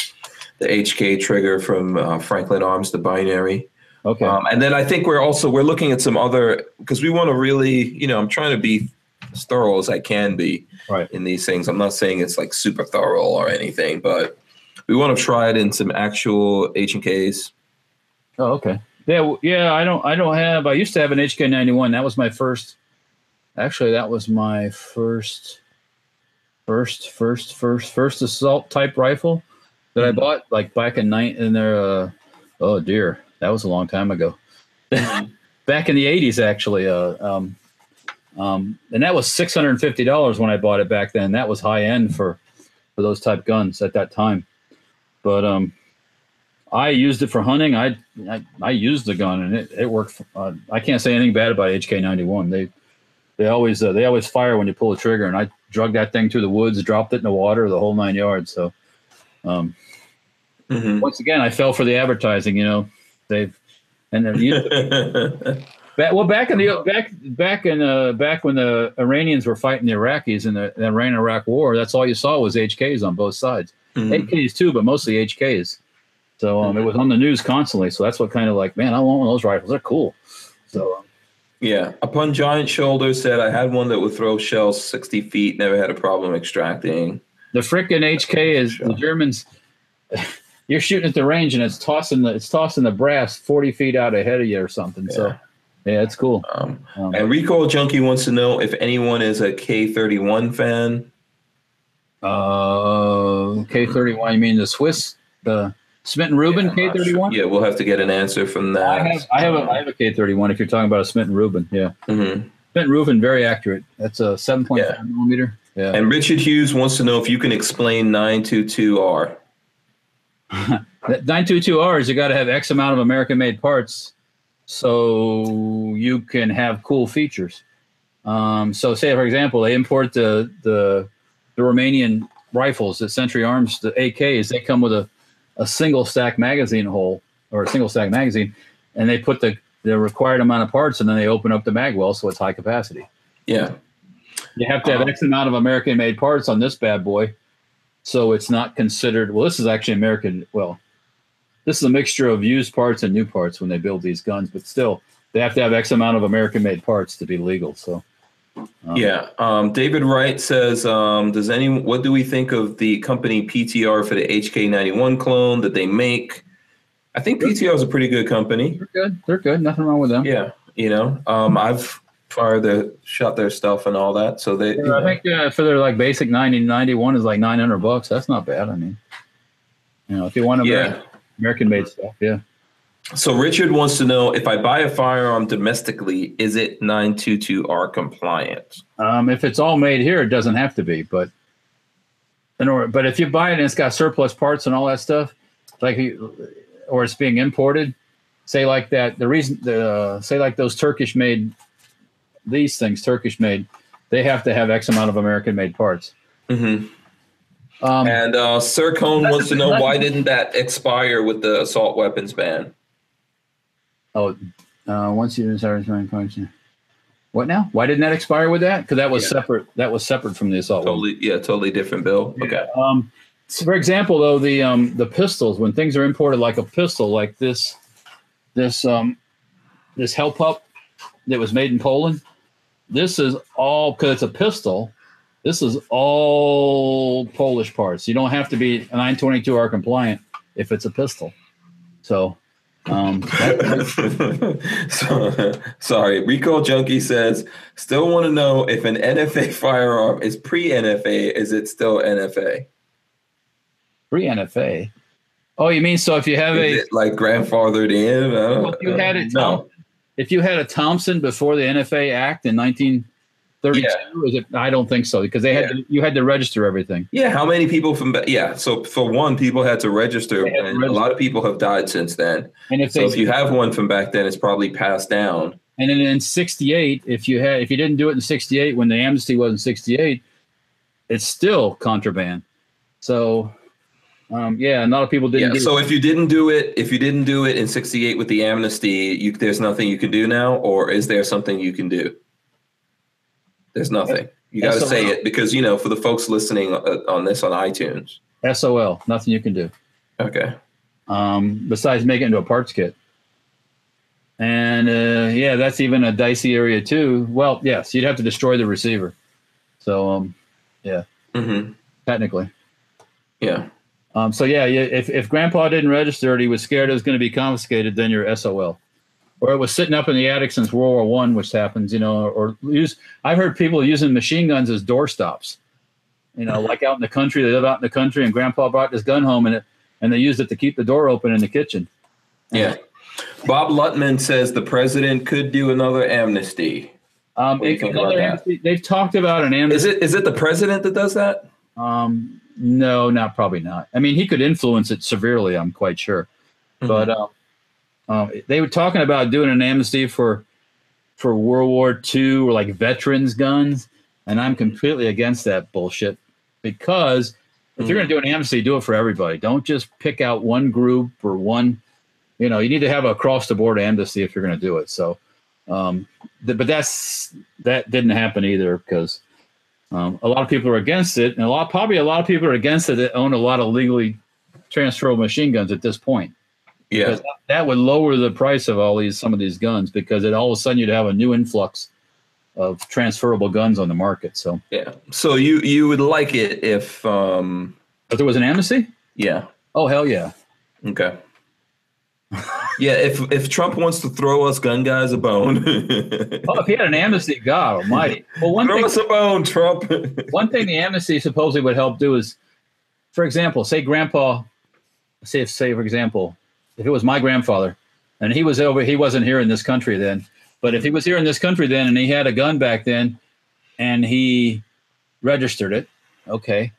the HK trigger from uh, Franklin Arms, the binary. okay, Um, and then I think we're also we're looking at some other because we want to really, you know, I'm trying to be as thorough as I can be Right. in these things. I'm not saying it's like super thorough or anything, but we want to try it in some actual H and Ks. oh okay, yeah, yeah. I don't, I don't have. I used to have an HK 91. That was my first actually that was my first, first, first, first, first assault type rifle that I Mhm. bought like back in night in there. Uh, oh dear, that was a long time ago. back in the '80s, actually. Uh, um, um, and that was six hundred and fifty dollars when I bought it back then. That was high end for for those type guns at that time. But um, I used it for hunting. I I, I used the gun and it, it worked. Uh, I can't say anything bad about HK ninety one. They they always uh, they always fire when you pull the trigger. And I drug that thing through the woods, dropped it in the water, the whole nine yards. So um, Mhm. once again, I fell for the advertising. You know, they've and then you, Back, well, back in the back back in uh, back when the Iranians were fighting the Iraqis in the, the Iran-Iraq War, that's all you saw was HKs on both sides. Mhm. HKs too, but mostly HKs. So um, it was on the news constantly. So that's what kind of like, man, I want one of those rifles. They're cool. So um, Yeah. Upon Giant Shoulders said, I had one that would throw shells 60 feet, never had a problem extracting. The frickin' HK is the Germans. You're shooting at the range and it's tossing the it's tossing the brass forty feet out ahead of you or something. So yeah, it's cool. Um, Um, and Recoil Junkie wants to know if anyone is a K31 fan. Uh, K thirty one. You mean the Swiss, the Schmidt and Rubin Yeah, K sure. thirty one? Yeah, we'll have to get an answer from that. I have I have a I have a K thirty one. If you're talking about a Schmidt and Rubin, yeah, Mhm. Schmidt and Rubin, very accurate. That's a seven point five Yeah. millimeter. Yeah, And Richard Hughes wants to know if you can explain 922R. 922R is You got to have X amount of American made parts, so you can have cool features. Um, so, say for example, they import the the the Romanian rifles, the Century Arms, the AKs. They come with a a single stack magazine hole or a single stack magazine, and they put the the required amount of parts, and then they open up the mag well, so it's high capacity. Yeah. You have to have X amount of American made parts on this bad boy. So it's not considered, well, this is actually American. Well, this is a mixture of used parts and new parts when they build these guns, but still, they have to have X amount of American made parts to be legal. So, um, Yeah. Um, David Wright says, um, does any what do we think of the company PTR for the HK91 clone that they make? I think PTR is a pretty good company. They're good. They're good. Nothing wrong with them. Yeah, you know, um, I've fired their shot their stuff and all that, so they. you I think uh, for their like basic 90, 91 is like 900 bucks. That's not bad. I mean, you know, if you want to yeah. American made stuff, yeah. So Richard wants to know if I buy a firearm domestically, is it 922R compliant? Um, if it's all made here, it doesn't have to be, but in order, but if you buy it and it's got surplus parts and all that stuff, like you- or it's being imported, say like that. The reason, the say like those Turkish made these things, Turkish made, they have to have X amount of American made parts. hmm Um, And uh, Sir Cone wants to know why didn't that expire with the assault weapons ban? oh, uh, once you start trying function. What now? Why didn't that expire with that? Because that was Yeah. separate. That was separate from the assault. weapon. Totally, yeah, totally different bill. Okay. Um, so for example, though the um, the pistols, when things are imported like a pistol, like this, this um, this Hellpup that was made in Poland, this is all because it's a pistol. This is all Polish parts. You don't have to be 922R compliant if it's a pistol. So, um, so, sorry, Recoil Junkie says, still want to know if an NFA firearm is pre NFA, is it still NFA? Pre NFA. Oh, you mean so if you have Is a it like grandfathered in? Well, you had it, no. If you had a Thompson before the NFA Act in 1932, is it? I don't think so because they had Yeah. to, you had to register everything. Yeah, how many people from yeah? So for one, people had to register, They had to and a lot of people have died since then. And if So if you have one from back then, it's probably passed down. and then in 68, if you had if you didn't do it in 68 when the amnesty was in 68, it's still contraband. So um, yeah, a lot of people didn't. Yeah. So if you didn't do it, if you didn't do it in '68 with the amnesty, you, there's nothing you can do now, or is there something you can do? There's nothing. You got to say it because you know for the folks listening uh, on this on iTunes. SOL, nothing you can do. Okay. um, besides make it into a parts kit. And uh, yeah, that's even a dicey area too. Well, yes, you'd have to destroy the receiver. So um, yeah. hmm technically, Yeah. Um, so yeah, if if Grandpa didn't register it, he was scared it was going to be confiscated. Then you're SOL. or it was sitting up in the attic since World War One, which happens, you know, or use. I've heard people using machine guns as doorstops. You know, like out in the country, they live out in the country, and Grandpa brought this gun home, and it and they used it to keep the door open in the kitchen. Yeah. Bob Lutman says the president could do another amnesty. Um, What do you it- think about another amnesty- they've talked about an amnesty. Is it is it the president that does that? Um, no, not probably not. I mean, he could influence it severely. I'm quite sure. But um, um, they were talking about doing an amnesty for for World War II or like veterans guns, and I'm completely against that bullshit because if you're going to do an amnesty, do it for everybody. Don't just pick out one group or one. You know, you need to have a across the board amnesty if you're going to do it. So, um, th- but that's that didn't happen either because um, a lot of people are against it, and a lot probably a lot of people are against it that own a lot of legally transferable machine guns at this point yeah. because that would lower the price of all these some of these guns because it all of a sudden you'd have a new influx of transferable guns on the market. So, Yeah. So you you would like it if um if there was an amnesty, yeah. oh hell yeah, Okay. Yeah, if if Trump wants to throw us gun guys a bone, oh if he had an amnesty, God Almighty. Well, one throw thing us a bone, Trump. one thing the amnesty supposedly would help do is, for example, say grandpa, say if say for example, if it was my grandfather, and he was over, he wasn't here in this country then, but if he was here in this country then, and he had a gun back then, and he registered it, okay,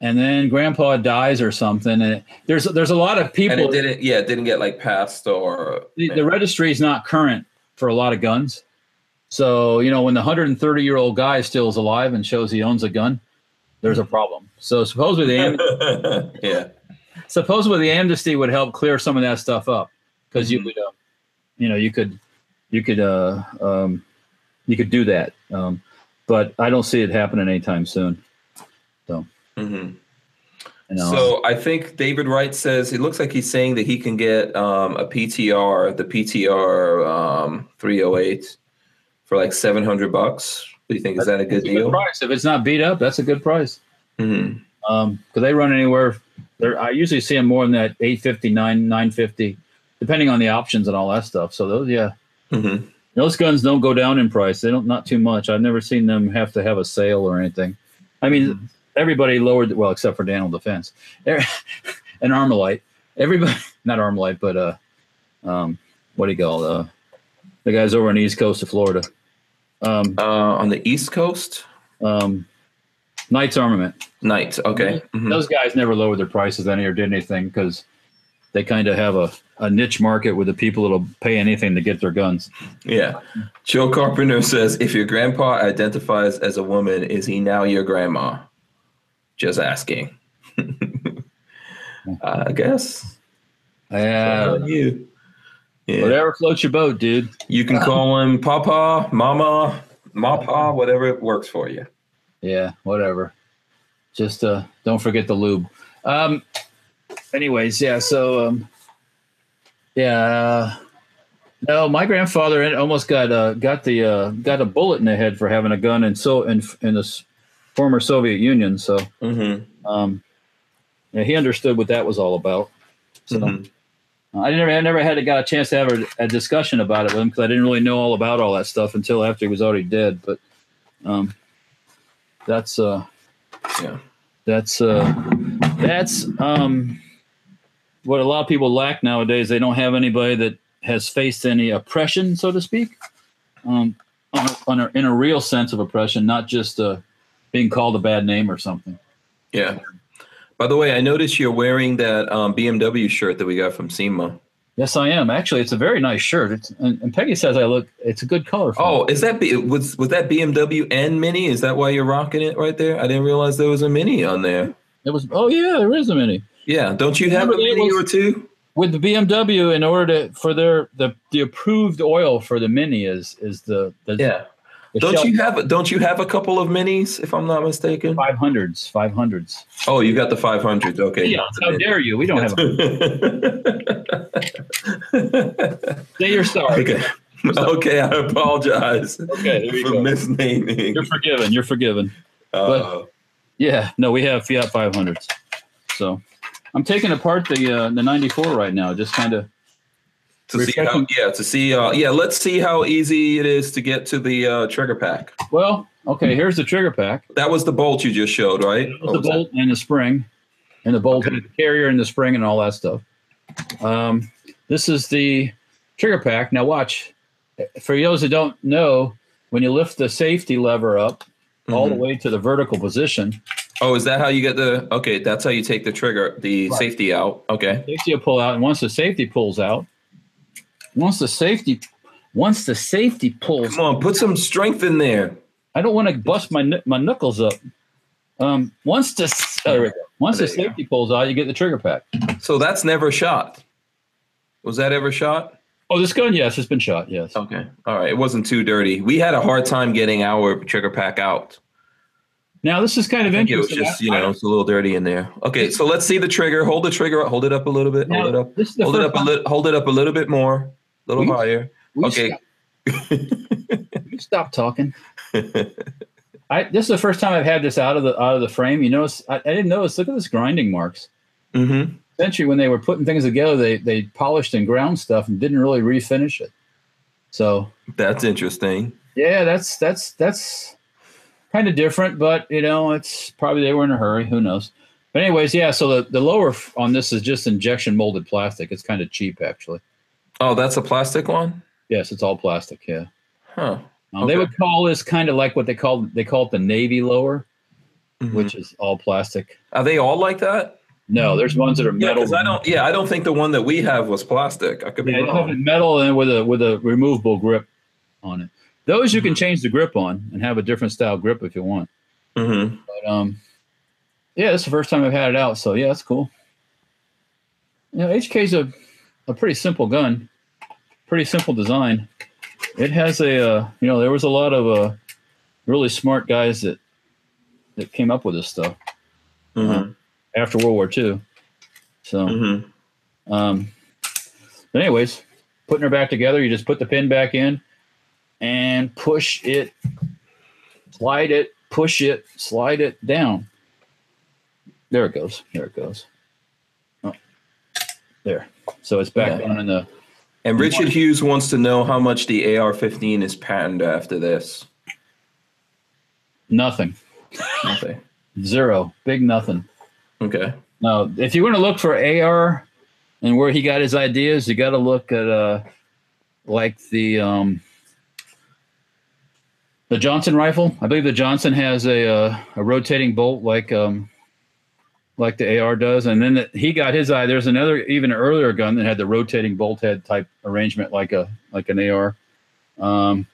and then grandpa dies or something, and it, there's there's a lot of people. and it didn't. Yeah, it didn't get like passed or. the, the registry is not current for a lot of guns. So, you know, when the 130 year old guy still is alive and shows he owns a gun, there's a problem. So, supposedly the, yeah. supposedly the amnesty would help clear some of that stuff up because you would, uh, you know, you could, you could, uh, um, you could do that. Um, but I don't see it happening anytime soon. Hmm You know, So I think David Wright says it looks like he's saying that he can get um, a PTR, the PTR um, 308, for like 700 bucks. Do you think? Is that a good it's a good deal? price. If it's not beat up, that's a good price. hmm um because they run anywhere there i usually see them more than that 850 9 950 depending on the options and all that stuff so those yeah hmm those guns don't go down in price they don't not too much i've never seen them have to have a sale or anything i mean everybody lowered well except for daniel defense Er- and armalite everybody not armalite but uh um what do you call uh the guys over on the east coast of florida um Uh, on the East Coast, um knights armament Knights, Okay. Mhm. those guys never lowered their prices any or did anything because they kind of have a, a niche market with the people that'll pay anything to get their guns. Yeah. Joe Carpenter says if your grandpa identifies as a woman, is he now your grandma? Just asking. I guess. Yeah, you. Yeah. whatever floats your boat, dude. You can call him Papa, Mama, Mapa, whatever works for you. Yeah, whatever. Just uh, don't forget the lube. Um, anyways, yeah. So, um, yeah. Uh, no, my grandfather almost got uh, got the uh, got a bullet in the head for having a gun and so in in the former Soviet Union. So, Mm-hmm. um, yeah, he understood what that was all about. So. Mhm. I never, I never had a, got a chance to have a, a discussion about it with him because I didn't really know all about all that stuff until after he was already dead. But um, that's uh, Yeah. that's uh, that's um, what a lot of people lack nowadays. They don't have anybody that has faced any oppression, so to speak, um, on a, on a, in a real sense of oppression, not just uh, being called a bad name or something. Yeah. By the way, I noticed you're wearing that um, BMW shirt that we got from SEMA. Yes, I am. Actually, it's a very nice shirt. It's, and, and Peggy says I look. It's a good color. For me. Oh, is that B- was was that BMW and Mini? Is that why you're rocking it right there? I didn't realize there was a Mini on there. It was. Oh yeah, there is a mini Yeah, don't you have a Remember it Mini was- or two? with the BMW. In order to for their the the approved oil for the mini is is the, the Yeah. The Don't you have don't you have a couple of Minis if I'm not mistaken? five hundreds five hundreds? Oh, you got the 500s. Okay. Yeah, how dare you? We don't have. Say you're sorry. okay. Okay, I apologize Okay, for go. misnaming. You're forgiven. You're forgiven. Uh, Yeah, no, we have Fiat 500s. So I'm taking apart the uh, the 94 right now, just kind of To see how, yeah, to see, uh, yeah, let's see how easy it is to get to the uh, trigger pack. Well, okay, here's the trigger pack. That was the bolt you just showed, right? The was that? bolt and the spring, and the bolt Okay. had the carrier and the spring and all that stuff. Um, this is the trigger pack. Now watch. For those that don't know, when you lift the safety lever up all the Mhm. way to the vertical position, Oh, is that how you get the? Okay, that's how you take the trigger, the Right. safety out. Okay. safety will pull out, and once the safety pulls out, once the safety, once the safety pulls, Come on, put some strength in there. I don't want to bust my my knuckles up. Um, once the there go. once the go. safety pulls out, you get the trigger pack. So that's never shot. Was that ever shot? Oh, this gun, yes, it's been shot. Yes. Okay. All right. It wasn't too dirty. We had a hard time getting our trigger pack out. Now this is kind of I think it was just, you know, it's a little dirty in there. Okay, so let's see the trigger. Hold the trigger. Hold it up a little bit. now, Hold it up. This is the Hold it up a little. Hold it up a little bit more. Little We- higher. we okay. stop- stop talking. I this is the first time I've had this out of the out of the frame. You notice I, I didn't notice. Look at this grinding marks. mm-hmm. Essentially, when they were putting things together, they they polished and ground stuff and didn't really refinish it. So That's interesting. yeah, that's that's that's kind of different, but you know, it's probably they were in a hurry. Who knows? But anyways, yeah. So the the lower f- on this is just injection molded plastic. It's kind of cheap, actually. Oh, that's a plastic one. Yes, it's all plastic. Yeah. Huh. Um, They would call this kind of like what they call they call it the navy lower, Mhm. which is all plastic. Are they all like that? No, there's ones that are Yeah, metal. because I don't. Yeah, I don't think the one that we have was plastic. I could be Yeah, have wrong. metal and with a with a removable grip on it. Those you can change the grip on and have a different style grip if you want. Mm-hmm. But um, yeah, it's the first time I've had it out, so yeah, that's cool. You know, HK's a a pretty simple gun, pretty simple design. It has a uh, you know there was a lot of uh, really smart guys that that came up with this stuff Mm-hmm. after World War II. So, Mm-hmm. um, but anyways, putting her back together, you just put the pin back in and push it, slide it, push it, slide it down. There it goes. There it goes. Oh, there. So it's back Yeah. down in the. And Richard Hughes wants to know how much the AR-15 is patented after this. Nothing. nothing. Zero. Big nothing. Okay. Now, if you want to look for AR and where he got his ideas, you got to look at uh, like the um, the Johnson rifle. I believe the Johnson has a uh, a rotating bolt like um, like the AR does, and then the, he got his eye. There's another even earlier gun that had the rotating bolt head type arrangement like a like an AR. Um,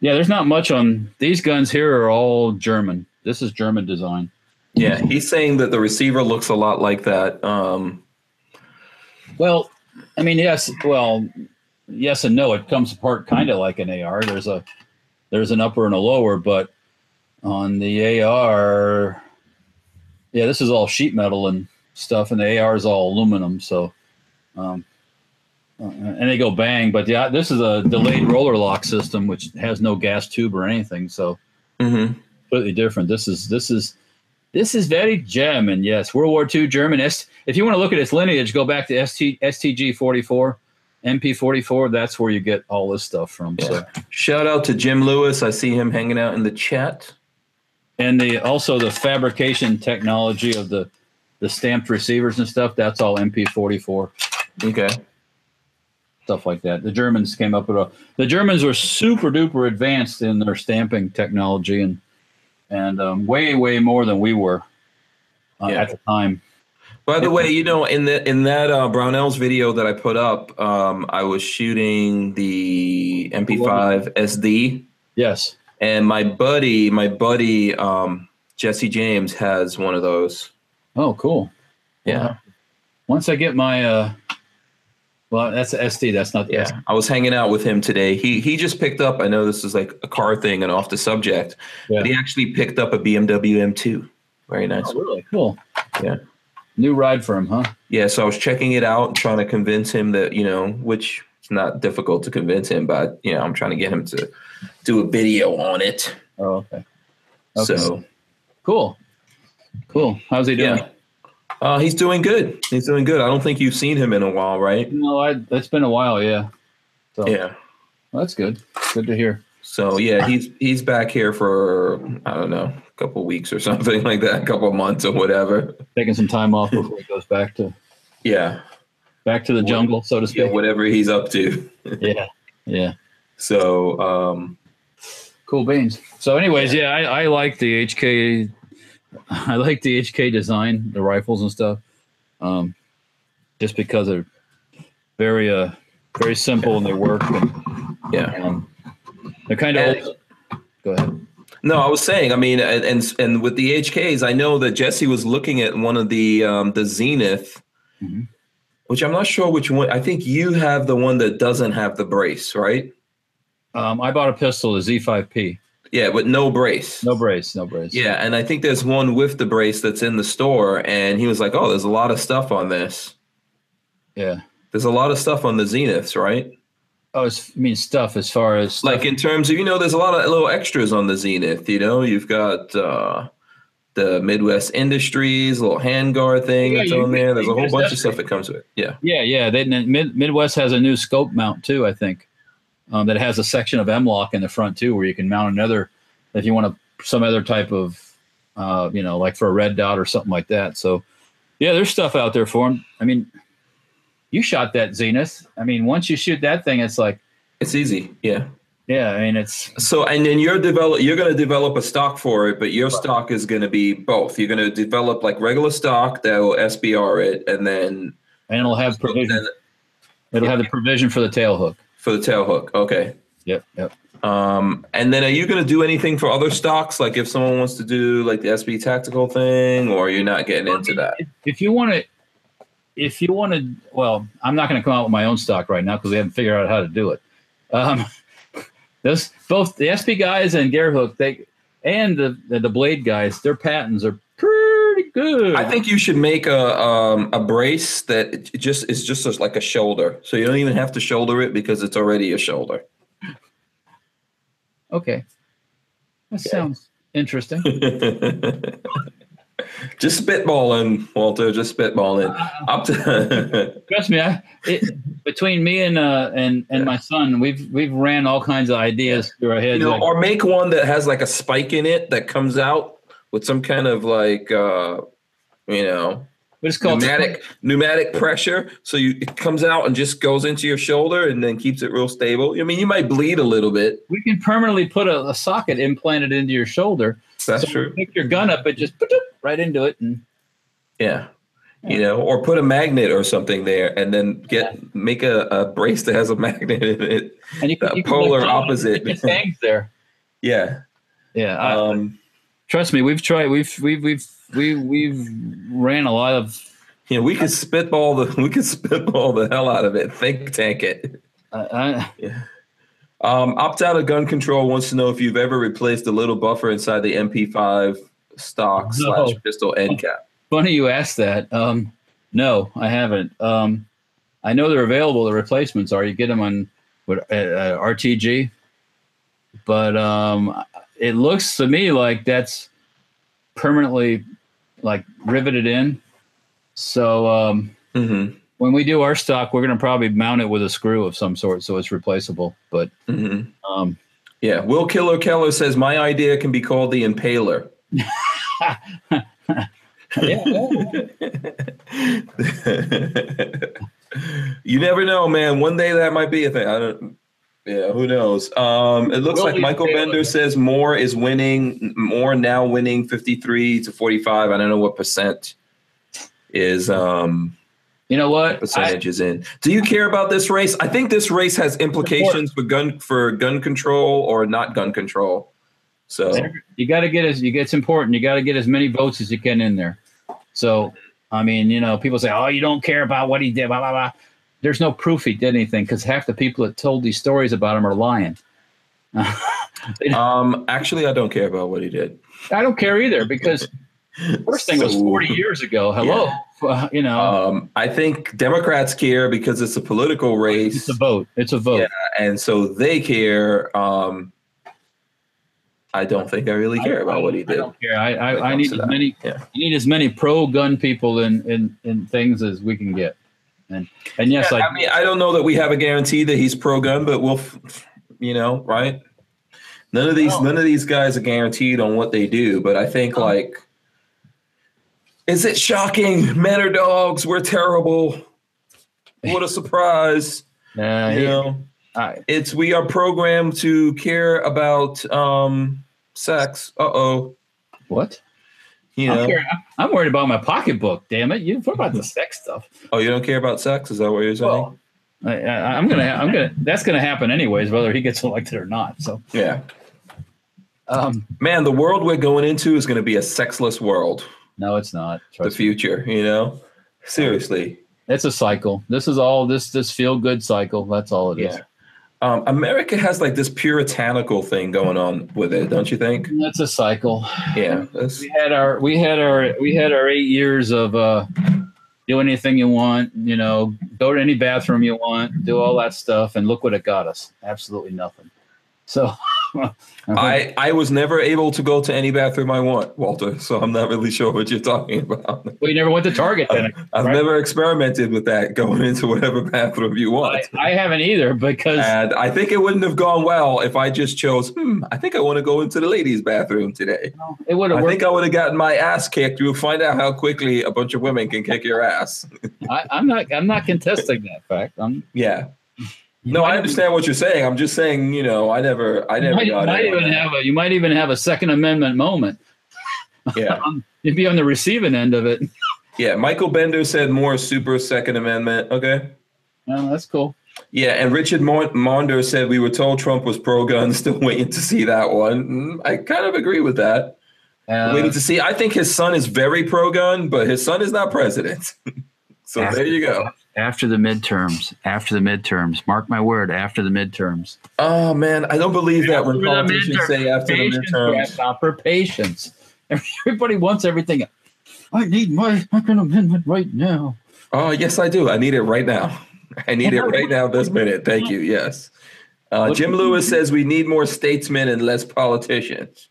yeah, there's not much on these guns here. Are all German. This is German design. Yeah, he's saying that the receiver looks a lot like that. Um, Well, I mean, yes. Well, yes and no. It comes apart kind of like an AR. There's a there's an upper and a lower, but on the AR, yeah, this is all sheet metal and stuff, and the AR is all aluminum. So, um, uh, and they go bang. But yeah, this is a delayed roller lock system, which has no gas tube or anything. So mhm. completely different. This is this is this is very German. Yes, World War II German. S, if you want to look at its lineage, go back to ST, STG 44, MP 44. That's where you get all this stuff from. So, Shout out to Jim Lewis. I see him hanging out in the chat. And the also the fabrication technology of the the stamped receivers and stuff. That's all MP 44 Okay. stuff like that. The Germans came up with a. The Germans were super duper advanced in their stamping technology and and um, way way more than we were uh, Yeah. at the time. By the way, you know, in the in that uh, Brownells video that I put up, um, I was shooting the MP5 SD, Yes. And my buddy, my buddy um, Jesse James has one of those. Oh, cool. Yeah, Once I get my uh well, that's SD, that's not the yeah. I was hanging out with him today. He he just picked up. I know this is like a car thing and off the subject, Yeah. but he actually picked up a BMW M2. Very nice. Oh, really? Cool. Yeah. New ride for him, huh? Yeah, so I was checking it out, trying to convince him that you know, which it's not difficult to convince him, but you know, I'm trying to get him to do a video on it. Oh, okay. Okay. So Cool. Cool. How's he doing? yeah, Uh, he's doing good. He's doing good. I don't think you've seen him in a while, right? No, I, it's been a while. Yeah. So Yeah. well, that's good. Good to hear. So yeah, he's he's back here for I don't know, a couple weeks or something like that, a couple months or whatever. Taking some time off before he goes back to Yeah. back to the jungle, so to Yeah, speak. whatever he's up to. Yeah. Yeah. So um Cool beans. So, anyways, yeah, I, I like the HK. I like the HK design, the rifles and stuff, um, just because they're very uh very simple in their work and yeah. um, they're kind of. And- Go ahead. No, I was saying, I mean, and and, and with the HKs, I know that Jesse was looking at one of the um the Zenith, Mhm. which I'm not sure which one. I think you have the one that doesn't have the brace, right? Um, I bought a pistol, the Z5P. Yeah, with no brace. No brace, no brace. Yeah, and I think there's one with the brace that's in the store, and he was like, "Oh, there's a lot of stuff on this. yeah. There's a lot of stuff on the Zeniths, right? Oh, it's, I mean stuff as far as stuff. Like in terms of you know, there's a lot of little extras on the Zenith. You know, you've got uh, the Midwest Industries little handguard thing Yeah, that's you on there. There's a whole bunch of stuff that comes with it. Yeah, Yeah, yeah. They, Mid, Midwest has a new scope mount too. I think um, that has a section of M-LOK in the front too, where you can mount another if you want to some other type of, uh, you know, like for a red dot or something like that. So, yeah, there's stuff out there for them. I mean, you shot that Zenith. I mean, once you shoot that thing, it's like, it's easy. Yeah. yeah. I mean, it's So and then you're develop you're going to develop a stock for it, but your stock is going to be both. You're going to develop like regular stock that will SBR it, and then and it'll have provision. then It'll have the provision for the tail hook. For the tail hook. Okay. Yep, yep. Um, and then are you going to do anything for other stocks? Like if someone wants to do like the SB tactical thing, or are you're not getting into that? If, you want to, if you want to, well, I'm not going to come out with my own stock right now because we haven't figured out how to do it. Um, those both the SB guys and Gearhook, they and the, the the Blade guys, their patents are good. I think you should make a um, a brace that just is just as like a shoulder, so you don't even have to shoulder it because it's already a shoulder. okay, that sounds interesting. just spitballing, Walter. Just spitballing. Up to Trust me, I, it, between me and uh and and my son, we've we've ran all kinds of ideas through our heads. you know, like- or make one that has like a spike in it that comes out with some kind of like uh, you know but it's called pneumatic pneumatic pressure. So you it comes out and just goes into your shoulder and then keeps it real stable. I mean, you might bleed a little bit. We can permanently put a, a socket implanted into your shoulder. That's so true. You pick your gun up, it just put right into it, and Yeah. You know, or put a magnet or something there, and then get make a, a brace that has a magnet in it. and you can you polar put- opposite. There. Yeah. Yeah, I, Um, trust me, we've tried. We've we've we've we we've ran a lot of. you know, we could spitball the we could spitball the hell out of it. Think tank it. Uh, I, Um, opt out of gun control wants to know if you've ever replaced the little buffer inside the MP5 stock No. slash pistol end cap. funny you asked that. Um, no, I haven't. Um, I know they're available. The replacements are. You get them on what uh, uh, RTG, but um, it looks to me like that's permanently like riveted in. So um, Mm-hmm. when we do our stock, we're going to probably mount it with a screw of some sort, so it's replaceable. But Mm-hmm. um, Yeah. Will Killer Keller says my idea can be called the impaler. yeah, you never know, man. One day that might be a thing. I don't. Yeah, who knows? Um, it looks Will like Michael. Bender says Moore is winning. Moore now winning fifty-three to forty-five. I don't know what percent is um you know what? I, percentage is in. Do you care about this race? I think this race has implications for gun for gun control or not gun control. So you got to get as you get. It's important. You got to get as many votes as you can in there. So, I mean, you know, people say, "Oh, you don't care about what he did." Blah blah blah. There's no proof he did anything because half the people that told these stories about him are lying. um actually I don't care about what he did. I don't care either because first thing was 40 years ago. Hello, Uh, you know, Um, I think Democrats care because it's a political race. it's a vote. It's a vote. Yeah. and so they care. Um, I don't think I really care about what he I did. don't care. I I, I need as that. many. Yeah. Need as many pro gun people in, in in things as we can get. And and yes, Yeah, I, I mean, I don't know that we have a guarantee that he's pro gun, but we'll, you know, right? None of these, No. none of these guys are guaranteed on what they do, but I think No. like, is it shocking? Men are dogs. We're terrible. What a surprise! uh, you he- know, I, it's we are programmed to care about um sex. Uh oh, what? You I'm, know. I'm worried about my pocketbook. Damn it! You what about the sex stuff? Oh, you don't care about sex? Is that what you're saying? Well, I, I, I'm gonna I'm gonna that's gonna happen anyways, whether he gets elected or not. So, yeah, um, man, the world we're going into is going to be a sexless world. no, it's not. the future, you know? Seriously. It's a cycle. This is all this this feel good cycle. That's all it is. Um, America has like this puritanical thing going on with it, don't you think? That's a cycle. Yeah. That's, We had our we had our we had our eight years of uh do anything you want, you know, go to any bathroom you want, do all that stuff, and look what it got us. Absolutely nothing. So I, I was never able to go to any bathroom I want, Walter, so I'm not really sure what you're talking about. we never went to Target then. I've Right. never experimented with that going into whatever bathroom you want. I haven't either because And I think it wouldn't have gone well if I just chose, hmm, I think I want to go into the ladies' bathroom today. it would I have worked. think I would have gotten my ass kicked. You'll find out how quickly a bunch of women can kick your ass. I, I'm not I'm not contesting that fact. I'm Yeah. You No, might I even- understand what you're saying. I'm just saying, you know, I never, I You never might, got might in on even that. have a you might even have a Second Amendment moment. Yeah, You'd be on the receiving end of it. yeah. Michael Bender said more super Second Amendment. Okay. Oh, that's cool. Yeah, and Richard Monder said we were told Trump was pro-gun. Still waiting to see that one. Mm, I kind of agree with that. Uh, waiting to see. I think his son is very pro-gun, but his son is not president. so there you go. After the midterms, after the midterms, mark my word, after the midterms. Oh man, I don't believe that when After politicians midterm- say after the midterms. midterms. grasshopper, patience. Everybody wants everything. I need my second amendment right now. Oh yes, I do. I need it right now. I need it right now, this minute. Thank you. Yes. Uh, Jim Lewis says we need more statesmen and less politicians.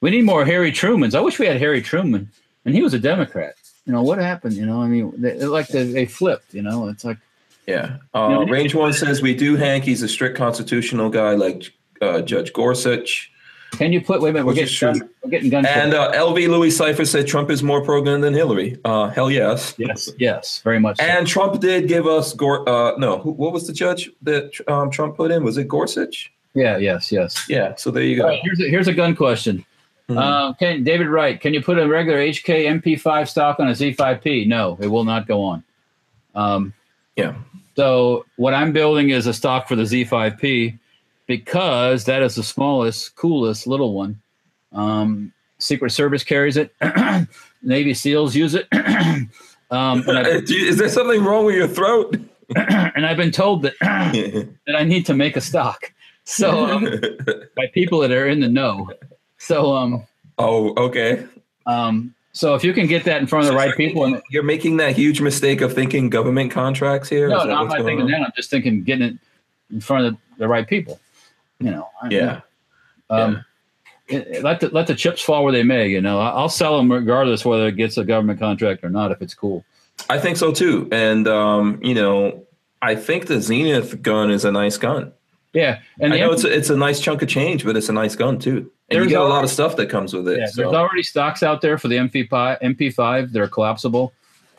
We need more Harry Trumans. I wish we had Harry Truman, and he was a Democrat. You know what happened? You know, I mean, they, like they, they flipped. You know, it's like Yeah. Uh, Yeah. Range One says we do. Hank, he's a strict constitutional guy like uh, Judge Gorsuch. Can you put? Wait a minute. We're getting gun, we're getting guns. And uh, LV Louis Cipher said Trump is more pro-gun than Hillary. Uh, hell yes. yes, yes, very much. so. And Trump did give us Gor. Uh, no, who, what was the judge that um, Trump put in? Was it Gorsuch? yeah, yes, yes. Yeah. So there you go. Right, here's a, here's a gun question. Mhm. Uh, can David Wright? Can you put a regular HK MP5 stock on a Z5P? No, it will not go on. Um, Yeah. So what I'm building is a stock for the Z5P because that is the smallest, coolest little one. Um, Secret Service carries it. Navy SEALs use it. um, and, I've, Do you- Is there something wrong with your throat? and I've been told that that I need to make a stock. So um, by people that are in the know. So um, oh, okay. um, so if you can get that in front of the right people, and You're making that huge mistake of thinking government contracts here. no, no, I'm not thinking on? that. I'm just thinking getting it in front of the right people. You know. I- Yeah. Um, it- let the let the chips fall where they may. You know, I'll sell them regardless whether it gets a government contract or not. If it's cool. I think so too. And um, you know, I think the Zenith gun is a nice gun. Yeah, and I know it's a, it's a nice chunk of change, but it's a nice gun too. And There's you get a lot of stuff that comes with it. yeah, so. there's already stocks out there for the MP5. MP5, they're collapsible.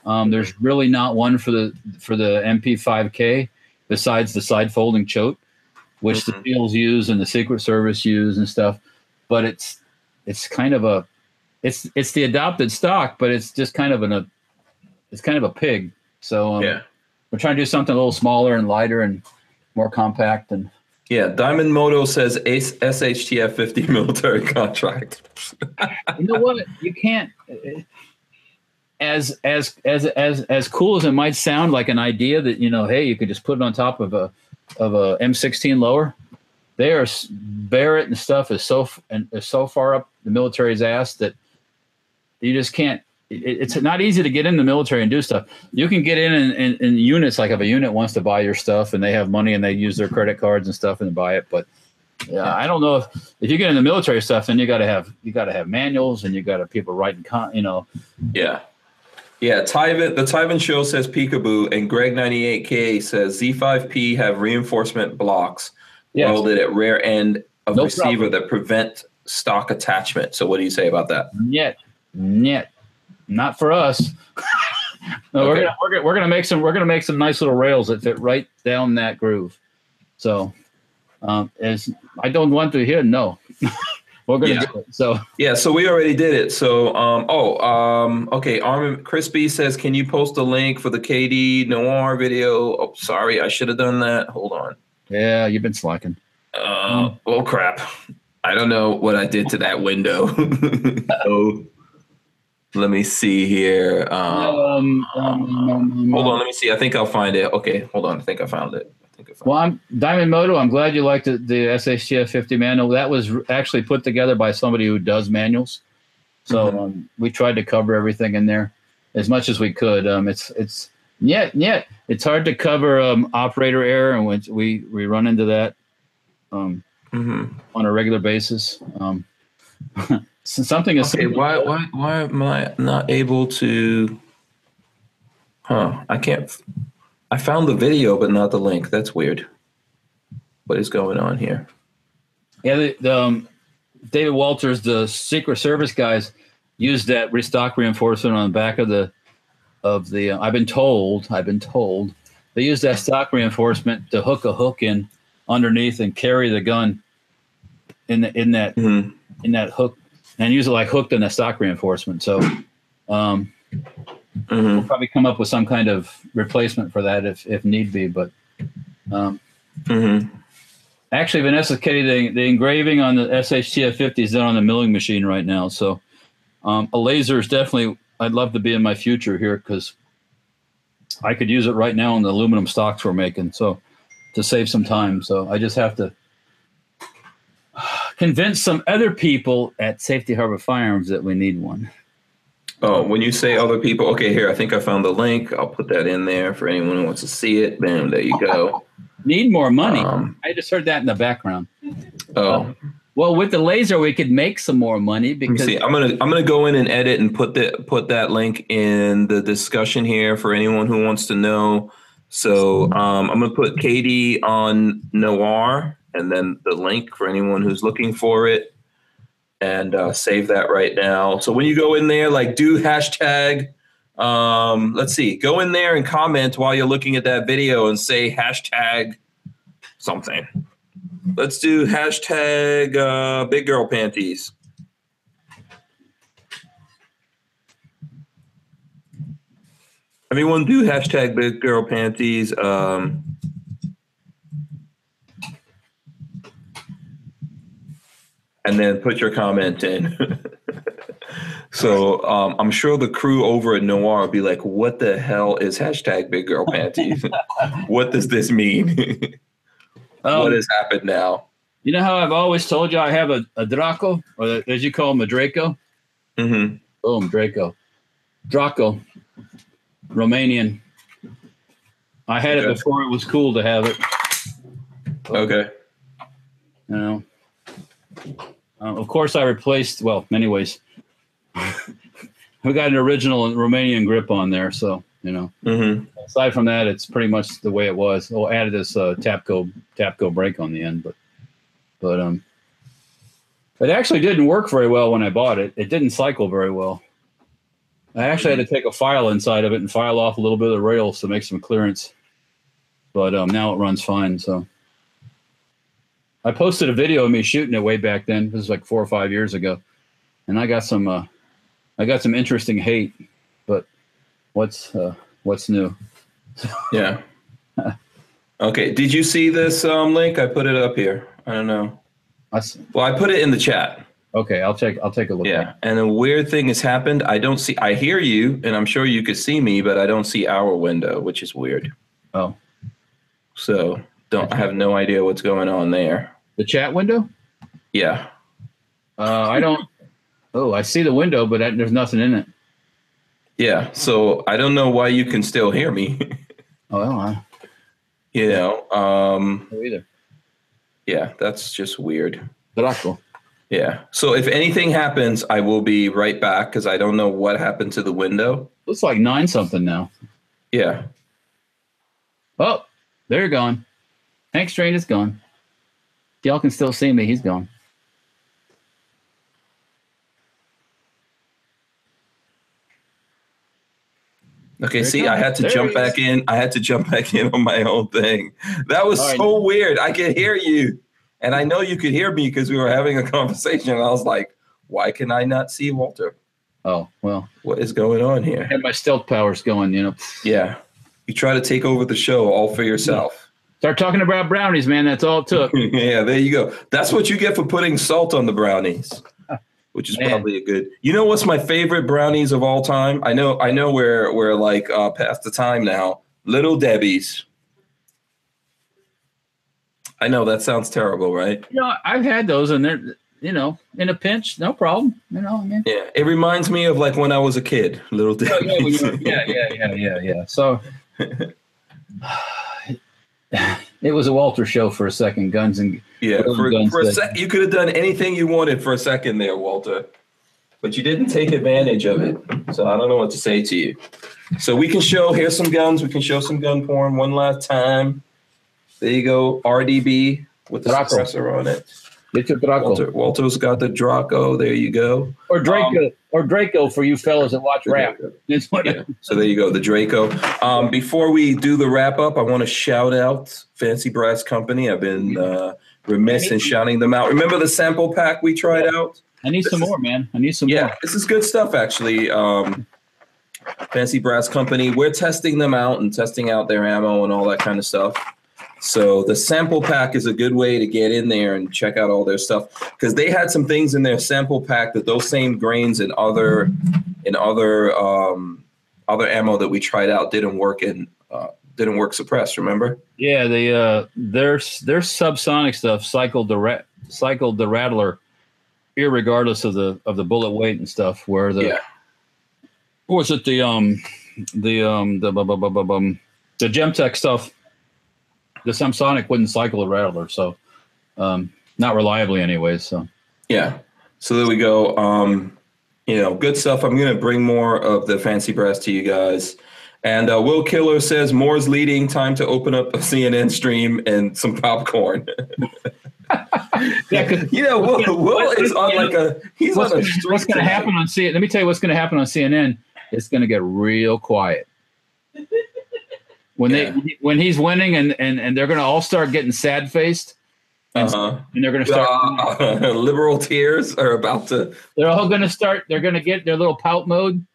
Um, there's really not one for the for the MP5K besides the side folding choke, which Mhm. the SEALs use and the Secret Service use and stuff. But it's it's kind of a it's it's the adopted stock, but it's just kind of an a it's kind of a pig. So um, yeah. we're trying to do something a little smaller and lighter and more compact and Yeah, Diamond Moto says SHTF 50 military contract. you know what you can't as as as as as cool as it might sound like an idea that you know hey you could just put it on top of a of a m16 lower they are barrett and stuff is so and is so far up the military's ass that you just can't it, it's not easy to get in the military and do stuff you can get in in, in in units like if a unit wants to buy your stuff and they have money and they use their credit cards and stuff and buy it but yeah, I don't know if, if you get in the military stuff, then you got to have you got to have manuals and you got to people writing, con, you know. Yeah. Yeah, Tyven, the Tyven show says peekaboo, and Greg98K says Z5P have reinforcement blocks Yes. welded at rear end of No receiver problem. that prevent stock attachment. So, what do you say about that? Yet, yet, not for us. no, we're gonna we're gonna we're gonna make some we're gonna make some nice little rails that fit right down that groove. So, um, as I don't want to hear no, we're gonna Yeah. do it. So Yeah, so we already did it. So, um, oh, um, okay. Armin Crispy says, "Can you post a link for the KD Noir video?" Oh, sorry, I should have done that. Hold on. yeah, you've been slacking. Uh, oh crap! I don't know what I did to that window. oh, let me see here. Um, Um, um, hold on, let me see. I think I'll find it. Okay, hold on. I think I found it. I think I found Well, I'm Diamond Moto. I'm glad you liked the, the SHTF 50 manual. That was actually put together by somebody who does manuals. So Mhm. um, we tried to cover everything in there as much as we could. Um, it's it's yeah yeah it's hard to cover um, operator error, and we we we run into that um. Mhm. on a regular basis. So something is Okay, why why why am I not able to? Huh? I can't. I found the video, but not the link. That's weird. What is going on here? Yeah, the, the, um, David Walters, the Secret Service guys, used that restock reinforcement on the back of the of the. uh, I've been told. I've been told they used that stock reinforcement to hook a hook in underneath and carry the gun in the, in that Mhm. in that hook and use it like hooked in the stock reinforcement. So um, Mhm. probably come up with some kind of replacement for that if if need be. But um, Mhm. Actually, Vanessa Kitty, the, the engraving on the SHTF 50 is done on the milling machine right now. So um, a laser is definitely, I'd love to be in my future here because I could use it right now on the aluminum stocks we're making. So to save some time. So I just have to convince some other people at Safety Harbor Firearms that we need one. Oh, when you say other people, okay, here I think I found the link. I'll put that in there for anyone who wants to see it. Bam, there you go. Need more money. Um, I just heard that in the background. Oh, Well, with the laser, we could make some more money because see. I'm gonna I'm gonna go in and edit and put that put that link in the discussion here for anyone who wants to know. So um, I'm gonna put Colion Noir and then the link for anyone who's looking for it, and uh, save that right now. So when you go in there, like do hashtag. Um, let's see. Go in there and comment while you're looking at that video and say hashtag something. Let's do hashtag uh, big girl panties. Everyone do hashtag big girl panties. Um, and then put your comment in. so um, I'm sure the crew over at Noir will be like, what the hell is hashtag big girl panties? what does this mean? um, what has happened now? You know how I've always told you I have a, a Draco, or as you call him, a Draco? hmm Boom, Draco. Draco. Romanian. I had it before it was cool to have it. Okay. You know. Uh, of course, I replaced, well, anyways, we got an original Romanian grip on there. So, you know, hmm aside from that, it's pretty much the way it was. Oh, added this uh, Tapco Tapco brake on the end, but but um, it actually didn't work very well when I bought it. It didn't cycle very well. I actually had to take a file inside of it and file off a little bit of the rails to make some clearance. But um, now it runs fine. So I posted a video of me shooting it way back then. This is like four or five years ago, and I got some uh, I got some interesting hate. But what's uh, what's new? Yeah. okay. Did you see this um, link? I put it up here. I don't know. I Well, I put it in the chat. Okay, I'll take I'll take a look. Yeah. And a weird thing has happened. I don't see, I hear you, and I'm sure you could see me, but I don't see our window, which is weird. Oh, So don't, I have no idea what's going on there. The chat window? Yeah. Uh, I don't. Oh, I see the window, but that, there's nothing in it. Yeah. So I don't know why you can still hear me. Oh, well, I you know, um, either. Yeah, that's just weird. Draco. Yeah. So if anything happens, I will be right back because I don't know what happened to the window. Looks like nine something now. Yeah. Oh, they're gone. Hank Strange is gone. Y'all can still see me. He's gone. Okay. There see, I had to There jump back in. I had to jump back in on my own thing. That was All right. so weird. I could hear you, and I know you could hear me because we were having a conversation. I was like, "Why can I not see Walter? Oh, well, What is going on I here?" had my stealth powers going, you know. Yeah. You try to take over the show all for yourself. Start talking about brownies, man. That's all it took. yeah, there you go. That's what you get for putting salt on the brownies, which is Man. probably a good. You know what's my favorite brownies of all time? I know, I know, we're we're like uh, past the time now. Little Debbie's. I know that sounds terrible, right? You know, I've had those and they're, you know, in a pinch, no problem. You know, I mean, Yeah, it reminds me of like when I was a kid. Little Oh, Debbie's. yeah, yeah, yeah, yeah, yeah. So it was a Walter show for a second. Guns and Yeah, for, Guns for a sec, you could have done anything you wanted for a second there, Walter, but you didn't take advantage of it. So I don't know what to say to you. So we can show here's some guns. We can show some gun porn one last time. There you go, RDB with the suppressor on it. Get your Draco Walter, Walter's got the Draco. There you go. or Draco or Draco for you fellas that watch rap. It's what Yeah. So there you go, the Draco. Um, before we do the wrap up, I want to shout out Fancy Brass Company. I've been uh, remiss in shouting them out. Remember the sample pack we tried out? I need some is- more, man. I need some Yeah, more. this is good stuff, actually. Um, Fancy Brass Company, we're testing them out and testing out their ammo and all that kind of stuff. So the sample pack is a good way to get in there and check out all their stuff because they had some things in their sample pack that those same grains and other in other um, other ammo that we tried out didn't work in uh, didn't work suppressed. Remember? Yeah, the uh their their subsonic stuff cycled the ra- cycled the rattler, irregardless of the of the bullet weight and stuff. Where the Yeah. was it the um the um the bu- bu- bu- bu- bum, the Gemtech stuff, the subsonic wouldn't cycle the rattler, so um not reliably anyways. So Yeah. So there we go. Um, you know, good stuff. I'm going to bring more of the fancy brass to you guys. And uh, Will Killer says Moore's leading. Time to open up a CNN stream and some popcorn. yeah, you know, Will, Will is on like a he's what's on a gonna, what's going to happen on CNN? Let me tell you what's going to happen on CNN. It's going to get real quiet when Yeah. they when he's winning and and and they're going to all start getting sad faced and, Uh-huh. and they're going to start Uh, liberal tears are about to. they're all going to start they're going to get their little pout mode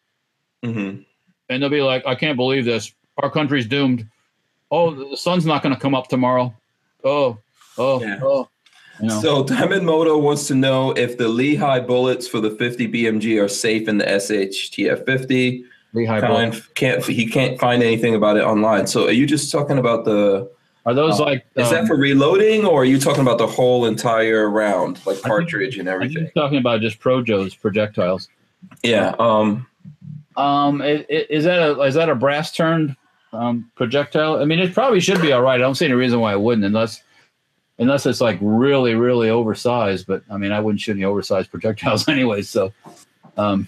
Mhm. and they'll be like I can't believe this our country's doomed oh the sun's not going to come up tomorrow oh oh Yeah. oh you know. So Diamond Moto wants to know if the Lehigh bullets for the 50 BMG are safe in the SHTF 50. Lehigh Bullet. Can't, can't he can't find anything about it online. So are you just talking about the? are those uh, like Is um, that for reloading, or are you talking about the whole entire round, like cartridge and I'm everything? talking about just Projo's projectiles Yeah. Um. Um, i- i- is that a is that a brass turned um, projectile? I mean, it probably should be all right. I don't see any reason why it wouldn't, unless unless it's like really really oversized. But I mean, I wouldn't shoot any oversized projectiles anyway. So, um,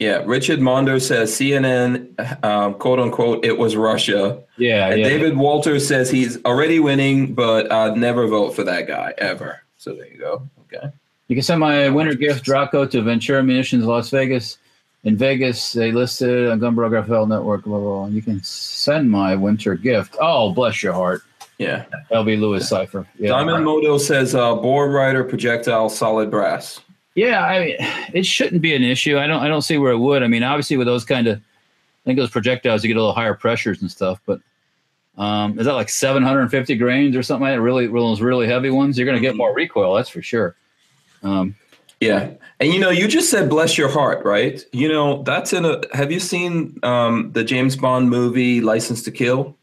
Yeah. Richard Mondo says CNN, um, quote unquote, it was Russia. yeah, And yeah. David Walters says he's already winning, but I'd never vote for that guy ever. So there you go. Okay. You can send my winter gift Draco to Ventura Munitions, Las Vegas. In Vegas, they listed on Gunbrug FL Network. Blah, blah, blah. You can send my winter gift. Oh, bless your heart. Yeah. LB Lewis Cipher. Yeah. Diamond Moto says uh, board rider projectile solid brass. Yeah, I mean, it shouldn't be an issue. I don't, I don't see where it would. I mean, obviously with those kind of, I think those projectiles, you get a little higher pressures and stuff. But um, is that like 750 grains or something like that? Really, those really heavy ones, you're going to get Mhm. more recoil. That's for sure. Um, Yeah. And you know, you just said bless your heart, right? You know, that's in a have you seen um the James Bond movie License to Kill?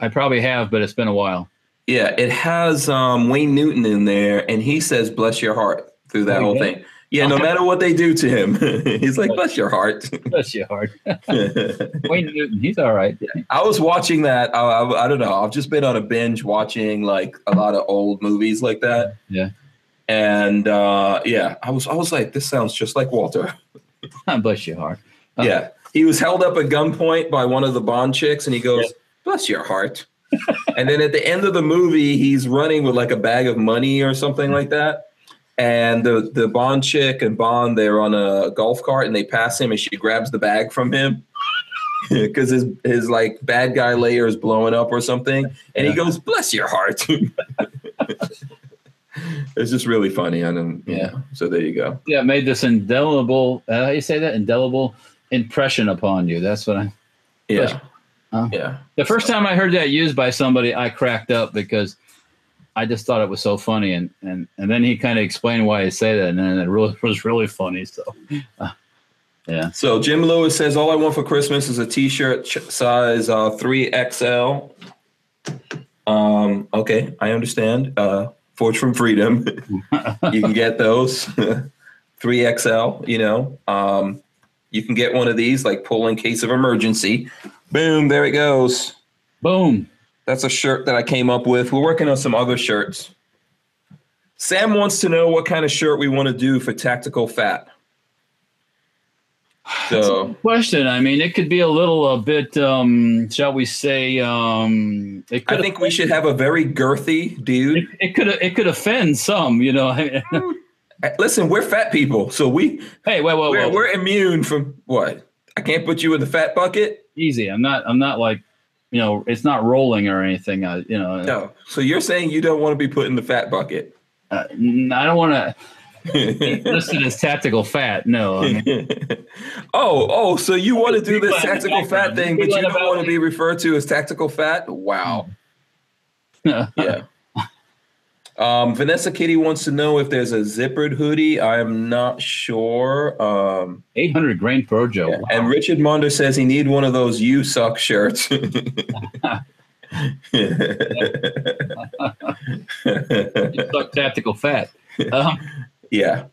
I probably have, but it's been a while. Yeah, it has um Wayne Newton in there and he says bless your heart through that Oh, whole yeah? thing. Yeah, no matter what they do to him, he's like, bless your heart. Bless your heart. Wayne Newton, he's all right. I was watching that. I, I, I don't know. I've just been on a binge watching like a lot of old movies like that. Yeah. And uh, yeah, I was I was like, this sounds just like Walter. Bless your heart. Oh. Yeah. He was held up at gunpoint by one of the Bond chicks, and he goes, bless your heart. and then at the end of the movie, he's running with like a bag of money or something like that. And the the Bond chick and Bond, they're on a golf cart and they pass him and she grabs the bag from him. Because his his like bad guy layer is blowing up or something. And he goes, Bless your heart. it's just really funny. And then yeah. So there you go. Yeah, made this indelible. Uh, how you say that? Indelible impression upon you. That's what I. Yeah. Yeah. The first time I heard that used by somebody, I cracked up because I just thought it was so funny, and and and then he kind of explained why he say that, and then it really was really funny. So, uh, yeah, So Jim Lewis says, "All I want for Christmas is a T-shirt ch- size uh, three XL." Um, okay, I understand. Uh, Forge from Freedom, you can get those three XL. You know, um, you can get one of these, like pull in case of emergency. Boom, there it goes. boom. That's a shirt that I came up with. We're working on some other shirts. Sam wants to know what kind of shirt we want to do for tactical fat. So. Question. I mean, it could be a little a bit, um, shall we say? Um, it I think we should have a very girthy dude. It, it could. It could offend some. You know. Listen, we're fat people, so we hey, wait, wait, we're, wait. we're immune from what? I can't put you in the fat bucket. Easy. I'm not. I'm not like. You know, it's not rolling or anything. I, you know, No. So you're saying you don't want to be put in the fat bucket? uh, I don't want to listed as tactical fat. No. I mean, oh, oh, so you want to do this People in the tactical fat thing, but you don't want to be referred to as tactical fat? Wow. Yeah. Um, Vanessa Kitty wants to know if there's a zippered hoodie. I'm not sure. Um, 800 grain Joe. yeah. And Richard Monder says he need one of those "You Suck" shirts. Suck tactical fat. Um, yeah.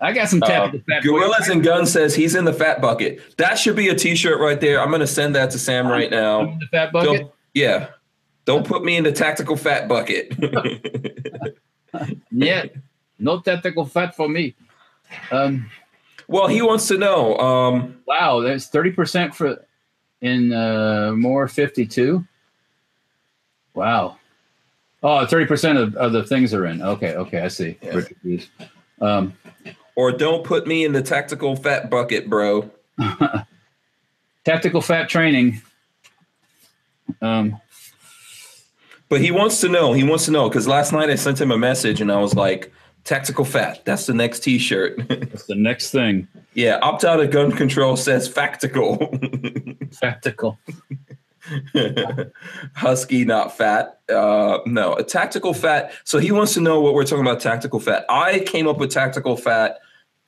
I got some Uh, tactical fat. for. Gorillas and Guns says he's in the fat bucket. That should be a T-shirt right there. I'm going to send that to Sam right now. The fat bucket. Don't, yeah. Don't put me in the tactical fat bucket. Yeah. No tactical fat for me. Um, well, he wants to know. Um, wow, there's 30% for in uh, more 52. Wow. Oh, 30% of, of the things are in. Okay, okay, I see. Yeah. Um, or don't put me in the tactical fat bucket, bro. tactical fat training. Um, But he wants to know. He wants to know because last night I sent him a message and I was like, "Tactical fat. That's the next T-shirt." that's the next thing. yeah, opt out of gun control says factical. Tactical. Husky, not fat. Uh, no, a tactical fat. So he wants to know what we're talking about. Tactical fat. I came up with tactical fat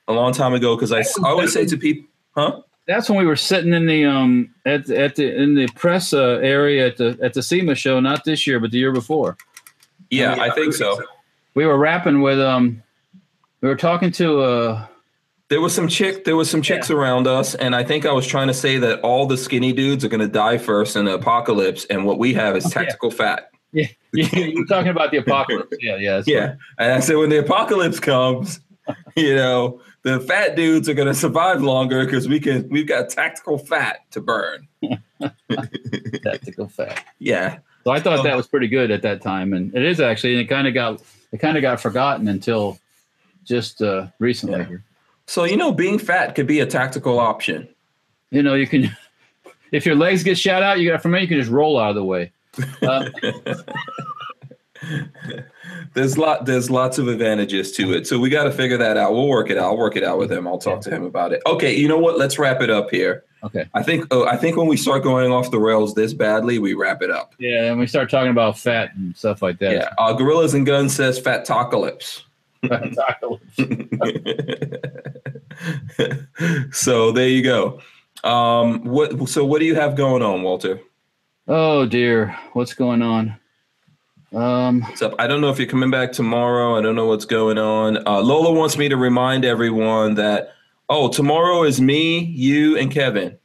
a long time ago because I, I always say to people, "Huh." That's when we were sitting in the um at at the in the press uh, area at the at the SEMA show, not this year, but the year before. Yeah, I think so. We were rapping with um, we were talking to uh, There was some chick. There was some chicks around us, and I think I was trying to say that all the skinny dudes are going to die first in the apocalypse, and what we have is Oh, yeah. tactical fat. yeah, you're talking about the apocalypse. Yeah, yeah, Yeah, and I said when the apocalypse comes, you know, the fat dudes are going to survive longer because we can. We've got tactical fat to burn. tactical fat. Yeah, So I thought Oh. that was pretty good at that time, and it is actually. And it kind of got it kind of got forgotten until just uh, recently. Yeah. So you know, being fat could be a tactical option. You know, you can if your legs get shot out, you got from me, you can just roll out of the way. Um, there's lot there's lots of advantages to it. So we got to figure that out. We'll work it out. I'll work it out with him. I'll talk to him about it. Okay, you know what? Let's wrap it up here. okay. I think uh, I think when we start going off the rails this badly, we wrap it up. Yeah, and we start talking about fat and stuff like that. Yeah. Uh, Gorillas and Guns says fat tacolypse. so there you go. Um, what? So what do you have going on, Walter? oh dear, what's going on? Um, What's up? I don't know if you're coming back tomorrow. I don't know what's going on. Uh, Lola wants me to remind everyone that oh, tomorrow is me, you, and Kevin.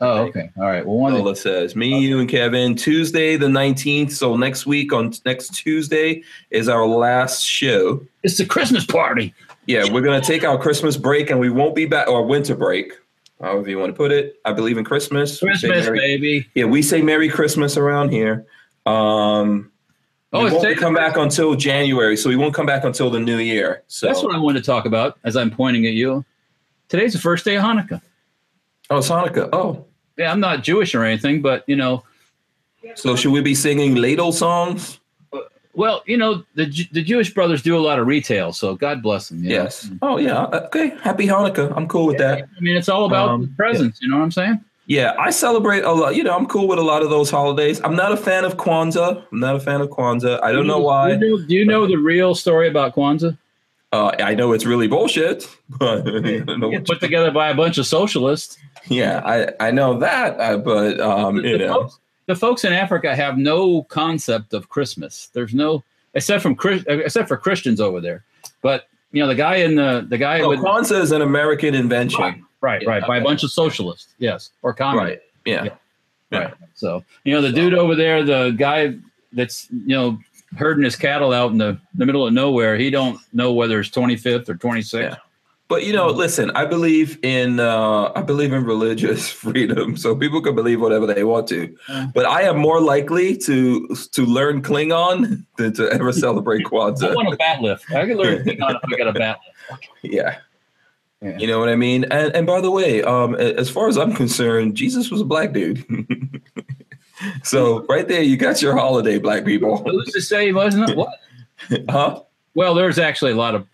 oh, okay. All right. Well, one Lola says me, you, and Kevin. Tuesday the 19th. So next week on next Tuesday is our last show. it's the Christmas party. Yeah, we're gonna take our Christmas break and we won't be back or winter break, however you want to put it. I believe in Christmas. Christmas, Merry- baby. Yeah, we say Merry Christmas around here. Um, Oh, we won't come back until January, so we won't come back until the new year. So, That's what I wanted to talk about as I'm pointing at you. Today's the first day of Hanukkah. oh, it's Hanukkah. Oh, Yeah, I'm not Jewish or anything, but you know, so should we be singing ladle songs? well, you know, the the Jewish brothers do a lot of retail, so God bless them. you know? Yes. Oh, yeah. Okay. Happy Hanukkah. I'm cool with that. I mean, it's all about Um, the presents. You know what I'm saying? Yeah, I celebrate a lot. You know, I'm cool with a lot of those holidays. I'm not a fan of Kwanzaa. I'm not a fan of Kwanzaa. I don't know Do why. you know, do you know the real story about Kwanzaa? Uh, I know it's really bullshit, but I don't know what Put together by a bunch of socialists. Yeah, I, I know that, uh, but um, you the, know, folks, the folks in Africa have no concept of Christmas. There's no except from except for Christians over there. But you know, the guy in the the guy no, with Kwanzaa is an American invention. Right, right, by a bunch of socialists, yes, or communists. Right. Yeah. Yeah. Yeah. Right. So, you know, the dude over there, the guy that's, you know, herding his cattle out in the, the middle of nowhere, he don't know whether it's 25th or 26th. Yeah. But you know, listen, I believe in uh, I believe in religious freedom, so people can believe whatever they want to. But I am more likely to to learn Klingon than to ever celebrate quads. I want a bat'leth. I can learn Klingon if I got a bat lift. Yeah. Yeah. You know what I mean? And and by the way, um, as far as I'm concerned, Jesus was a black dude. so right there, you got your holiday, black people. Who's to say he wasn't? What? Huh? Well, there's actually a lot of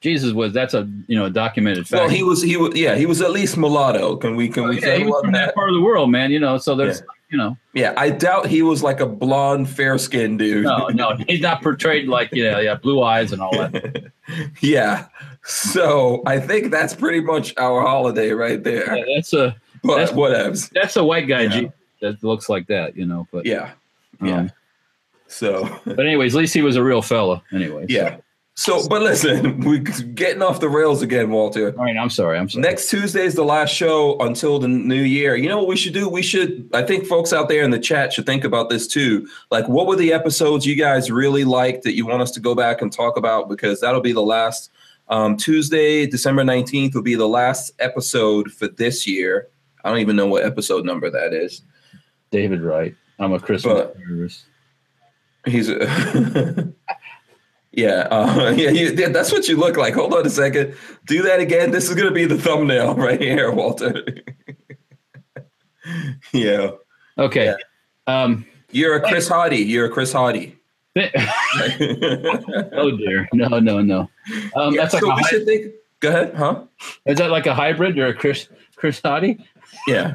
Jesus was. That's a you know a documented fact. Well, he was he was yeah he was at least mulatto. Can we can we yeah, say he was from that that? part of the world, man. You know, so there's you know, Yeah, I doubt he was like a blonde, fair skinned dude. no, no, he's not portrayed like yeah, yeah, blue eyes and all that. yeah. So I think that's pretty much our holiday right there. Yeah, that's a But that's- whatevs. that's a white guy Yeah. Jesus that looks like that, you know. But Yeah. um, Yeah. So But anyways, at least he was a real fella. Anyway. yeah. So but listen, we're getting off the rails again, Walter. All right, I'm sorry. I'm sorry. Next Tuesday is the last show until the new year. You know what we should do? We should, I think folks out there in the chat should think about this too. Like, what were the episodes you guys really liked that you want us to go back and talk about? Because that'll be the last um, Tuesday, December 19th will be the last episode for this year. I don't even know what episode number that is. David Wright. I'm a Christmas terrorist. He's yeah, uh, yeah, you, yeah. That's what you look like. Hold on a second. Do that again. This is gonna be the thumbnail right here, Walter. yeah, Okay. Yeah. Um you're a Chris Hardy. You're a Chris Hardy. oh dear. No, no, no. Um that's like so we should think. Go ahead, huh? is that like a hybrid or a Chris Chris Hardy? Yeah.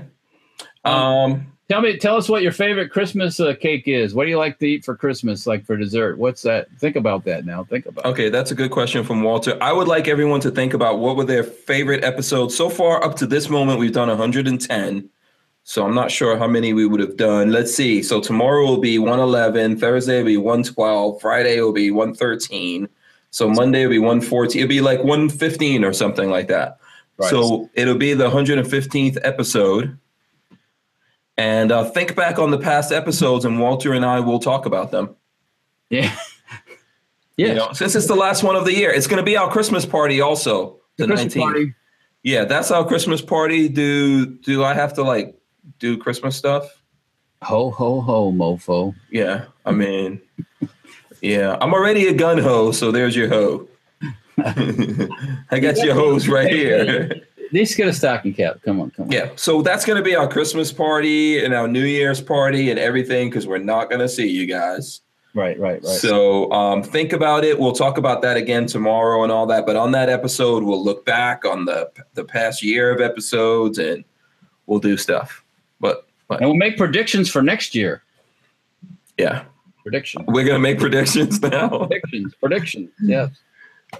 Um, Um. Tell me tell us what your favorite Christmas uh, cake is. What do you like to eat for Christmas like for dessert? What's that? Think about that now. Think about it. Okay, that's a good question from Walter. I would like everyone to think about what were their favorite episodes so far up to this moment. We've done 110. So I'm not sure how many we would have done. Let's see. So tomorrow will be 111, Thursday will be 112, Friday will be 113. So Monday will be 114. It'll be like 115 or something like that. Right. So it'll be the 115th episode. And uh, think back on the past episodes, and Walter and I will talk about them. Yeah. You Yeah. know, since it's the last one of the year, it's going to be our Christmas party also. The, Christmas 19th. party. Yeah, that's our Christmas party. Do do I have to like do Christmas stuff? Ho ho ho mofo. Yeah, I mean, yeah, I'm already a gun ho, so there's your hoe. I got your hose right here. Let's get a stocking cap. Come on, come on. Yeah, so that's going to be our Christmas party and our New Year's party and everything because we're not going to see you guys. Right, right, right. So um, think about it. We'll talk about that again tomorrow and all that. But on that episode, we'll look back on the the past year of episodes and we'll do stuff. But, but and we'll make predictions for next year. yeah, Predictions. we're gonna make predictions now. Predictions. Predictions. Yes.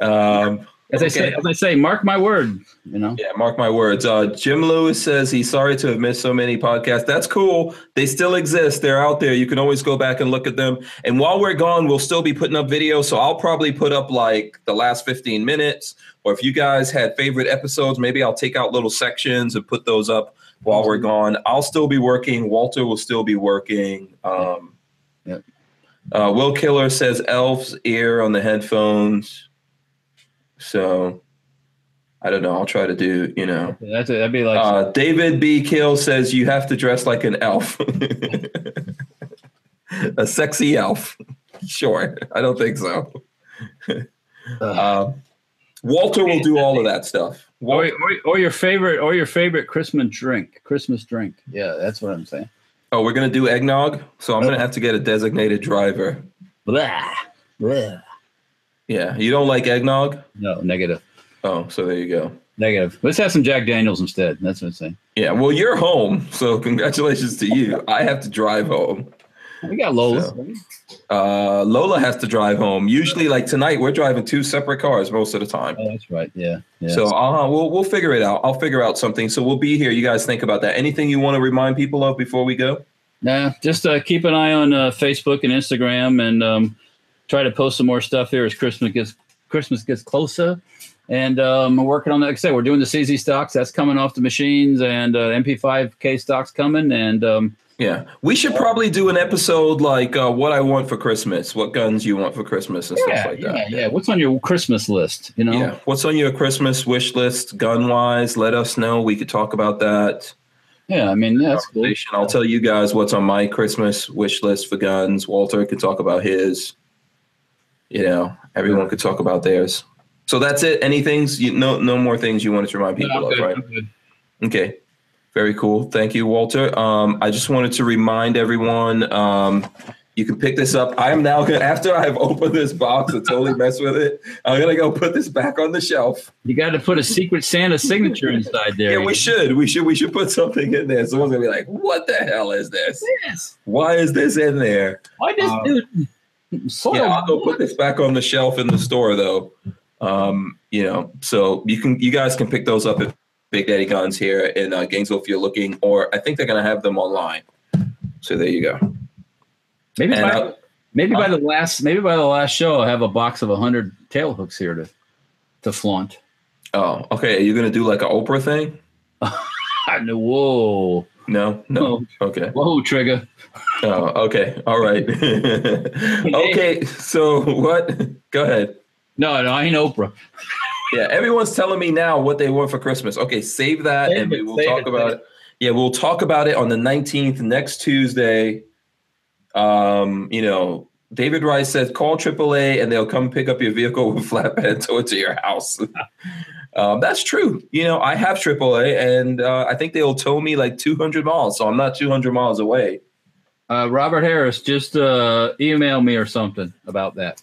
Um, As I say, as I say, mark my word. You know. Yeah, mark my words. Uh, Jim Lewis says he's sorry to have missed so many podcasts. That's cool. They still exist. They're out there. You can always go back and look at them. And while we're gone, we'll still be putting up videos. So I'll probably put up like the last 15 minutes. Or if you guys had favorite episodes, maybe I'll take out little sections and put those up while we're gone. I'll still be working. Walter will still be working. Um, Yep. Uh, Will Killer says Elf's ear on the headphones. So I don't know. I'll try to do, you know. That's it. That'd be like Uh, David B. Kill says you have to dress like an elf. a sexy elf. Sure. I don't think so. Uh, Walter will do all of that stuff. or, or, or your favorite or your favorite Christmas drink. Christmas drink. Yeah, that's what I'm saying. Oh, we're going to do eggnog. So I'm going to uh-huh. have to get a designated driver. Blah. Blah. Yeah. You don't like eggnog? No, negative. Oh, so there you go. Negative. Let's have some Jack Daniels instead. That's what I'm saying. Yeah. Well, you're home. So congratulations to you. I have to drive home. We got Lola. So- Uh, Lola has to drive home. Usually, like tonight, we're driving two separate cars most of the time. Oh, that's right. Yeah. Yeah. So uh, we'll we'll figure it out. I'll figure out something. So we'll be here. You guys think about that. Anything you want to remind people of before we go? Nah, just uh, keep an eye on uh, Facebook and Instagram, and um, try to post some more stuff here as Christmas gets Christmas gets closer. And um, we're working on that. Like I said, we're doing the CZ stocks. That's coming off the machines, and uh, MP5K stocks coming. And um, Yeah, we should probably do an episode like uh, what I want for Christmas, what guns you want for Christmas, and yeah, stuff like yeah, that. yeah. yeah. What's on your Christmas list? You know. Yeah. What's on your Christmas wish list, gun wise? Let us know. We could talk about that. Yeah, I mean, yeah, that's cool. I'll tell you guys what's on my Christmas wish list for guns. Walter could talk about his. You know, everyone could talk about theirs. So that's it. Any things? You, no, no more things you wanted to remind people No, of, good, right? Okay. Very cool. Thank you, Walter. Um, I just wanted to remind everyone um, you can pick this up. I am now going to, after I've opened this box and totally mess with it, I'm going to go put this back on the shelf. You got to put a secret Santa signature inside there. Yeah, we should. We should. We should put something in there. Someone's going to be like, what the hell is this? Yes. Why is this in there? Why does Um, dude? Soil Yeah, I'll go put this back on the shelf in the store, though. Um, you know, so you can, you guys can pick those up at Big Daddy Guns here in uh, Gainesville if you're looking, or I think they're going to have them online. So there you go. maybe And, by, uh, maybe by the last maybe by the last show, I'll have a box of hundred tail hooks here to to flaunt. Oh, okay. Are you going to do like an Oprah thing? I know. Whoa, No, no. Okay. whoa, trigger. Oh, okay. All right. okay. So what? Go ahead. No, no, I ain't Oprah. Yeah, everyone's telling me now what they want for Christmas. Okay, save that, Save and we will talk it, about save it. Yeah, we'll talk about it on the nineteenth, next Tuesday. Um, you know, David Rice said, call AAA and they'll come pick up your vehicle with flatbed towed to your house. um, that's true. You know, I have AAA, and uh, I think they'll tow me like two hundred miles, so I'm not two hundred miles away. Uh, Robert Harris, just uh, email me or something about that.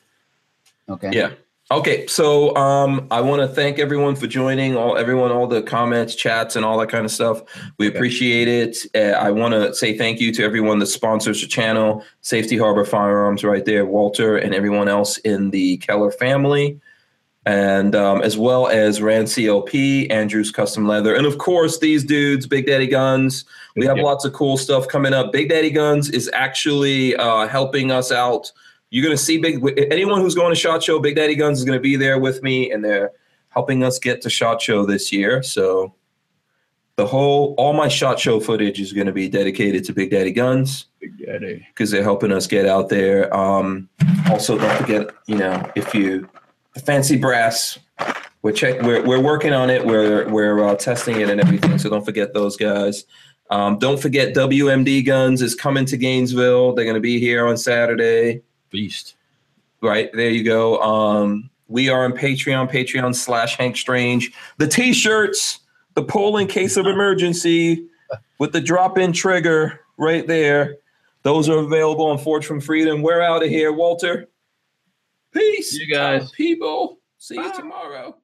Okay. Yeah. Okay, so um, I want to thank everyone for joining, all everyone, all the comments, chats, and all that kind of stuff. We Okay. appreciate it. Uh, I want to say thank you to everyone that sponsors the channel, Safety Harbor Firearms, right there, Walter, and everyone else in the Keller family, and um, as well as Rand CLP, Andrews Custom Leather, and of course these dudes, Big Daddy Guns. We have Yeah. lots of cool stuff coming up. Big Daddy Guns is actually uh, helping us out. You're going to see big anyone who's going to Shot Show. Big Daddy Guns is going to be there with me, and they're helping us get to Shot Show this year. So the whole all my Shot Show footage is going to be dedicated to Big Daddy Guns Big Daddy. because they're helping us get out there. Um, also, don't forget, you know, if you the fancy brass, we're check we're we're working on it. We're we're uh, testing it and everything. So don't forget those guys. Um, don't forget WMD Guns is coming to Gainesville. They're going to be here on Saturday. Beast. Right there, you go. Um, we are on Patreon, Patreon slash Hank Strange. The T-shirts, the pull in case of emergency, with the drop-in trigger right there. Those are available on Forge from Freedom. We're out of here, Walter. Peace, you guys. people. See you tomorrow.